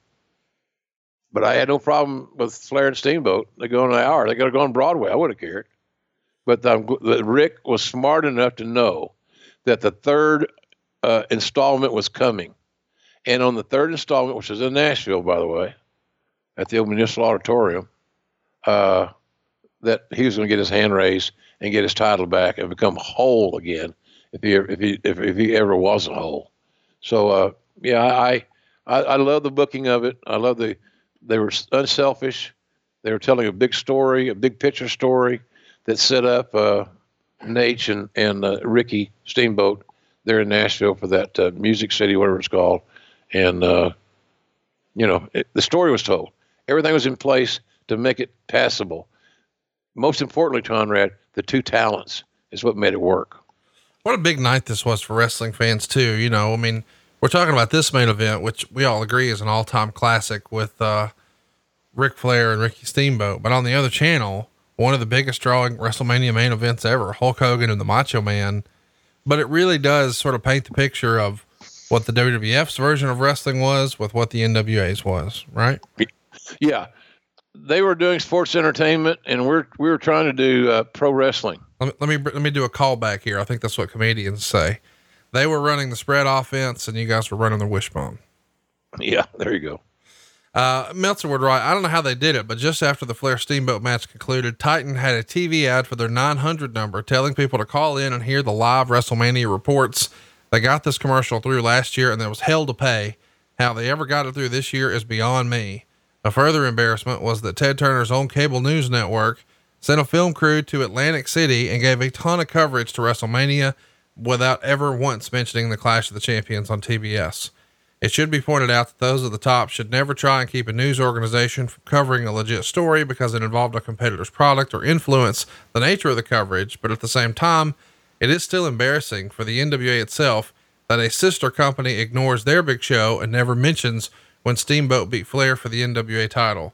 B: But I had no problem with Flair and Steamboat. They go in an hour. They got to go on Broadway. I would have cared. But the, Rick was smart enough to know that the third uh, installment was coming. And on the third installment, which is in Nashville, by the way, at the Old Municipal Auditorium, uh, that he was going to get his hand raised and get his title back and become whole again if he if he if, if he ever wasn't whole. So uh, yeah, I, I I love the booking of it. I love the they were unselfish. They were telling a big story, a big picture story that set up uh, Naitch and and uh, Ricky Steamboat there in Nashville for that uh, Music City, whatever it's called, and uh, you know it, the story was told. Everything was in place to make it passable. Most importantly, Conrad, the two talents is what made it work.
A: What a big night this was for wrestling fans too. You know, I mean, we're talking about this main event, which we all agree is an all time classic with, uh, Ric Flair and Ricky Steamboat. But on the other channel, one of the biggest drawing WrestleMania main events ever, Hulk Hogan and the Macho Man. But it really does sort of paint the picture of what the WWF's version of wrestling was with what the NWA's was, right?
B: Yeah. They were doing sports entertainment and we're, we were trying to do uh, pro wrestling.
A: Let me, let me, let me do a callback here. I think that's what comedians say. They were running the spread offense and you guys were running the wishbone.
B: Yeah, there you go.
A: Uh, Meltzer would write, I don't know how they did it, but just after the Flair Steamboat match concluded, Titan had a TV ad for their 900 number telling people to call in and hear the live WrestleMania reports. They got this commercial through last year and there was hell to pay. How they ever got it through this year is beyond me. A further embarrassment was that Ted Turner's own cable news network sent a film crew to Atlantic City and gave a ton of coverage to WrestleMania without ever once mentioning the Clash of the Champions on TBS. It should be pointed out that those at the top should never try and keep a news organization from covering a legit story because it involved a competitor's product or influence the nature of the coverage, but at the same time, it is still embarrassing for the NWA itself that a sister company ignores their big show and never mentions when Steamboat beat Flair for the NWA title.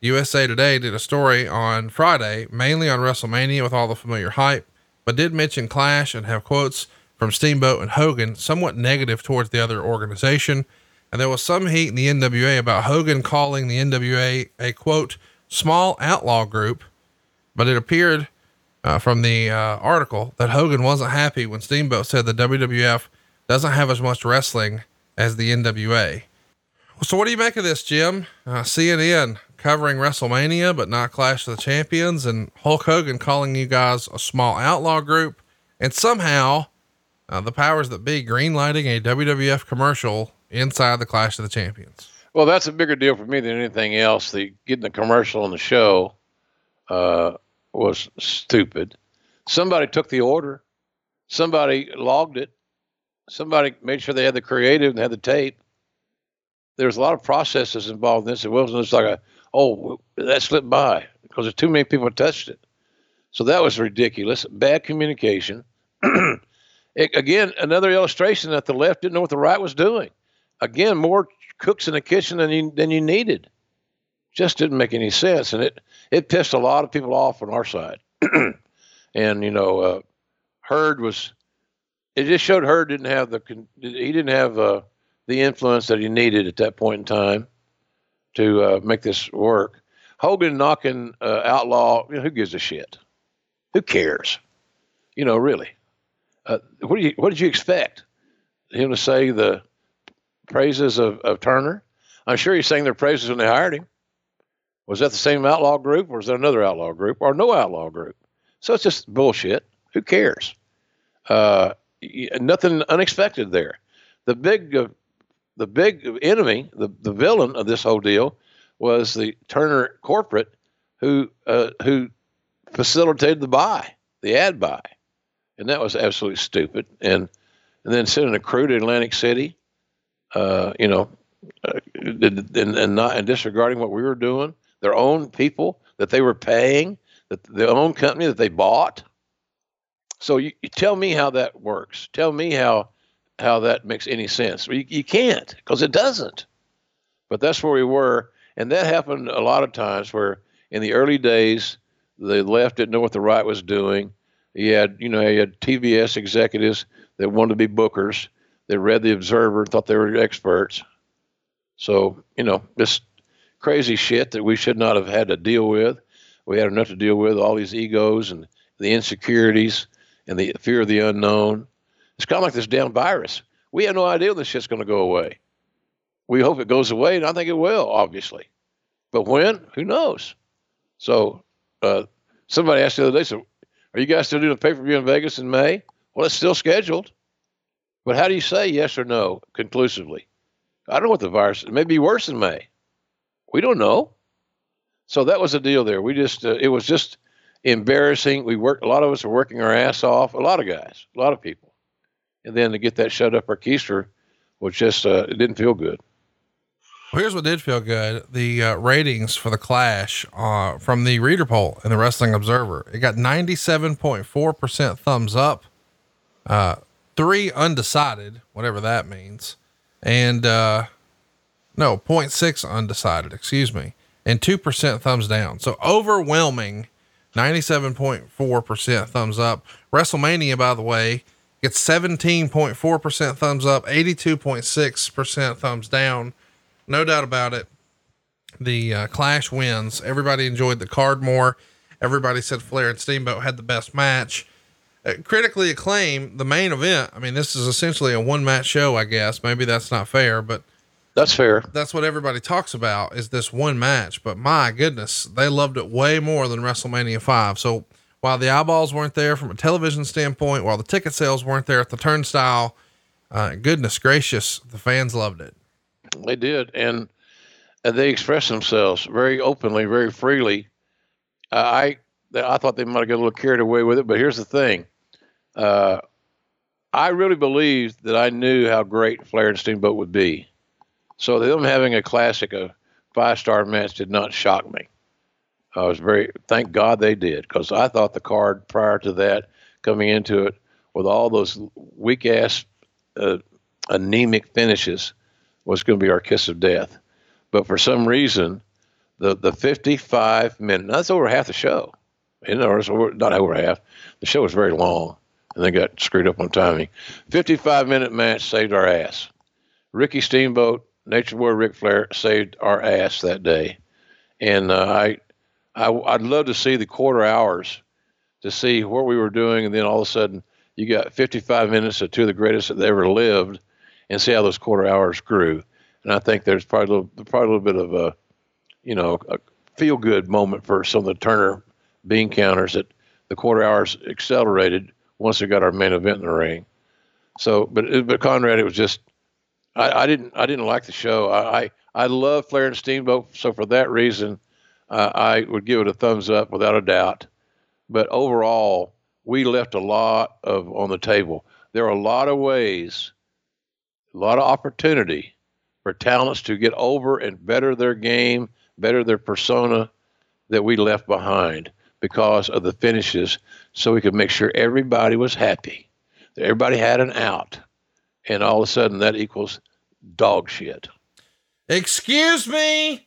A: USA Today did a story on Friday, mainly on WrestleMania with all the familiar hype, but did mention Clash and have quotes from Steamboat and Hogan, somewhat negative towards the other organization. And there was some heat in the NWA about Hogan calling the NWA a quote, small outlaw group. But it appeared uh, from the uh, article that Hogan wasn't happy when Steamboat said the WWF doesn't have as much wrestling as the NWA. So, what do you make of this, Jim? Uh, CNN covering WrestleMania, but not Clash of the Champions, and Hulk Hogan calling you guys a small outlaw group, and somehow uh, the powers that be greenlighting a WWF commercial inside the Clash of the Champions.
B: Well, that's a bigger deal for me than anything else. The getting the commercial on the show uh, was stupid. Somebody took the order. Somebody logged it. Somebody made sure they had the creative and had the tape. There's a lot of processes involved in this. It wasn't just like a, oh, that slipped by because there's too many people touched it. So that was ridiculous. Bad communication. it, again, another illustration that the left didn't know what the right was doing. Again, more cooks in the kitchen than you, than you needed. Just didn't make any sense, and it it pissed a lot of people off on our side. and you know, uh, was. It just showed Herd didn't have the he didn't have uh, the influence that he needed at that point in time to uh, make this work. Hogan knocking uh, Outlaw, you know, who gives a shit? Who cares? You know, really. Uh, what do you what did you expect him to say the praises of, of Turner? I'm sure he sang their praises when they hired him. Was that the same outlaw group, or was there another outlaw group, or no outlaw group? So it's just bullshit. Who cares? Uh, nothing unexpected there. The big, uh, the big enemy, the the villain of this whole deal, was the Turner corporate, who uh, who facilitated the buy, the ad buy and that was absolutely stupid. And and then sending a crew to Atlantic City, uh, you know, uh, and, and not and disregarding what we were doing, their own people that they were paying, that their own company that they bought. So you, you tell me how that works. Tell me how how that makes any sense. You, you can't because it doesn't. But that's where we were, and that happened a lot of times where in the early days the left didn't know what the right was doing he had, you know, he had TBS executives that wanted to be bookers that read the Observer and thought they were experts. So, you know, this crazy shit that we should not have had to deal with. We had enough to deal with, all these egos and the insecurities and the fear of the unknown. It's kind of like this damn virus. We have no idea this shit's going to go away. We hope it goes away, and I think it will, obviously. But when? Who knows? So, uh, somebody asked the other day, so are you guys still doing a pay per view in Vegas in May? Well, it's still scheduled. But how do you say yes or no conclusively? I don't know what the virus. It may be worse in May. We don't know. So that was the deal there. We just uh, it was just embarrassing. We worked. A lot of us were working our ass off. A lot of guys, a lot of people, and then to get that shut up keister was just uh, it didn't feel good.
A: Well, here's what did feel good. The uh, ratings for the Clash uh, from the reader poll in the Wrestling Observer. It got 97.4% thumbs up, uh, three undecided, whatever that means. And, uh, no, 0.6 undecided, excuse me, and 2% thumbs down. So overwhelming 97.4% thumbs up. WrestleMania, by the way, gets 17.4% thumbs up, 82.6% thumbs down no doubt about it. The uh, Clash wins. Everybody enjoyed the card more. Everybody said Flair and Steamboat had the best match. Uh, critically acclaimed, the main event. I mean, this is essentially a one match show, I guess. Maybe that's not fair, but
B: that's fair.
A: That's what everybody talks about is this one match. But my goodness, they loved it way more than WrestleMania 5. So while the eyeballs weren't there from a television standpoint, while the ticket sales weren't there at the turnstile, uh, goodness gracious, the fans loved it.
B: They did, and, and they expressed themselves very openly, very freely. Uh, I I thought they might have got a little carried away with it, but here's the thing. Uh, I really believed that I knew how great Flair and Steamboat would be. So them having a classic, a five star match, did not shock me. I was very thank God they did because I thought the card prior to that, coming into it with all those weak ass, uh, anemic finishes, was going to be our kiss of death. But for some reason, the the 55 minute. That's over half the show. You know, it's not over half. The show was very long, and they got screwed up on timing. 55 minute match saved our ass. Ricky Steamboat, Nature Boy Ric Flair saved our ass that day, and uh, I, I I'd love to see the quarter hours to see what we were doing, and then all of a sudden you got 55 minutes of two of the greatest that ever lived, and see how those quarter hours grew. And I think there's probably a little, probably a little bit of a, you know, a feel good moment for some of the Turner bean counters that the quarter hours accelerated once we got our main event in the ring. So, but but Conrad, it was just I, I didn't I didn't like the show. I I, I love Flair and Steamboat, so for that reason, uh, I would give it a thumbs up without a doubt. But overall, we left a lot of on the table. There are a lot of ways, a lot of opportunity for talents to get over and better their game, better their persona that we left behind because of the finishes, so we could make sure everybody was happy, that everybody had an out, and all of a sudden that equals dog shit.
A: Excuse me.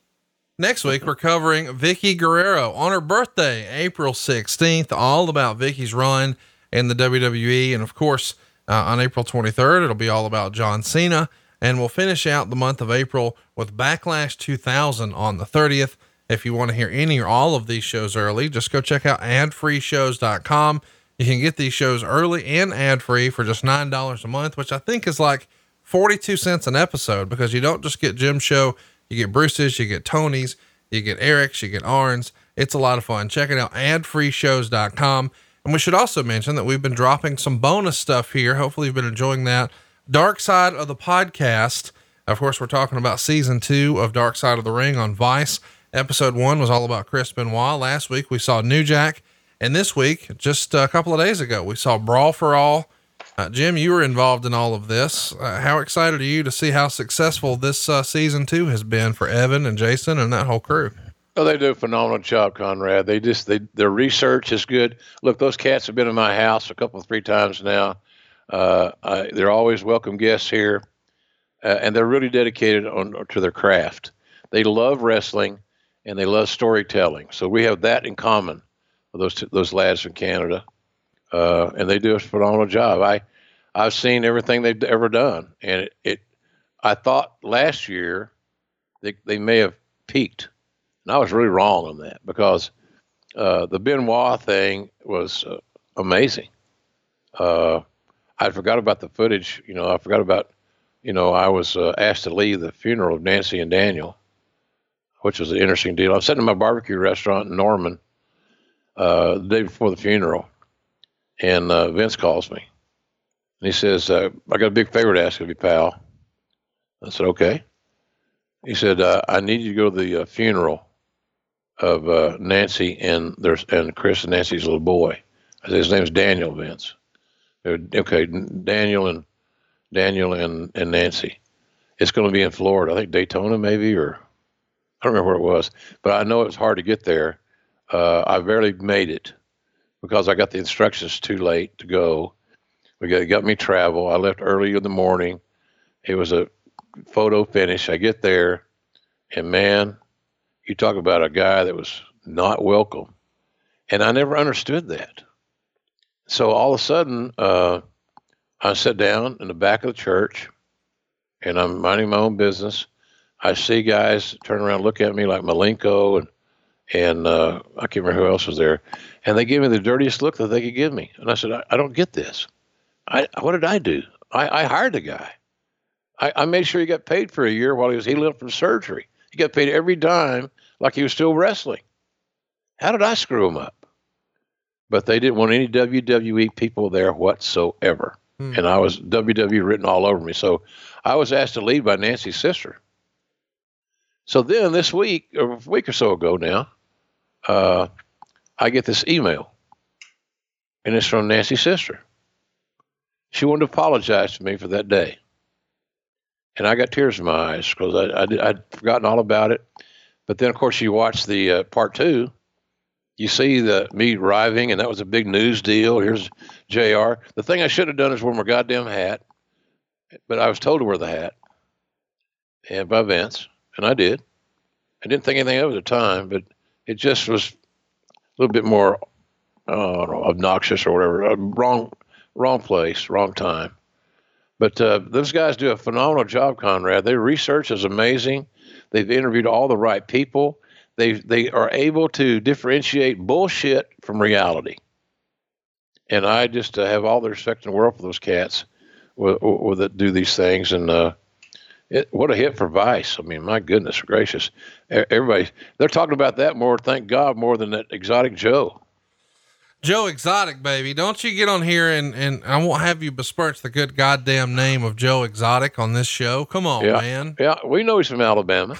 A: Next week, we're covering Vickie Guerrero on her birthday, April 16th, all about Vickie's run in the WWE. And of course, uh, on April 23rd, it'll be all about John Cena. And we'll finish out the month of April with Backlash 2000 on the 30th. If you want to hear any or all of these shows early, just go check out adfreeshows.com. You can get these shows early and ad free for just $9 a month, which I think is like 42 cents an episode because you don't just get Jim's show you get Bruce's, you get Tony's, you get Eric's, you get Arn's. It's a lot of fun. Check it out, adfreeshows.com. And we should also mention that we've been dropping some bonus stuff here. Hopefully, you've been enjoying that. Dark Side of the Podcast. Of course, we're talking about season two of Dark Side of the Ring on Vice. Episode one was all about Chris Benoit. Last week, we saw New Jack. And this week, just a couple of days ago, we saw Brawl for All uh, Jim, you were involved in all of this. Uh, how excited are you to see how successful this uh, season two has been for Evan and Jason and that whole crew?
B: Oh, they do a phenomenal job, Conrad. They just they their research is good. Look, those cats have been in my house a couple three times now. Uh, I, they're always welcome guests here, uh, and they're really dedicated on to their craft. They love wrestling and they love storytelling. So we have that in common with those those lads from Canada uh, and they do a phenomenal job. I I've seen everything they've ever done, and it, it I thought last year they they may have peaked, and I was really wrong on that because uh, the Benoit thing was uh, amazing. Uh, I forgot about the footage. You know, I forgot about you know I was uh, asked to leave the funeral of Nancy and Daniel, which was an interesting deal. I was sitting in my barbecue restaurant in Norman uh, the day before the funeral and uh, Vince calls me. And he says, uh, I got a big favor to ask of you, pal. I said, okay. He said, uh, I need you to go to the uh, funeral of uh, Nancy and there's and Chris and Nancy's little boy. I said, his name's Daniel Vince. Okay, Daniel and Daniel and, and Nancy. It's going to be in Florida. I think Daytona, maybe, or I don't remember where it was. But I know it was hard to get there. Uh, I barely made it because I got the instructions too late to go. We got, got me travel. I left early in the morning. It was a photo finish. I get there, and man, you talk about a guy that was not welcome. And I never understood that. So all of a sudden, uh, I sit down in the back of the church and I'm minding my own business. I see guys turn around, look at me like Malenko and and uh, I can't remember who else was there, and they gave me the dirtiest look that they could give me. And I said, I, I don't get this. I what did I do? I, I hired the guy. I, I, made sure he got paid for a year while he was healing from surgery. He got paid every dime like he was still wrestling. How did I screw him up? But they didn't want any WWE people there whatsoever. Hmm. And I was WWE written all over me. So I was asked to leave by Nancy's sister. So then this week, or a week or so ago now, uh, I get this email, and it's from Nancy's sister. She wanted to apologize to me for that day. And I got tears in my eyes because I, I, would forgotten all about it. But then, of course, you watch the uh, part two. You see the me arriving, and that was a big news deal. Here's Jr. The thing I should have done is wear my goddamn hat, but I was told to wear the hat, and by Vince, and I did I didn't think anything of it at the time, but it just was little bit more uh, obnoxious or whatever. Uh, wrong, wrong place, wrong time. But uh, those guys do a phenomenal job, Conrad. Their research is amazing. They've interviewed all the right people. They they are able to differentiate bullshit from reality. And I just uh, have all the respect in the world for those cats with, with that do these things. And uh, it, what a hit for Vice! I mean, my goodness gracious! Everybody they're talking about that more. Thank God, more than that Exotic Joe.
A: Joe Exotic, baby. Don't you get on here and, and I won't have you besmirch the good goddamn name of Joe Exotic on this show. Come on,
B: yeah.
A: man.
B: Yeah, we know he's from Alabama.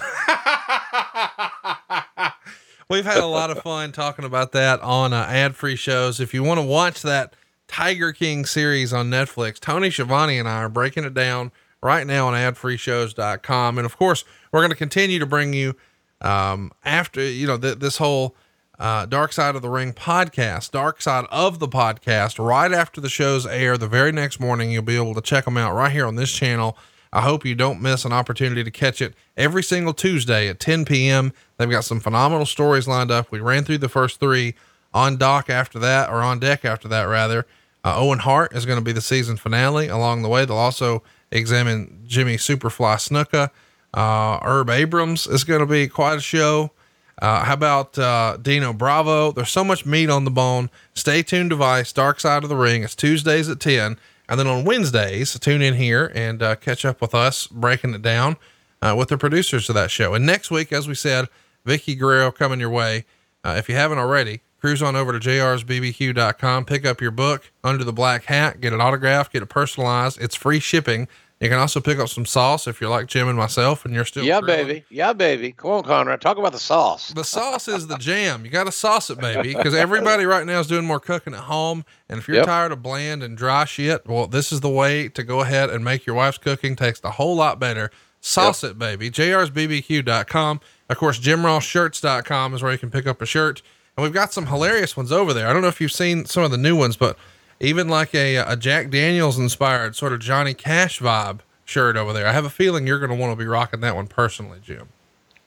A: We've had a lot of fun talking about that on uh, ad free shows. If you want to watch that Tiger King series on Netflix, Tony Schiavone and I are breaking it down right now on adfreeshows.com. And of course, we're going to continue to bring you um, after, you know, th- this whole uh, Dark Side of the Ring podcast, Dark Side of the podcast, right after the shows air the very next morning. You'll be able to check them out right here on this channel. I hope you don't miss an opportunity to catch it every single Tuesday at 10 p.m. They've got some phenomenal stories lined up. We ran through the first three on dock after that, or on deck after that, rather. Uh, Owen Hart is going to be the season finale. Along the way, they'll also examine Jimmy Superfly Snuka. Uh, Herb Abrams is going to be quite a show. Uh, how about uh, Dino Bravo? There's so much meat on the bone. Stay tuned, to Vice. Dark Side of the Ring. It's Tuesdays at 10. And then on Wednesdays, tune in here and uh, catch up with us breaking it down uh, with the producers of that show. And next week, as we said, Vickie Guerrero coming your way. Uh, if you haven't already, cruise on over to jrsbbq.com, pick up your book, Under the Black Hat, get it autographed, get it personalized. It's free shipping. You can also pick up some sauce if you're like Jim and myself and you're still.
B: Yeah, grilling. baby. Yeah, baby. Come on, Conrad. Talk about the sauce.
A: The sauce is the jam. You got to sauce it, baby, because everybody right now is doing more cooking at home. And if you're yep. tired of bland and dry shit, well, this is the way to go ahead and make your wife's cooking taste a whole lot better. Sauce yep. it, baby. JRsBBQ.com. Of course, JimRossShirts.com is where you can pick up a shirt. And we've got some hilarious ones over there. I don't know if you've seen some of the new ones, but even like a, a Jack Daniels inspired sort of Johnny Cash vibe shirt over there. I have a feeling you're going to want to be rocking that one personally, Jim.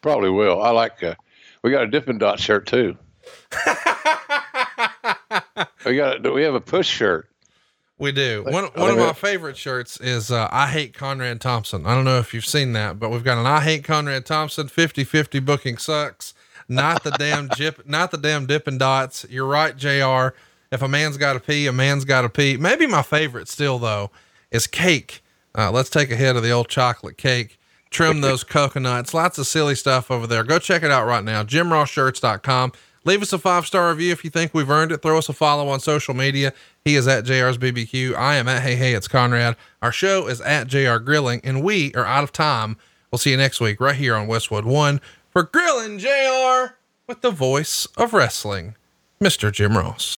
B: Probably will. I like. Uh, we got a Dippin' Dot shirt too. we got. Do we have a push shirt.
A: We do. One one of my favorite shirts is uh, I hate Conrad Thompson. I don't know if you've seen that, but we've got an I hate Conrad Thompson 50-50 booking sucks. Not the damn jip, not the damn Dippin' Dots. You're right, Jr. If a man's got to pee, a man's got to pee. Maybe my favorite still though is cake uh, let's take a hit of the old chocolate cake, trim those coconuts, lots of silly stuff over there. Go check it out right now. JimRossShirts.com. Leave us a five star review if you think we've earned it. Throw us a follow on social media. He is at JR's BBQ. I am at Hey Hey, it's Conrad. Our show is at JR Grilling, and we are out of time. We'll see you next week right here on Westwood One for Grillin' JR with the voice of wrestling, Mr. Jim Ross.